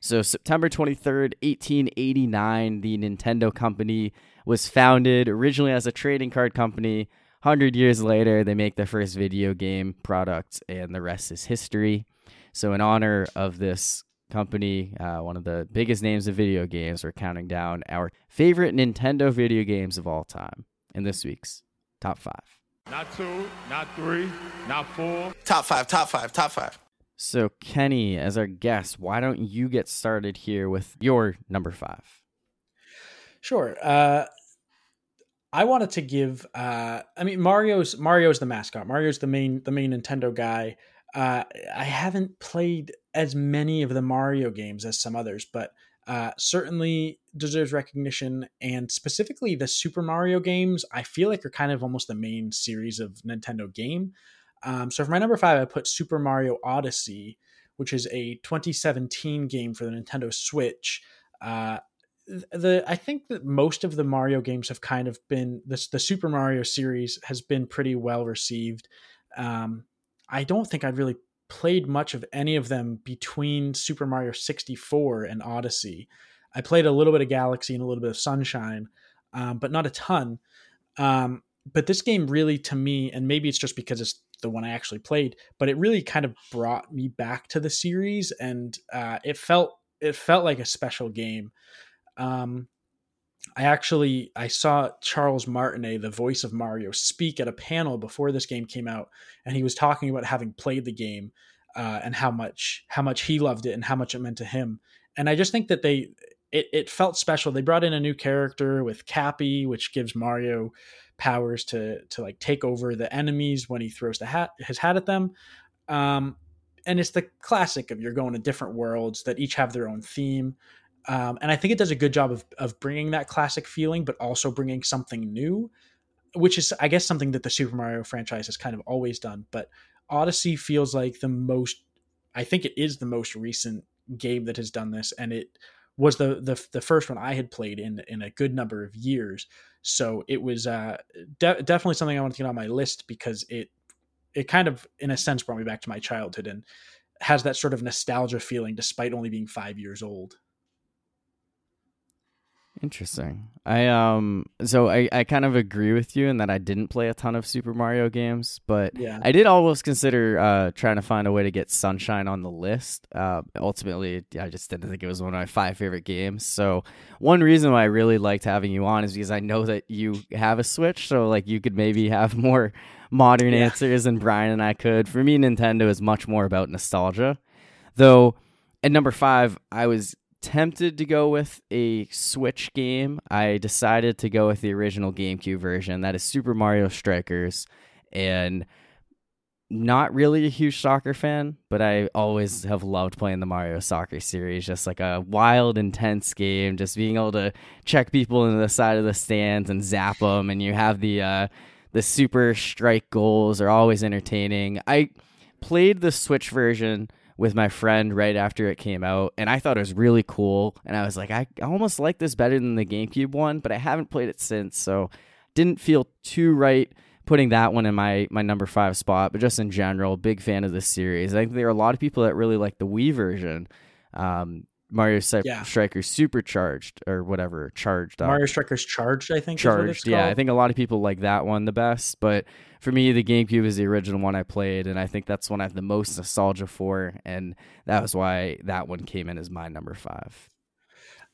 S1: So September 23rd, 1889, the Nintendo company was founded originally as a trading card company. 100 years later, they make their first video game product, and the rest is history. So, in honor of this company, uh, one of the biggest names of video games, we're counting down our favorite Nintendo video games of all time in this week's top five.
S4: Not two, not three, not four.
S5: Top five, top five, top five.
S1: So, Kenny, as our guest, why don't you get started here with your number five?
S2: Sure. Uh, I wanted to give. Uh, I mean, Mario's Mario's the mascot. Mario's the main the main Nintendo guy. Uh, I haven't played as many of the Mario games as some others, but uh, certainly deserves recognition. And specifically, the Super Mario games, I feel like are kind of almost the main series of Nintendo game. Um, so for my number five, I put Super Mario Odyssey, which is a 2017 game for the Nintendo Switch. Uh, the I think that most of the Mario games have kind of been this the Super Mario series has been pretty well received. Um, I don't think I'd really played much of any of them between Super Mario 64 and Odyssey. I played a little bit of Galaxy and a little bit of Sunshine, um, but not a ton. Um, but this game really, to me, and maybe it's just because it's the one I actually played, but it really kind of brought me back to the series, and uh, it felt it felt like a special game. Um, I actually I saw Charles Martinet, the voice of Mario, speak at a panel before this game came out, and he was talking about having played the game uh, and how much how much he loved it and how much it meant to him. And I just think that they it, it felt special. They brought in a new character with Cappy, which gives Mario powers to to like take over the enemies when he throws the hat his hat at them. Um, and it's the classic of you're going to different worlds that each have their own theme. Um, and I think it does a good job of, of bringing that classic feeling, but also bringing something new, which is, I guess, something that the Super Mario franchise has kind of always done. But Odyssey feels like the most, I think it is the most recent game that has done this, and it was the the, the first one I had played in in a good number of years. So it was uh, de- definitely something I wanted to get on my list because it it kind of, in a sense, brought me back to my childhood and has that sort of nostalgia feeling, despite only being five years old.
S1: Interesting. I um so I, I kind of agree with you in that I didn't play a ton of Super Mario games, but yeah. I did almost consider uh trying to find a way to get Sunshine on the list. Uh ultimately I just didn't think it was one of my five favorite games. So one reason why I really liked having you on is because I know that you have a Switch, so like you could maybe have more modern yeah. answers than Brian and I could. For me Nintendo is much more about nostalgia. Though at number five, I was tempted to go with a Switch game. I decided to go with the original GameCube version. That is Super Mario Strikers. And not really a huge soccer fan, but I always have loved playing the Mario Soccer series. Just like a wild, intense game. Just being able to check people into the side of the stands and zap them, and you have the uh, the super strike goals are always entertaining. I played the Switch version with my friend right after it came out, and I thought it was really cool. And I was like, I almost like this better than the GameCube one, but I haven't played it since, so didn't feel too right putting that one in my my number five spot. But just in general, big fan of this series. I think there are a lot of people that really like the Wii version. Um, Mario yeah. Strikers Supercharged or whatever, charged up.
S2: Mario Strikers Charged, I think.
S1: Charged, yeah. I think a lot of people like that one the best, but for me, the GameCube is the original one I played, and I think that's one I have the most nostalgia for, and that was why that one came in as my number five.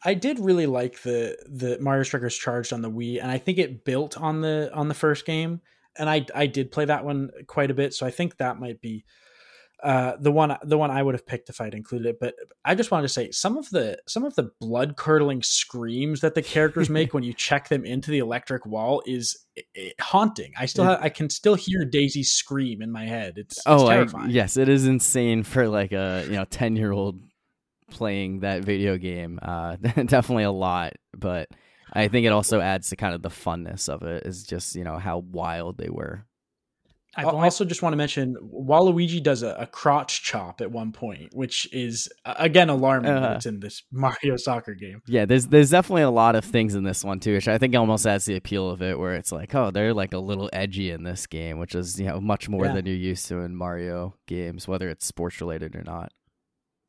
S2: I did really like the the Mario Strikers Charged on the Wii, and I think it built on the on the first game, and I I did play that one quite a bit, so I think that might be uh, the one the one I would have picked if I'd included it. But I just wanted to say some of the some of the blood curdling screams that the characters make when you check them into the electric wall is it, it, haunting. I still have, I can still hear Daisy scream in my head. It's, it's oh I,
S1: yes, it is insane for like a you know ten year old playing that video game. Uh, definitely a lot, but I think it also adds to kind of the funness of it. Is just you know how wild they were.
S2: I also just want to mention Waluigi does a, a, crotch chop at one point, which is again alarming. Uh, it's in this Mario soccer game.
S1: Yeah, there's there's definitely a lot of things in this one too, which I think almost adds the appeal of it, where it's like, oh, they're like a little edgy in this game, which is you know much more yeah. than you're used to in Mario games, whether it's sports related or not.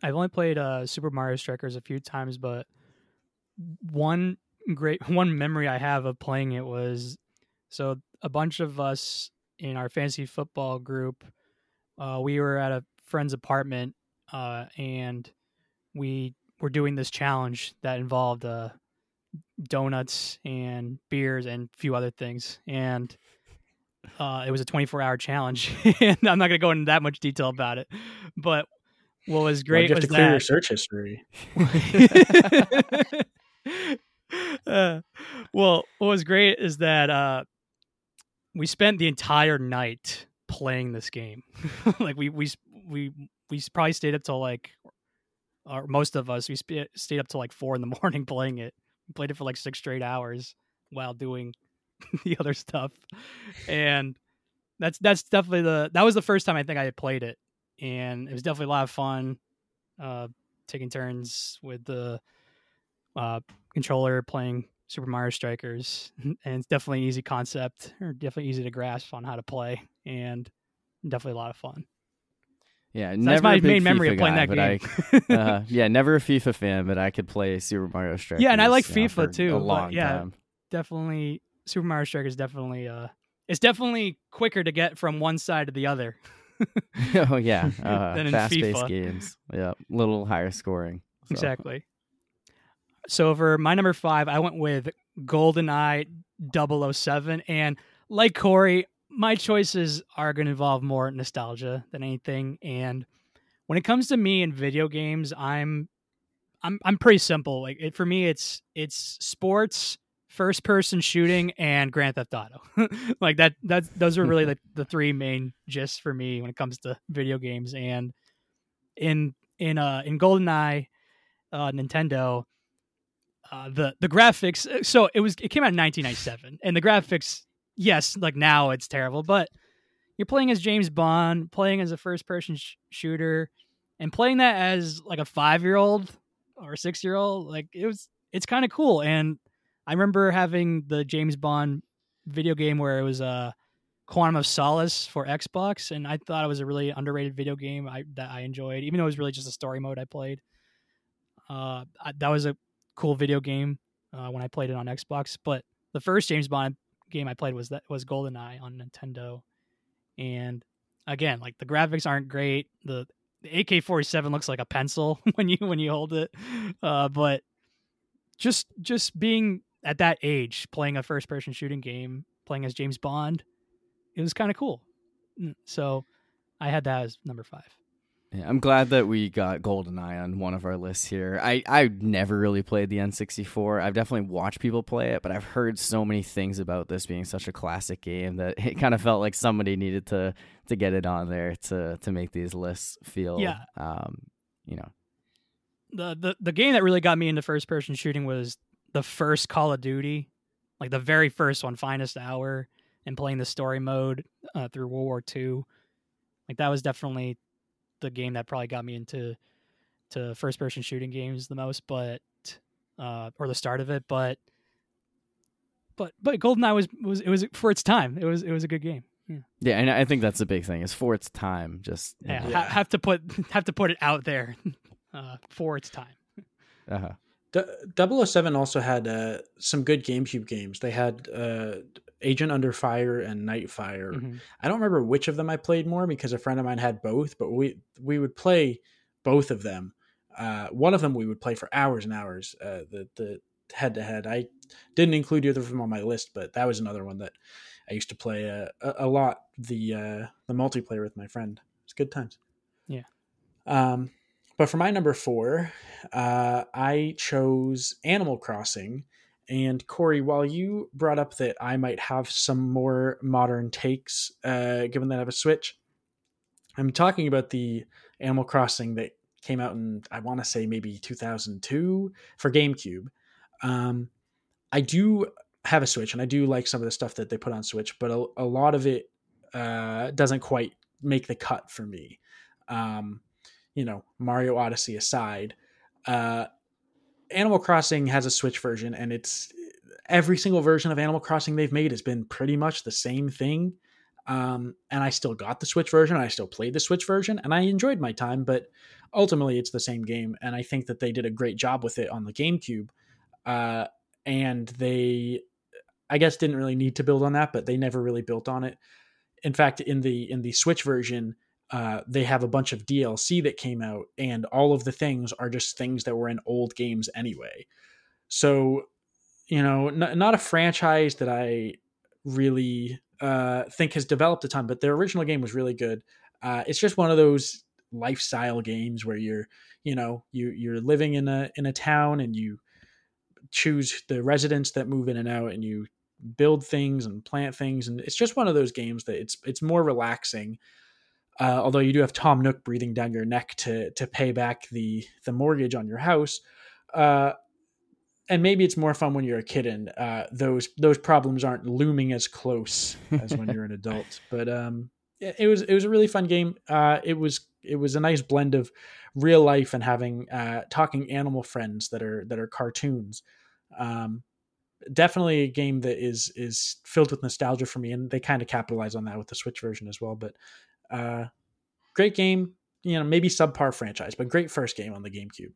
S3: I've only played uh, Super Mario Strikers a few times, but one great one memory I have of playing it was so a bunch of us in our fantasy football group, uh, we were at a friend's apartment uh, and we were doing this challenge that involved uh, donuts and beers and a few other things. And uh, it was a 24 hour challenge. and I'm not going to go into that much detail about it. But what was great well, you have was to clear that... your
S2: search history.
S3: Uh, well, what was great is that uh, we spent the entire night playing this game. like we we we we probably stayed up till like, or most of us we sp- stayed up till like four in the morning playing it. We played it for like six straight hours while doing the other stuff, and that's that's definitely the that was the first time I think I had played it, and it was definitely a lot of fun. Uh, taking turns with the uh, controller playing Super Mario Strikers, and it's definitely an easy concept, or definitely easy to grasp on how to play, and definitely a lot of fun.
S1: Yeah, so that's my main memory FIFA of playing guy, that game. I, uh, yeah, never a FIFA fan, but I could play Super Mario Strikers.
S3: Yeah, and I like FIFA know, too. A long yeah, time. definitely Super Mario Strikers. Definitely, uh, it's definitely quicker to get from one side to the other.
S1: oh yeah, uh, fast-paced games. Yeah, A little higher scoring.
S3: So. Exactly. So for my number five, I went with GoldenEye 007. And like Corey, my choices are going to involve more nostalgia than anything. And when it comes to me in video games, I'm I'm I'm pretty simple. Like it, for me, it's it's sports, first person shooting, and Grand Theft Auto. like that that those are really the, the three main gists for me when it comes to video games. And in in uh in GoldenEye, uh, Nintendo, uh, the the graphics. Uh, so it was it came out in 1997, and the graphics, yes, like now it's terrible, but you're playing as James Bond, playing as a first person sh- shooter, and playing that as like a five year old or six year old. Like it was, it's kind of cool. And I remember having the James Bond video game where it was a uh, Quantum of Solace for Xbox, and I thought it was a really underrated video game I, that I enjoyed, even though it was really just a story mode I played. Uh, that was a cool video game uh, when I played it on Xbox. But the first James Bond game I played was that was GoldenEye on Nintendo, and again, like the graphics aren't great. The, the AK forty seven looks like a pencil when you when you hold it, uh, but just just being at that age playing a first person shooting game, playing as James Bond, it was kind of cool. Mm, so I had that as number five.
S1: Yeah, I'm glad that we got GoldenEye on one of our lists here. I I never really played the N64. I've definitely watched people play it, but I've heard so many things about this being such a classic game that it kind of felt like somebody needed to to get it on there to to make these lists feel yeah. um, you know.
S3: The the the game that really got me into first person shooting was the first Call of Duty, like the very first one, Finest Hour, and playing the story mode uh, through World War II. Like that was definitely the game that probably got me into to first person shooting games the most, but uh, or the start of it, but but but GoldenEye was was it was for its time. It was it was a good game. Yeah,
S1: yeah and I think that's the big thing is for its time. Just
S3: yeah, yeah. Ha- have to put have to put it out there uh, for its time.
S1: Uh huh.
S2: D- 007 also had uh, some good GameCube games. They had uh, Agent Under Fire and Nightfire. Mm-hmm. I don't remember which of them I played more because a friend of mine had both, but we we would play both of them. Uh, one of them we would play for hours and hours. Uh, the the head to head. I didn't include either of them on my list, but that was another one that I used to play uh, a, a, lot. The uh, the multiplayer with my friend. It's good times.
S3: Yeah.
S2: Um, but for my number four, uh, I chose Animal Crossing. And Corey, while you brought up that I might have some more modern takes, uh, given that I have a Switch, I'm talking about the Animal Crossing that came out in, I want to say maybe 2002 for GameCube. Um, I do have a Switch and I do like some of the stuff that they put on Switch, but a, a lot of it uh, doesn't quite make the cut for me. Um, you know, Mario Odyssey aside, uh, Animal Crossing has a Switch version, and it's every single version of Animal Crossing they've made has been pretty much the same thing. Um, and I still got the Switch version, I still played the Switch version, and I enjoyed my time. But ultimately, it's the same game, and I think that they did a great job with it on the GameCube. Uh, and they, I guess, didn't really need to build on that, but they never really built on it. In fact, in the in the Switch version, uh, they have a bunch of DLC that came out, and all of the things are just things that were in old games anyway. So, you know, n- not a franchise that I really uh, think has developed a ton, but their original game was really good. Uh, it's just one of those lifestyle games where you're, you know, you you're living in a in a town and you choose the residents that move in and out, and you build things and plant things, and it's just one of those games that it's it's more relaxing uh, although you do have Tom Nook breathing down your neck to to pay back the the mortgage on your house. Uh, and maybe it's more fun when you're a kid and uh, those those problems aren't looming as close as when you're an adult. But um, it, it, was it was a really fun game. Uh, it was it was a nice blend of real life and having uh, talking animal friends that are that are cartoons. Um, definitely a game that is is filled with nostalgia for me, and they kind of capitalize on that with the Switch version as well. But uh, great game, you know, maybe subpar franchise, but great first game on the GameCube.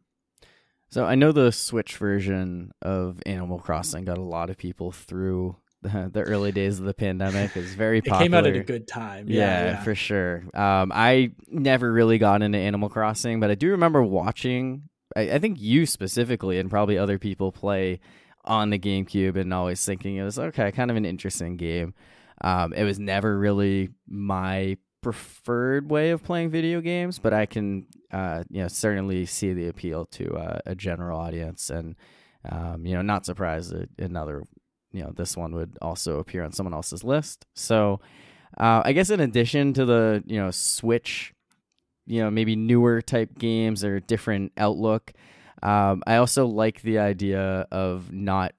S1: So I know the Switch version of Animal Crossing got a lot of people through the, the early days of the pandemic. It's very popular.
S2: It came out at a good time. Yeah,
S1: yeah, yeah. for sure. Um, I never really got into Animal Crossing, but I do remember watching. I, I think you specifically, and probably other people play on the GameCube, and always thinking it was okay, kind of an interesting game. Um, it was never really my preferred way of playing video games, but I can, uh, you know, certainly see the appeal to uh, a general audience, and um, you know, not surprised that another, you know, this one would also appear on someone else's list. So, uh, I guess in addition to the, you know, Switch, you know, maybe newer type games or different outlook, um, I also like the idea of not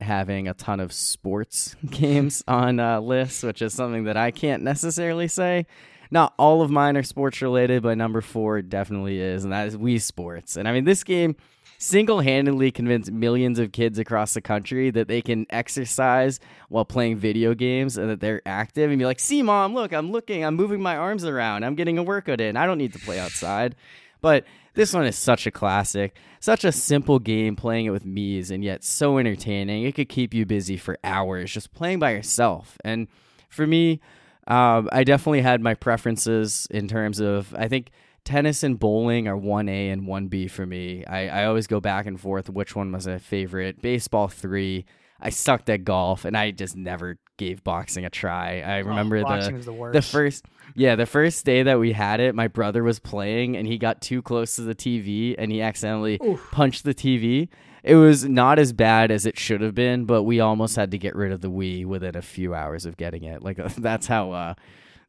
S1: having a ton of sports games on uh, lists, which is something that I can't necessarily say. Not all of mine are sports related, but number four definitely is, and that is Wii Sports. And I mean, this game single handedly convinced millions of kids across the country that they can exercise while playing video games and that they're active and be like, see, mom, look, I'm looking, I'm moving my arms around, I'm getting a workout in, I don't need to play outside. But this one is such a classic, such a simple game playing it with Mii's, and yet so entertaining. It could keep you busy for hours just playing by yourself. And for me, um, I definitely had my preferences in terms of, I think tennis and bowling are 1A and 1B for me. I, I always go back and forth which one was my favorite. Baseball 3. I sucked at golf and I just never gave boxing a try. I remember
S3: oh,
S1: the
S3: the,
S1: the, first yeah, the first day that we had it, my brother was playing and he got too close to the TV and he accidentally Oof. punched the TV. It was not as bad as it should have been, but we almost had to get rid of the Wii within a few hours of getting it. Like that's how uh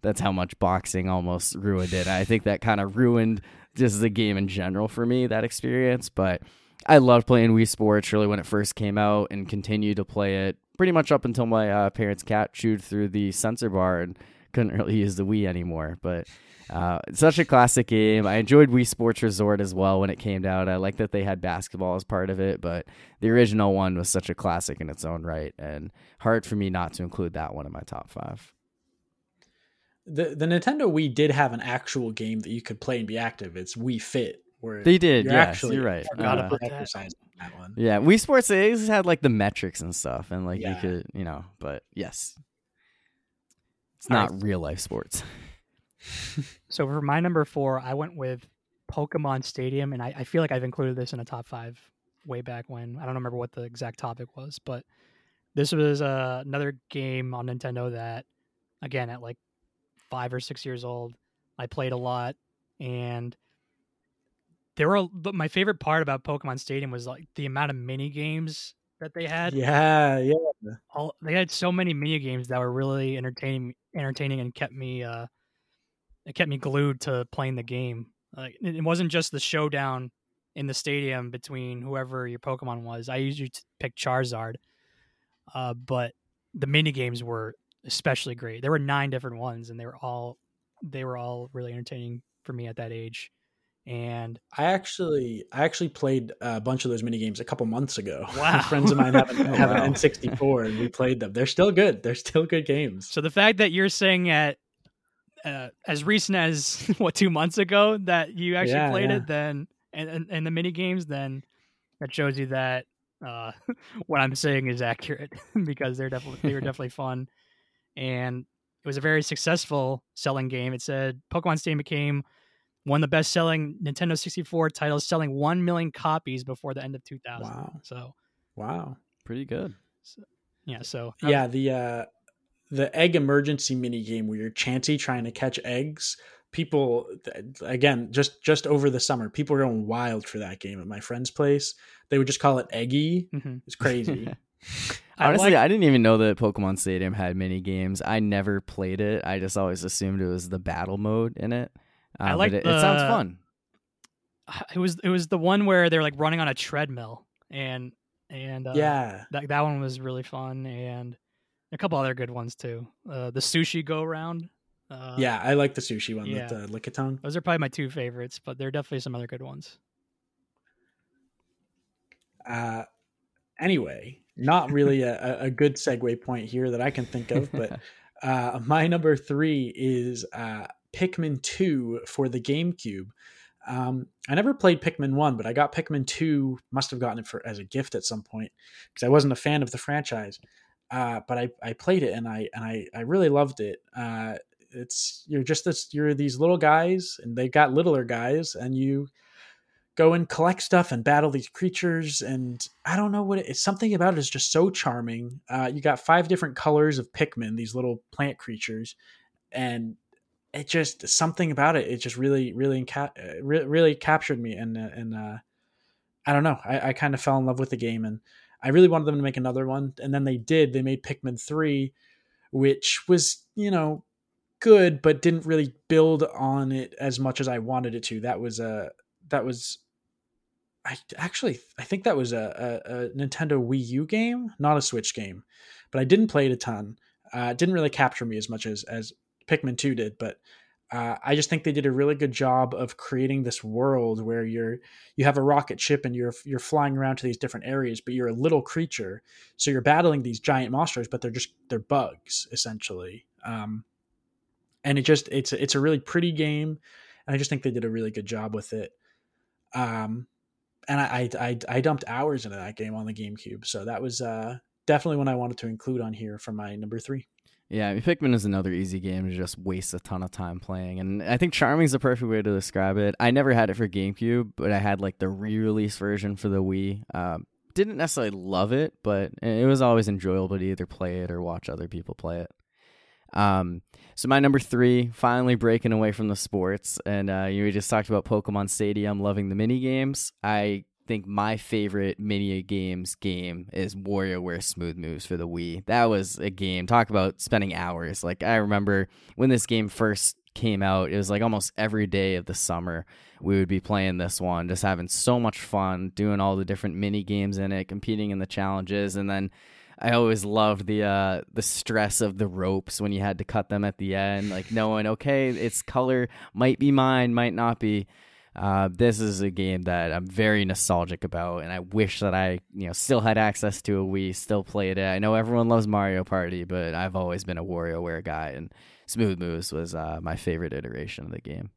S1: that's how much boxing almost ruined it. I think that kind of ruined just the game in general for me, that experience, but I loved playing Wii Sports really when it first came out and continued to play it pretty much up until my uh, parents' cat chewed through the sensor bar and couldn't really use the Wii anymore. But uh, such a classic game. I enjoyed Wii Sports Resort as well when it came out. I like that they had basketball as part of it, but the original one was such a classic in its own right, and hard for me not to include that one in my top five.
S2: The the Nintendo Wii did have an actual game that you could play and be active. It's Wii Fit, where
S1: they did. You're yes, actually, you're right. Forgot Uh,
S2: exercise that one.
S1: Yeah, Wii Sports they had like the metrics and stuff, and like yeah. you could, you know. But yes, it's not right. real life sports.
S3: so for my number four, I went with Pokemon Stadium, and I, I feel like I've included this in a top five way back when. I don't remember what the exact topic was, but this was uh, another game on Nintendo that, again, at like five or six years old, I played a lot, and there were my favorite part about Pokemon Stadium was like the amount of mini games that they had.
S2: Yeah, yeah.
S3: All they had so many mini games that were really entertaining, entertaining, and kept me uh, it kept me glued to playing the game. Like it wasn't just the showdown in the stadium between whoever your Pokemon was. I usually pick Charizard, uh, but the mini games were especially great. There were nine different ones, and they were all they were all really entertaining for me at that age. And
S2: I actually, I actually played a bunch of those mini games a couple months ago.
S3: Wow,
S2: friends of mine have, an, have wow. an N64, and we played them. They're still good. They're still good games.
S3: So the fact that you're saying at uh, as recent as what two months ago that you actually yeah, played yeah. it, then and, and and the mini games, then that shows you that uh, what I'm saying is accurate because they're definitely they were definitely fun, and it was a very successful selling game. It said Pokemon Stadium became one of the best selling Nintendo 64 titles, selling one million copies before the end of 2000. Wow! So,
S2: wow,
S1: pretty good.
S3: So, yeah. So
S2: yeah, the uh, the egg emergency mini game where you're Chansey trying to catch eggs. People again, just just over the summer, people were going wild for that game at my friend's place. They would just call it Eggy. Mm-hmm. It's crazy.
S1: Honestly, I, like, I didn't even know that Pokemon Stadium had mini games. I never played it. I just always assumed it was the battle mode in it.
S3: Um, I like
S1: it,
S3: the,
S1: it sounds fun.
S3: It was it was the one where they're like running on a treadmill and and uh,
S2: yeah,
S3: that that one was really fun and a couple other good ones too. Uh, the sushi go round.
S2: Uh, yeah, I like the sushi one yeah. with the Lickitung.
S3: Those are probably my two favorites, but there are definitely some other good ones.
S2: Uh, anyway, not really a, a good segue point here that I can think of, but uh, my number three is uh, Pikmin 2 for the GameCube. Um, I never played Pikmin 1, but I got Pikmin 2, must have gotten it for as a gift at some point because I wasn't a fan of the franchise uh, but I, I played it and I and I, I really loved it. Uh, it's you're just this you're these little guys and they got littler guys and you go and collect stuff and battle these creatures and I don't know what it, it's something about it is just so charming. Uh, you got five different colors of Pikmin, these little plant creatures, and it just something about it. It just really really uh, really captured me and uh, and uh, I don't know. I, I kind of fell in love with the game and I really wanted them to make another one, and then they did. They made Pikmin three, which was you know good, but didn't really build on it as much as I wanted it to. That was a that was. I actually I think that was a, a, a Nintendo Wii U game, not a Switch game, but I didn't play it a ton. Uh, it didn't really capture me as much as as Pikmin two did, but uh, I just think they did a really good job of creating this world where you're you have a rocket ship and you're you're flying around to these different areas, but you're a little creature, so you're battling these giant monsters, but they're just they're bugs essentially. Um, and it just it's it's a really pretty game, and I just think they did a really good job with it. Um, and I I, I dumped hours into that game on the GameCube, so that was uh, definitely one I wanted to include on here for my number three.
S1: Yeah, I mean, Pikmin is another easy game to just waste a ton of time playing, and I think Charming is the perfect way to describe it. I never had it for GameCube, but I had like the re-release version for the Wii. Uh, didn't necessarily love it, but it was always enjoyable to either play it or watch other people play it. Um, so my number three, finally breaking away from the sports, and uh, you just talked about Pokemon Stadium, loving the mini games. I think my favorite mini games game is WarioWare Smooth Moves for the Wii. That was a game. Talk about spending hours. Like I remember when this game first came out, it was like almost every day of the summer we would be playing this one, just having so much fun, doing all the different mini games in it, competing in the challenges, and then I always loved the uh, the stress of the ropes when you had to cut them at the end, like knowing okay, its color might be mine, might not be. Uh, this is a game that I'm very nostalgic about, and I wish that I, you know, still had access to a Wii, still played it. I know everyone loves Mario Party, but I've always been a WarioWare guy, and Smooth Moves was uh, my favorite iteration of the game.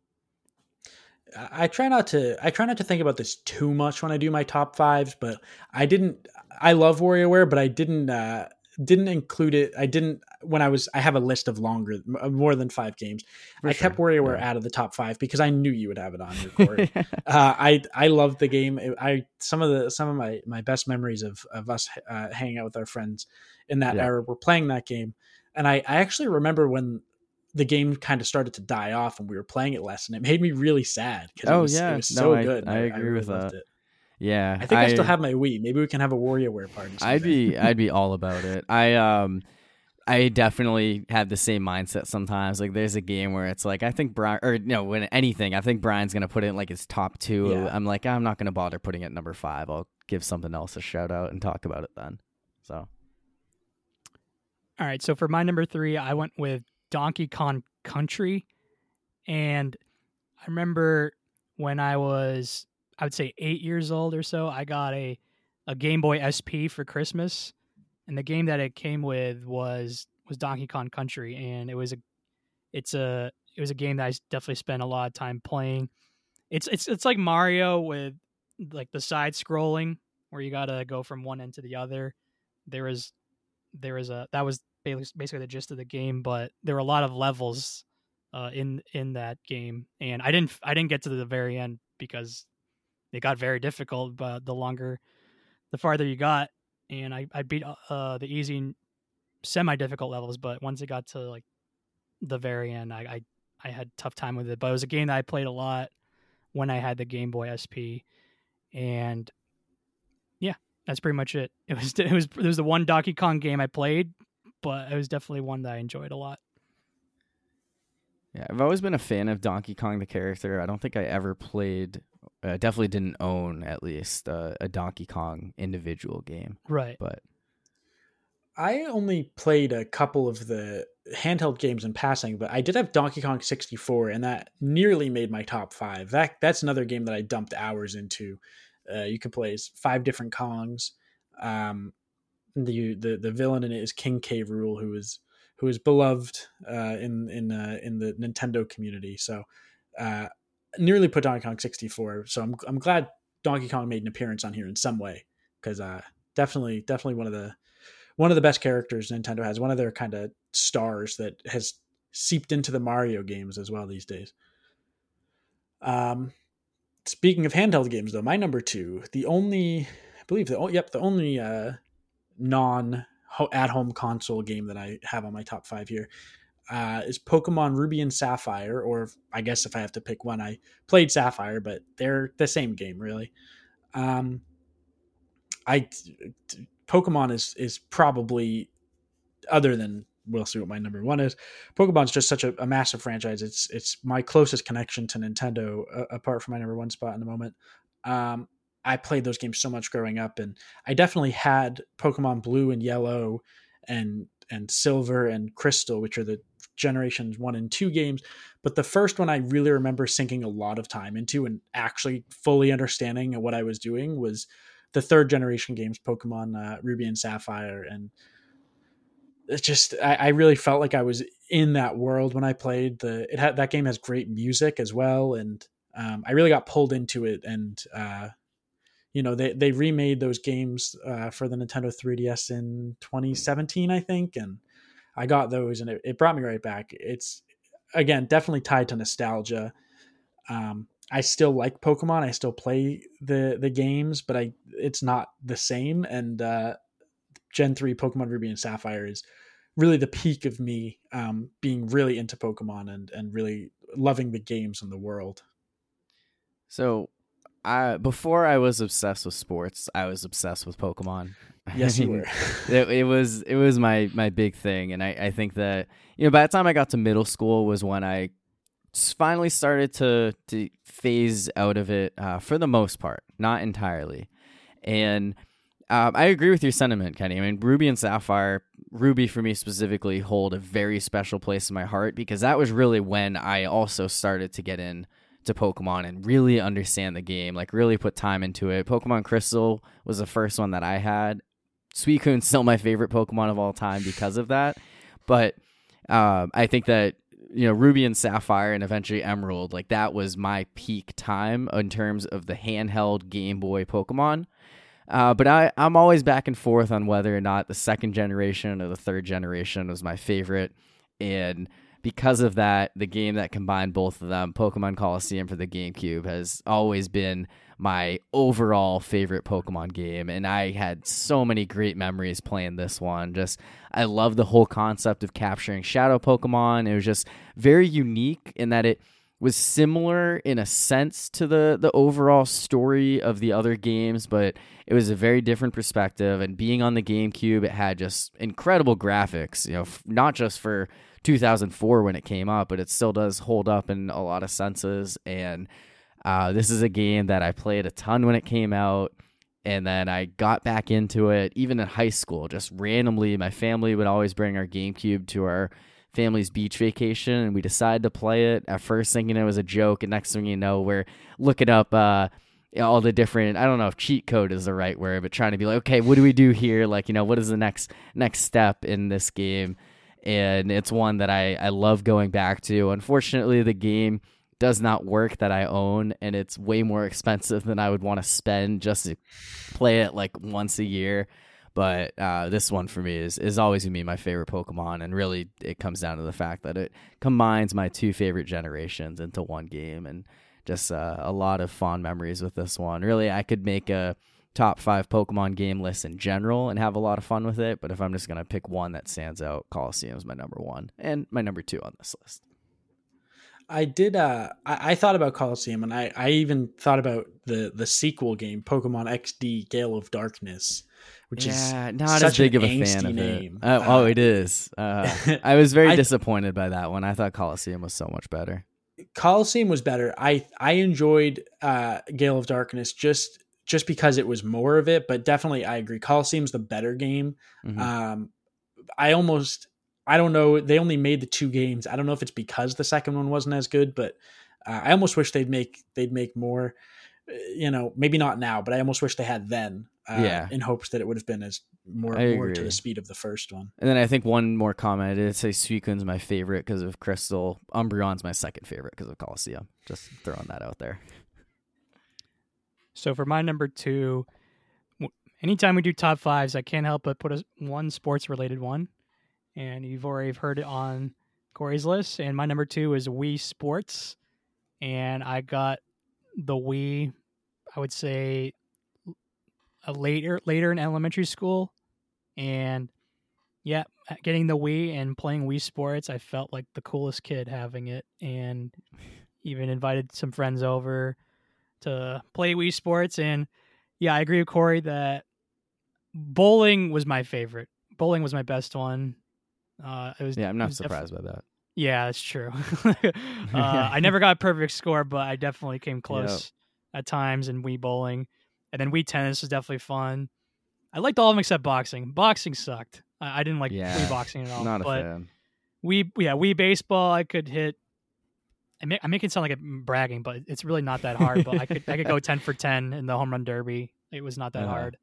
S2: I try not to I try not to think about this too much when I do my top fives, but I didn't I love WarioWare, but I didn't uh didn't include it. I didn't when I was I have a list of longer uh, more than 5 games. For I sure. kept WarioWare yeah. out of the top 5 because I knew you would have it on your court. uh, I I loved the game. I some of the some of my my best memories of of us uh, hanging out with our friends in that yeah. era were playing that game. And I I actually remember when the game kind of started to die off and we were playing it less and it made me really sad because oh, it was, yeah. it was so good.
S1: I, I, agree I really with that. It. Yeah.
S2: I think I, I, still have my Wii. Maybe we can have a WarioWare party.
S1: Someday. I'd be I'd be all about it. I um I definitely have the same mindset sometimes. Like there's a game where it's like I think Brian or no, when anything, I think Brian's gonna put it in like his top two. Yeah. I'm like, I'm not gonna bother putting it number five. I'll give something else a shout out and talk about it then. So
S3: all right, so for my number three, I went with Donkey Kong Country. And I remember when I was, I would say eight years old or so, I got a, a Game Boy SP for Christmas. And the game that it came with was was Donkey Kong Country, and it was a it's a it was a game that I definitely spent a lot of time playing. It's it's it's like Mario with like the side scrolling where you gotta go from one end to the other. There was there was a that was basically the gist of the game. But there were a lot of levels uh, in in that game, and I didn't I didn't get to the very end because it got very difficult. But the longer, the farther you got, and I I beat uh, the easy, semi difficult levels. But once it got to like the very end, I, I I had tough time with it. But it was a game that I played a lot when I had the Game Boy SP, and yeah, that's pretty much it. It was it was it was the one Donkey Kong game I played but it was definitely one that I enjoyed a lot.
S1: Yeah, I've always been a fan of Donkey Kong the character. I don't think I ever played, uh, definitely didn't own at least uh, a Donkey Kong individual game.
S3: Right.
S1: But
S2: I only played a couple of the handheld games in passing, but I did have Donkey Kong 64, and that nearly made my top five. That that's another game that I dumped hours into. Uh, you could play as five different Kongs. Um, the the the villain in it is King K. Rool, who is who is beloved uh, in in uh, in the Nintendo community. So uh, nearly put Donkey Kong 64. So I'm I'm glad Donkey Kong made an appearance on here in some way because uh, definitely definitely one of the one of the best characters Nintendo has. One of their kind of stars that has seeped into the Mario games as well these days. Um, speaking of handheld games, though, my number two, the only I believe the oh, yep the only uh, non at home console game that I have on my top five here uh, is Pokemon Ruby and Sapphire, or I guess if I have to pick one, I played Sapphire, but they're the same game really. Um, I Pokemon is is probably other than we'll see what my number one is. Pokemon's just such a, a massive franchise. It's it's my closest connection to Nintendo, uh, apart from my number one spot in the moment. Um, I played those games so much growing up, and I definitely had Pokemon Blue and Yellow, and and Silver and Crystal, which are the generations one and two games. But the first one I really remember sinking a lot of time into and actually fully understanding what I was doing was the third generation games, Pokemon uh, Ruby and Sapphire, and it just I, I, really felt like I was in that world when I played. The it had that game has great music as well, and um, I really got pulled into it and. Uh, you know they they remade those games uh, for the Nintendo 3DS in 2017, I think, and I got those, and it, it brought me right back. It's again definitely tied to nostalgia. Um, I still like Pokemon. I still play the the games, but I it's not the same. And uh, Gen three Pokemon Ruby and Sapphire is really the peak of me um, being really into Pokemon and and really loving the games and the world.
S1: So I before I was obsessed with sports, I was obsessed with Pokemon.
S2: Yes, you were.
S1: it, it, was it was my my big thing, and I I think that you know by the time I got to middle school was when I finally started to to phase out of it uh, for the most part, not entirely, and um, I agree with your sentiment, Kenny. I mean, Ruby and Sapphire, Ruby for me specifically, hold a very special place in my heart because that was really when I also started to get in to Pokemon and really understand the game, like really put time into it. Pokemon Crystal was the first one that I had. Suicune's still my favorite Pokemon of all time because of that. But um, I think that you know Ruby and Sapphire and eventually Emerald, like that was my peak time in terms of the handheld Game Boy Pokemon. Uh, but I, I'm always back and forth on whether or not the second generation or the third generation was my favorite. And because of that, the game that combined both of them, Pokemon Colosseum for the GameCube, has always been my overall favorite Pokemon game. And I had so many great memories playing this one. Just, I love the whole concept of capturing shadow Pokemon. It was just very unique in that it was similar in a sense to the the overall story of the other games, but it was a very different perspective. And being on the GameCube, it had just incredible graphics. You know, f- not just for 2004 when it came out, but it still does hold up in a lot of senses. And uh, this is a game that I played a ton when it came out. And then I got back into it even in high school, just randomly. My family would always bring our GameCube to our family's beach vacation and we decided to play it at first thinking it was a joke and next thing you know we're looking up uh, all the different i don't know if cheat code is the right word but trying to be like okay what do we do here like you know what is the next next step in this game and it's one that i i love going back to unfortunately the game does not work that i own and it's way more expensive than i would want to spend just to play it like once a year but uh, this one for me is, is always gonna be my favorite Pokemon, and really it comes down to the fact that it combines my two favorite generations into one game, and just uh, a lot of fond memories with this one. Really, I could make a top five Pokemon game list in general and have a lot of fun with it, but if I'm just gonna pick one that stands out, Colosseum is my number one and my number two on this list.
S2: I did. Uh, I, I, thought about Colosseum, and I, I even thought about the the sequel game, Pokemon XD Gale of Darkness, which yeah, is not as big of a fan of name.
S1: it. Uh, uh, oh, it is. Uh, I was very I, disappointed by that one. I thought Colosseum was so much better.
S2: Colosseum was better. I I enjoyed uh, Gale of Darkness just just because it was more of it, but definitely I agree. Colosseum's the better game. Mm-hmm. Um, I almost I don't know. They only made the two games. I don't know if it's because the second one wasn't as good, but uh, I almost wish they'd make they'd make more. Uh, you know, maybe not now, but I almost wish they had then. Uh, yeah. In hopes that it would have been as more more to the speed of the first one.
S1: And then I think one more comment. I did say Suicune's my favorite because of Crystal. Umbreon's my second favorite because of Colosseum. Just throwing that out there.
S3: So for my number two, anytime we do top fives, I can't help but put a one sports related one and you've already heard it on Corey's list. And my number two is Wii Sports, and I got the Wii. I would say a later later in elementary school, and yeah, getting the Wii and playing Wii Sports, I felt like the coolest kid having it, and even invited some friends over to play Wii Sports. And yeah, I agree with Corey that bowling was my favorite. Bowling was my best one.
S1: Uh, it was yeah, I'm not surprised def- by that.
S3: Yeah, that's true. uh, I never got a perfect score, but I definitely came close yep. at times in Wii bowling, and then Wii tennis was definitely fun. I liked all of them except boxing. Boxing sucked. I, I didn't like yeah, Wii boxing at all. Not a but fan. Wii, yeah, Wii baseball. I could hit. I make, I make it sound like I'm bragging, but it's really not that hard. but I could I could go ten for ten in the home run derby. It was not that uh-huh. hard.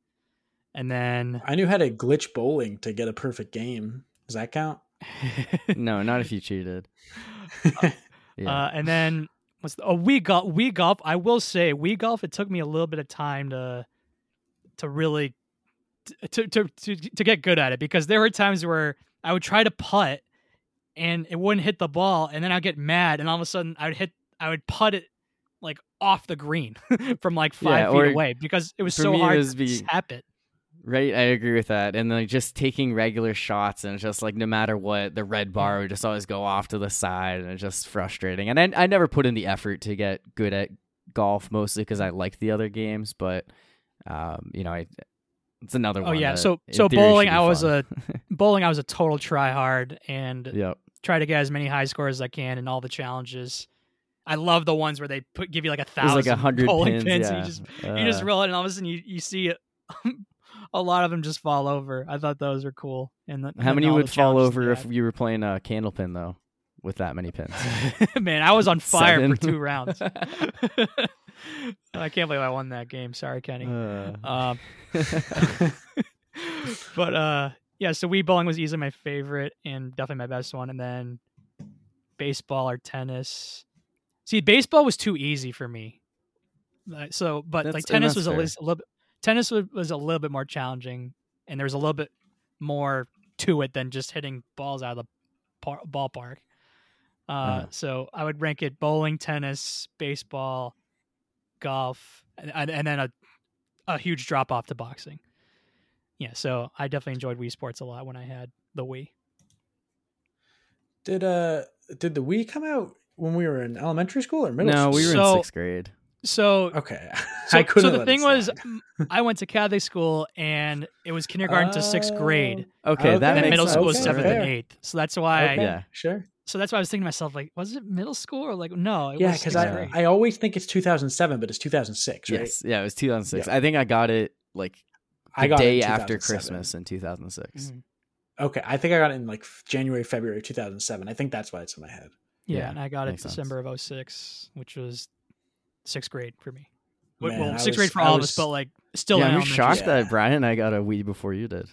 S3: And then
S2: I knew how to glitch bowling to get a perfect game. Does that count?
S1: no, not if you cheated.
S3: uh, yeah. Uh, and then what's the, oh Wii golf? Wii golf. I will say Wii golf. It took me a little bit of time to to really to to to to get good at it because there were times where I would try to putt and it wouldn't hit the ball, and then I'd get mad, and all of a sudden I would hit I would putt it like off the green from like five yeah, feet away because it was so hard to be, tap it.
S1: Right, I agree with that. And like just taking regular shots and just like no matter what, the red bar would just always go off to the side and it's just frustrating. And I, I never put in the effort to get good at golf mostly because I like the other games, but um, you know, I it's another
S3: one. Oh yeah, so so bowling I was a bowling I was a total try hard and yep. try to get as many high scores as I can in all the challenges. I love the ones where they put give you like a thousand like a hundred pins, pins yeah. and you just uh, you just roll it and all of a sudden you, you see it a lot of them just fall over. I thought those were cool. And the,
S1: how many would fall over if you were playing a candlepin though, with that many pins?
S3: Man, I was on fire Seven. for two rounds. I can't believe I won that game. Sorry, Kenny. Uh. Um, but uh, yeah, so Wii bowling was easily my favorite and definitely my best one. And then baseball or tennis. See, baseball was too easy for me. Uh, so, but that's, like tennis was a, li- a, little bit, tennis was, was a little bit more challenging, and there was a little bit more to it than just hitting balls out of the par- ballpark. Uh, uh So I would rank it bowling, tennis, baseball, golf, and, and then a a huge drop off to boxing. Yeah, so I definitely enjoyed Wii Sports a lot when I had the Wii.
S2: Did uh did the Wii come out when we were in elementary school or middle? School?
S1: No,
S2: school?
S1: we were
S3: so,
S1: in sixth grade.
S3: So
S2: okay,
S3: so, so the thing was, I went to Catholic school and it was kindergarten uh, to sixth grade.
S1: Oh, okay, okay. that
S3: and middle
S1: sense.
S3: school was seventh and eighth. So that's why,
S2: okay,
S3: I,
S2: yeah, sure.
S3: So that's why I was thinking to myself, like, was it middle school or like no?
S2: yeah, because I
S3: grade.
S2: I always think it's 2007, but it's 2006,
S1: right?
S2: Yes,
S1: yeah, it was 2006. Yeah. I think I got it like the I got day after Christmas in 2006.
S2: Mm-hmm. Okay, I think I got it in like January, February 2007. I think that's why it's in my head.
S3: Yeah, yeah and I got it December sense. of 06, which was sixth grade for me. Man, well, sixth was, grade for all was, of us, but like still.
S1: Yeah, I'm shocked yeah. that Brian and I got a Wii before you did.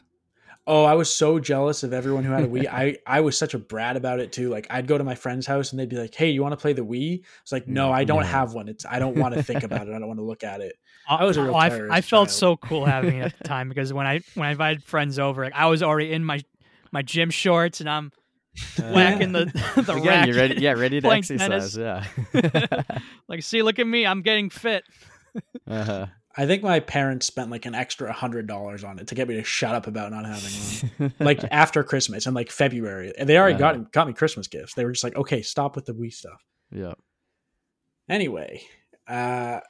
S2: Oh, I was so jealous of everyone who had a Wii. I I was such a brat about it too. Like I'd go to my friend's house and they'd be like, "Hey, you want to play the Wii?" It's like, "No, I don't have one. It's I don't want to think about it. I don't want to look at it." I was a real
S3: oh, I, felt so cool having it at the time because when I when I invited friends over, like I was already in my my gym shorts and I'm whacking the the
S1: Again,
S3: racket,
S1: you're ready. Yeah, ready to exercise. Tennis.
S3: Yeah. like, see, look at me. I'm getting fit.
S2: uh-huh. I think my parents spent like an extra hundred dollars on it to get me to shut up about not having one. like after Christmas and like February, and they already uh-huh. got got me Christmas gifts. They were just like, okay, stop with the Wii stuff.
S1: Yeah.
S2: Anyway, uh,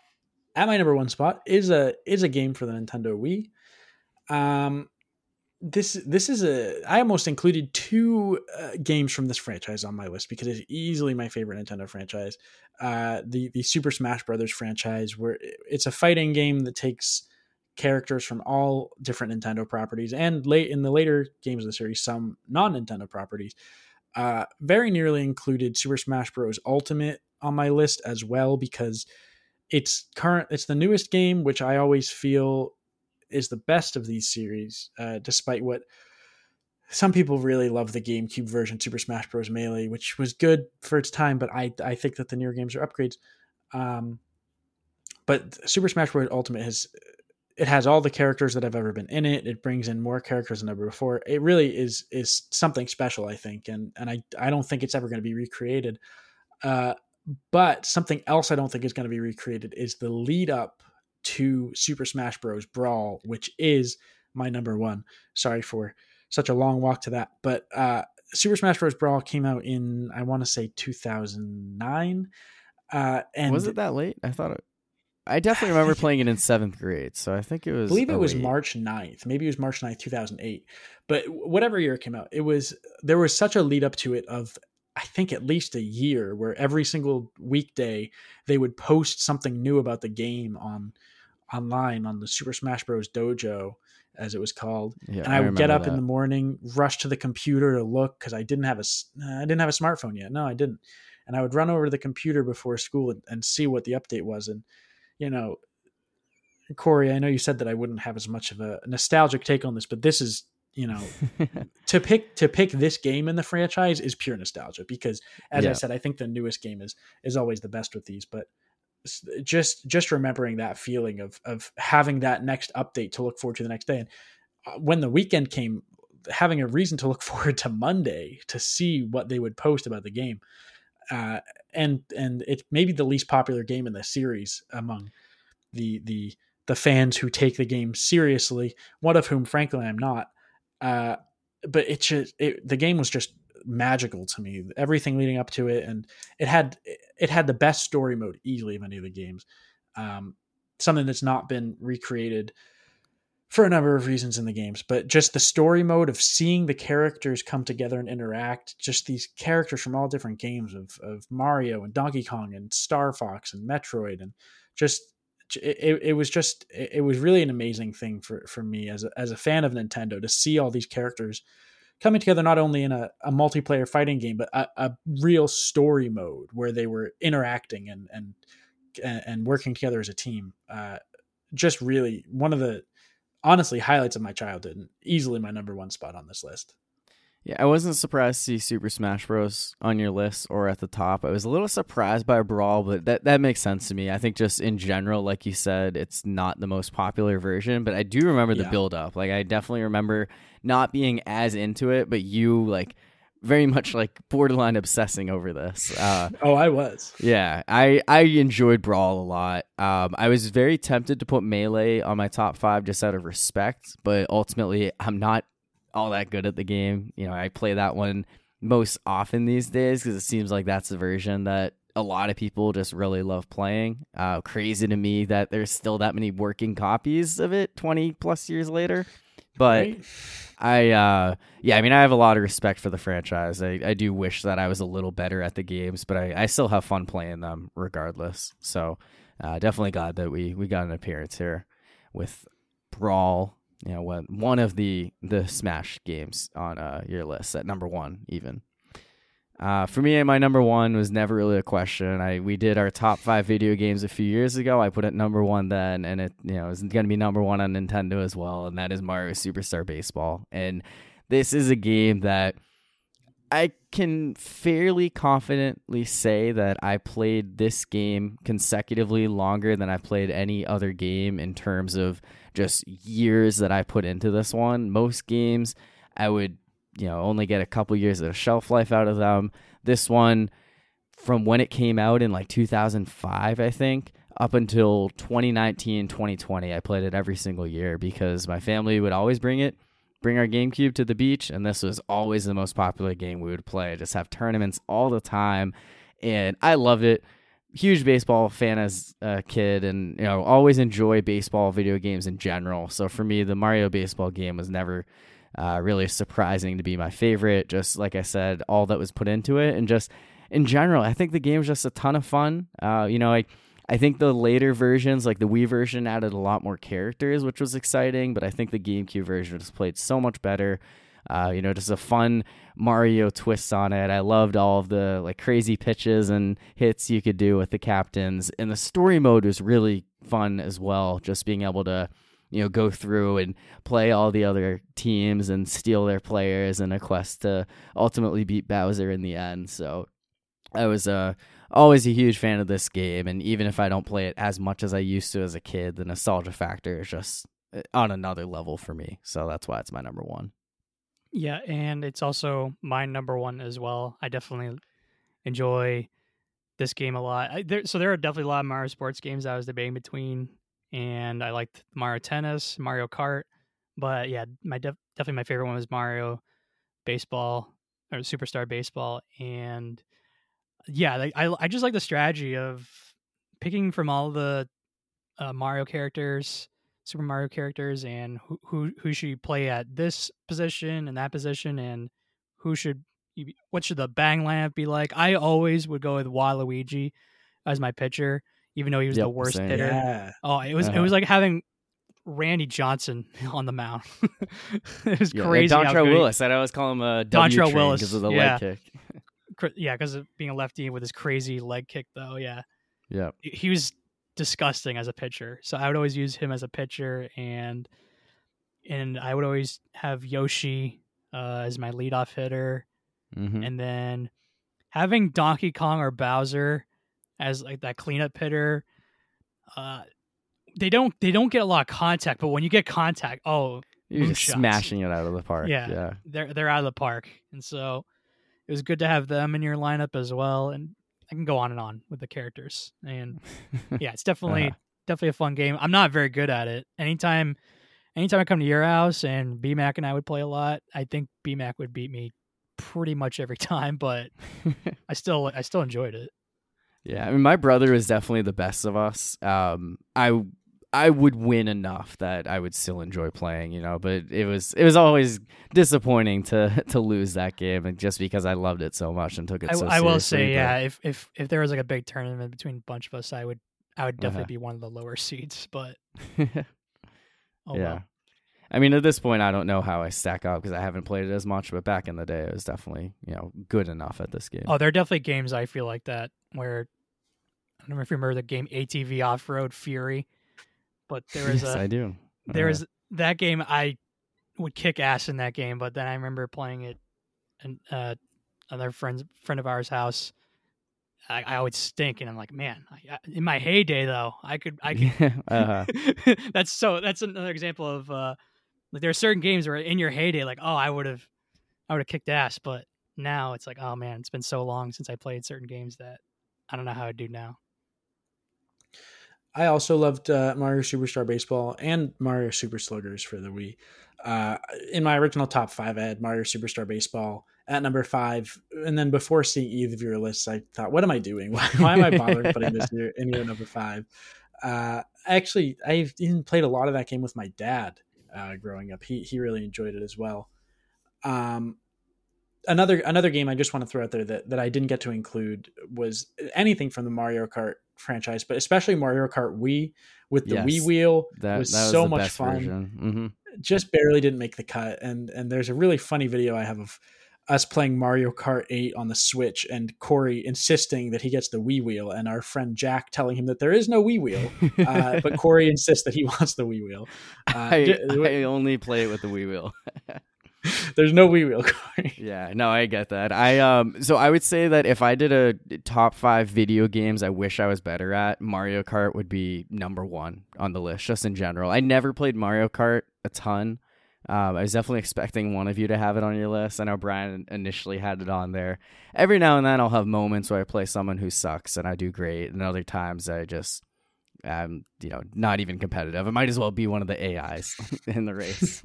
S2: at my number one spot is a is a game for the Nintendo Wii. Um, this this is a I almost included two uh, games from this franchise on my list because it's easily my favorite Nintendo franchise. Uh, the the Super Smash Brothers franchise, where it's a fighting game that takes characters from all different Nintendo properties and late in the later games of the series, some non Nintendo properties. Uh, very nearly included Super Smash Bros. Ultimate on my list as well because it's current. It's the newest game, which I always feel is the best of these series, uh, despite what some people really love the GameCube version, Super Smash Bros. Melee, which was good for its time, but I I think that the newer games are upgrades. Um, but Super Smash Bros. Ultimate has it has all the characters that have ever been in it. It brings in more characters than ever before. It really is is something special, I think, and and I I don't think it's ever going to be recreated. Uh, but something else I don't think is going to be recreated is the lead up to Super Smash Bros. Brawl, which is my number one. Sorry for such a long walk to that, but uh, Super Smash Bros. Brawl came out in I want to say 2009. Uh, and
S1: was it that late? I thought it. I definitely remember playing it in seventh grade, so I think it was.
S2: I believe it was March 9th. Maybe it was March 9th, 2008. But whatever year it came out, it was there was such a lead up to it of I think at least a year where every single weekday they would post something new about the game on online on the Super Smash Bros. Dojo, as it was called. Yeah, and I, I would get up that. in the morning, rush to the computer to look because I didn't have a I didn't have a smartphone yet. No, I didn't. And I would run over to the computer before school and, and see what the update was. And you know, Corey, I know you said that I wouldn't have as much of a nostalgic take on this, but this is you know to pick to pick this game in the franchise is pure nostalgia because as yeah. i said i think the newest game is is always the best with these but just just remembering that feeling of of having that next update to look forward to the next day. And uh, when the weekend came having a reason to look forward to monday to see what they would post about the game uh, and and it's maybe the least popular game in the series among the the the fans who take the game seriously one of whom frankly i'm not uh, but it just it, the game was just magical to me. Everything leading up to it, and it had it had the best story mode easily of any of the games. Um, something that's not been recreated for a number of reasons in the games, but just the story mode of seeing the characters come together and interact, just these characters from all different games of, of Mario and Donkey Kong and Star Fox and Metroid and just it, it was just it was really an amazing thing for for me as a, as a fan of Nintendo to see all these characters coming together not only in a, a multiplayer fighting game but a, a, real story mode where they were interacting and and and working together as a team uh, just really one of the honestly highlights of my childhood and easily my number one spot on this list
S1: yeah, I wasn't surprised to see Super Smash Bros. on your list or at the top. I was a little surprised by Brawl, but that, that makes sense to me. I think just in general, like you said, it's not the most popular version, but I do remember the yeah. build up. Like I definitely remember not being as into it, but you like very much like borderline obsessing over this. Uh,
S2: oh, I was.
S1: Yeah, I I enjoyed Brawl a lot. Um, I was very tempted to put Melee on my top five just out of respect, but ultimately I'm not all that good at the game. You know, I play that one most often these days because it seems like that's the version that a lot of people just really love playing. Uh, crazy to me that there's still that many working copies of it 20 plus years later. But right. I, uh, yeah, I mean, I have a lot of respect for the franchise. I, I do wish that I was a little better at the games, but I, I still have fun playing them regardless. So uh, definitely glad that we, we got an appearance here with Brawl you know one one of the the Smash games on uh, your list at number one even. Uh, for me, my number one was never really a question. I we did our top five video games a few years ago. I put it number one then, and it you know is going to be number one on Nintendo as well, and that is Mario Superstar Baseball. And this is a game that I can fairly confidently say that I played this game consecutively longer than I played any other game in terms of just years that I put into this one. Most games, I would, you know, only get a couple years of shelf life out of them. This one, from when it came out in like 2005, I think, up until 2019, 2020, I played it every single year because my family would always bring it, bring our GameCube to the beach, and this was always the most popular game we would play. Just have tournaments all the time, and I loved it huge baseball fan as a kid and you know always enjoy baseball video games in general so for me the mario baseball game was never uh, really surprising to be my favorite just like i said all that was put into it and just in general i think the game was just a ton of fun uh, you know like I think the later versions, like the Wii version, added a lot more characters, which was exciting. But I think the GameCube version just played so much better. Uh, you know, just a fun Mario twist on it. I loved all of the like crazy pitches and hits you could do with the captains, and the story mode was really fun as well. Just being able to you know go through and play all the other teams and steal their players in a quest to ultimately beat Bowser in the end. So I was uh always a huge fan of this game and even if I don't play it as much as I used to as a kid, the nostalgia factor is just uh, on another level for me. So that's why it's my number 1.
S3: Yeah, and it's also my number one as well. I definitely enjoy this game a lot. I, there, so there are definitely a lot of Mario sports games I was debating between, and I liked Mario Tennis, Mario Kart, but yeah, my def, definitely my favorite one was Mario Baseball or Superstar Baseball, and yeah, like, I I just like the strategy of picking from all the uh, Mario characters Super Mario characters and who who, who should you play at this position and that position and who should you, what should the bang lineup be like? I always would go with Waluigi as my pitcher, even though he was yep, the worst same. hitter. Yeah. Oh, it was uh-huh. it was like having Randy Johnson on the mound. it was yeah, crazy.
S1: Dontrelle Willis. I'd always call him a Dontrelle Willis because of the yeah. leg
S3: kick. yeah, because of being a lefty with his crazy leg kick, though. Yeah.
S1: Yeah.
S3: He was disgusting as a pitcher. So I would always use him as a pitcher, and and I would always have Yoshi uh, as my leadoff hitter, mm-hmm. and then having Donkey Kong or Bowser as like that cleanup hitter. Uh, they don't they don't get a lot of contact, but when you get contact, oh,
S1: you're just shots. smashing it out of the park. Yeah, yeah,
S3: they're they're out of the park, and so it was good to have them in your lineup as well. And I can go on and on with the characters, and yeah, it's definitely uh-huh. definitely a fun game. I'm not very good at it. Anytime, anytime I come to your house and BMAC and I would play a lot, I think BMAC would beat me pretty much every time, but I still I still enjoyed it.
S1: Yeah, I mean, my brother is definitely the best of us. Um, I I would win enough that I would still enjoy playing, you know. But it was it was always disappointing to to lose that game, and just because I loved it so much and took it.
S3: I,
S1: so
S3: I will say, but... yeah, if if if there was like a big tournament between a bunch of us, I would I would definitely uh-huh. be one of the lower seeds. But
S1: oh yeah, well. I mean, at this point, I don't know how I stack up because I haven't played it as much. But back in the day, it was definitely you know good enough at this game.
S3: Oh, there are definitely games I feel like that where I don't know if you remember the game ATV Off Road Fury, but there is
S1: yes,
S3: a
S1: I do.
S3: There is that game I would kick ass in that game, but then I remember playing it and uh, another friend's friend of ours house. I, I always stink, and I'm like, man. I, in my heyday, though, I could, I could. uh-huh. that's so. That's another example of uh, like there are certain games where in your heyday, like, oh, I would have, I would have kicked ass, but now it's like, oh man, it's been so long since I played certain games that I don't know how I do now.
S2: I also loved uh, Mario Superstar Baseball and Mario Super Sluggers for the Wii. Uh, in my original top five, I had Mario Superstar Baseball at number five, and then before seeing either of your lists, I thought, "What am I doing? Why, why am I bothering putting this here in your number five? Uh, actually, I even played a lot of that game with my dad uh, growing up. He he really enjoyed it as well. Um, another another game I just want to throw out there that, that I didn't get to include was anything from the Mario Kart franchise, but especially Mario Kart Wii with the yes, Wii wheel that was, that was so much fun. Mm-hmm. Just barely didn't make the cut, and and there's a really funny video I have of us playing Mario Kart 8 on the Switch and Corey insisting that he gets the Wii wheel and our friend Jack telling him that there is no Wii wheel. Uh, but Corey insists that he wants the Wii wheel.
S1: Uh, I, I only play it with the Wii wheel.
S2: There's no Wii wheel.
S1: yeah, no, I get that. I um, so I would say that if I did a top five video games I wish I was better at, Mario Kart would be number one on the list, just in general. I never played Mario Kart a ton. Um, I was definitely expecting one of you to have it on your list. I know Brian initially had it on there. Every now and then, I'll have moments where I play someone who sucks and I do great, and other times I just I'm, you know, not even competitive. I might as well be one of the AIs in the race.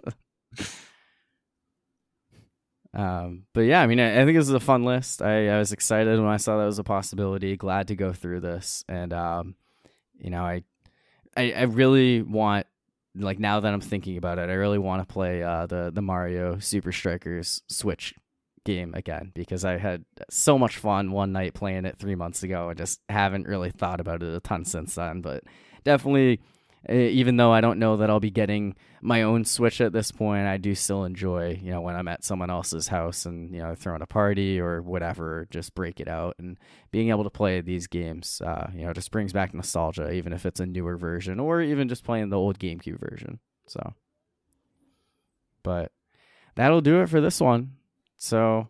S1: Um, but yeah, I mean, I, I, think this is a fun list. I, I, was excited when I saw that was a possibility. Glad to go through this, and um, you know, I, I, I really want, like, now that I'm thinking about it, I really want to play uh, the the Mario Super Strikers Switch game again because I had so much fun one night playing it three months ago. I just haven't really thought about it a ton since then, but definitely even though I don't know that I'll be getting my own Switch at this point, I do still enjoy, you know, when I'm at someone else's house and, you know, throwing a party or whatever, just break it out and being able to play these games, uh, you know, just brings back nostalgia, even if it's a newer version or even just playing the old GameCube version. So, but that'll do it for this one. So,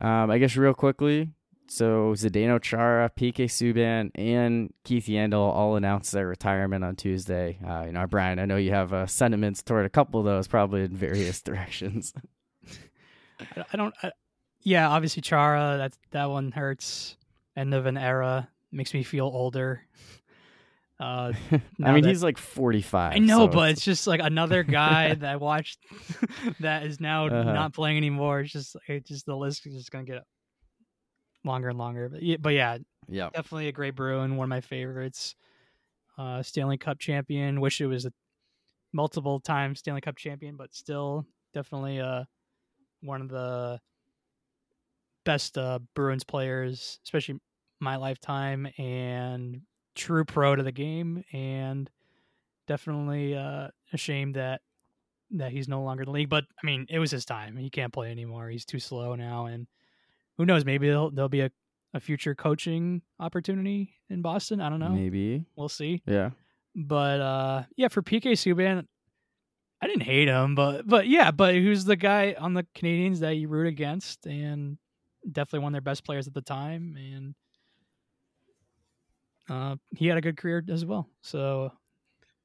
S1: um, I guess real quickly, so Zdeno Chara, PK Subban, and Keith Yandle all announced their retirement on Tuesday. Uh, you know, Brian, I know you have uh, sentiments toward a couple of those, probably in various directions.
S3: I don't. I, yeah, obviously Chara. That that one hurts. End of an era makes me feel older.
S1: Uh, I mean, that, he's like 45.
S3: I know, so but it's... it's just like another guy that I watched that is now uh-huh. not playing anymore. It's just, it just the list is just gonna get longer and longer. But yeah, but yeah,
S1: yeah,
S3: definitely a great Bruin, one of my favorites. Uh, Stanley Cup champion. Wish it was a multiple time Stanley Cup champion, but still definitely uh one of the best uh, Bruins players, especially my lifetime, and true pro to the game, and definitely uh, a shame that that he's no longer in the league. But I mean, it was his time. He can't play anymore. He's too slow now, and who knows? Maybe there'll, there'll be a, a future coaching opportunity in Boston. I don't know.
S1: Maybe
S3: we'll see.
S1: Yeah.
S3: But uh, yeah, for PK Subban, I didn't hate him, but but yeah, but who's the guy on the Canadiens that you root against, and definitely one of their best players at the time, and uh, he had a good career as well. So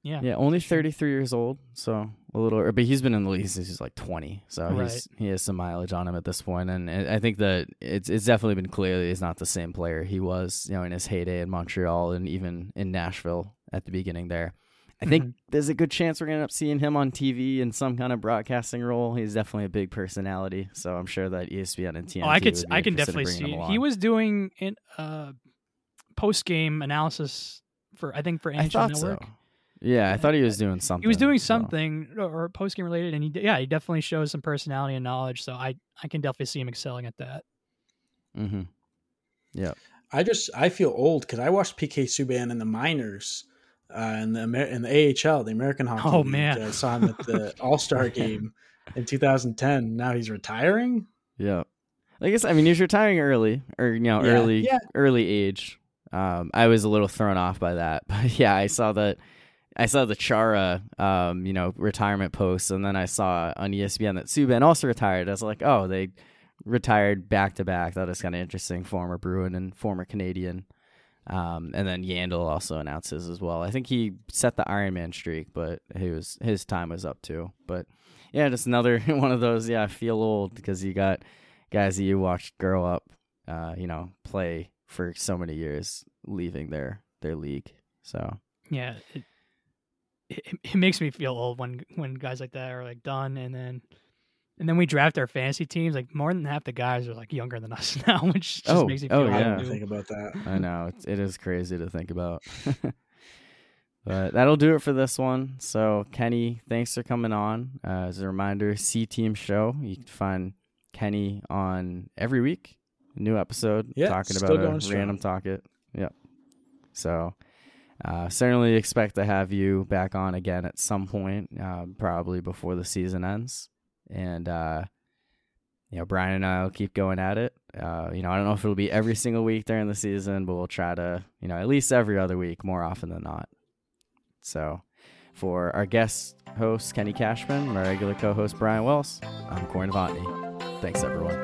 S3: yeah.
S1: Yeah, only 33 years old, so a little but he's been in the league since he's like 20. So right. he's he has some mileage on him at this point and I think that it's it's definitely been clear that he's not the same player he was, you know, in his heyday in Montreal and even in Nashville at the beginning there. I think mm-hmm. there's a good chance we're going to end up seeing him on TV in some kind of broadcasting role. He's definitely a big personality, so I'm sure that ESPN and TNT. Oh,
S3: I could, I can definitely see. He was doing in uh, post game analysis for I think for NHL Network. So.
S1: Yeah, I thought he was doing something.
S3: He was doing something so. or post game related, and he yeah he definitely shows some personality and knowledge. So I I can definitely see him excelling at that.
S1: Mm-hmm. Yeah.
S2: I just I feel old because I watched PK Subban in the minors, uh, in the Amer- in the AHL, the American Hockey.
S3: Oh,
S2: League.
S3: man.
S2: I saw him at the All Star game in 2010. Now he's retiring.
S1: Yeah. I guess I mean he's retiring early or you know
S2: Yeah,
S1: early
S2: yeah.
S1: early age. Um, I was a little thrown off by that, but yeah, I saw that. I saw the Chara, um, you know, retirement post, and then I saw on ESPN that Subban also retired. I was like, oh, they retired back to back. That was kind of interesting. Former Bruin and former Canadien. Um, and then Yandle also announces as well. I think he set the Ironman streak, but he was his time was up too. But yeah, just another one of those. Yeah, I feel old because you got guys that you watched grow up, uh, you know, play for so many years, leaving their their league. So
S3: Yeah, it, it it makes me feel old when when guys like that are like done, and then and then we draft our fantasy teams. Like more than half the guys are like younger than us now, which just
S1: Oh,
S3: makes me
S1: oh,
S3: feel
S2: I
S1: yeah.
S3: old.
S2: think about that.
S1: I know it's, it is crazy to think about. but that'll do it for this one. So Kenny, thanks for coming on. Uh, as a reminder, C Team Show. You can find Kenny on every week, new episode
S2: Yeah,
S1: talking about a
S2: strong.
S1: random topic. Yep. So. Uh, certainly expect to have you back on again at some point, uh, probably before the season ends. And uh, you know, Brian and I will keep going at it. Uh, you know, I don't know if it'll be every single week during the season, but we'll try to, you know, at least every other week, more often than not. So, for our guest host Kenny Cashman, my regular co-host Brian Wells, I'm Corey Novotny. Thanks, everyone.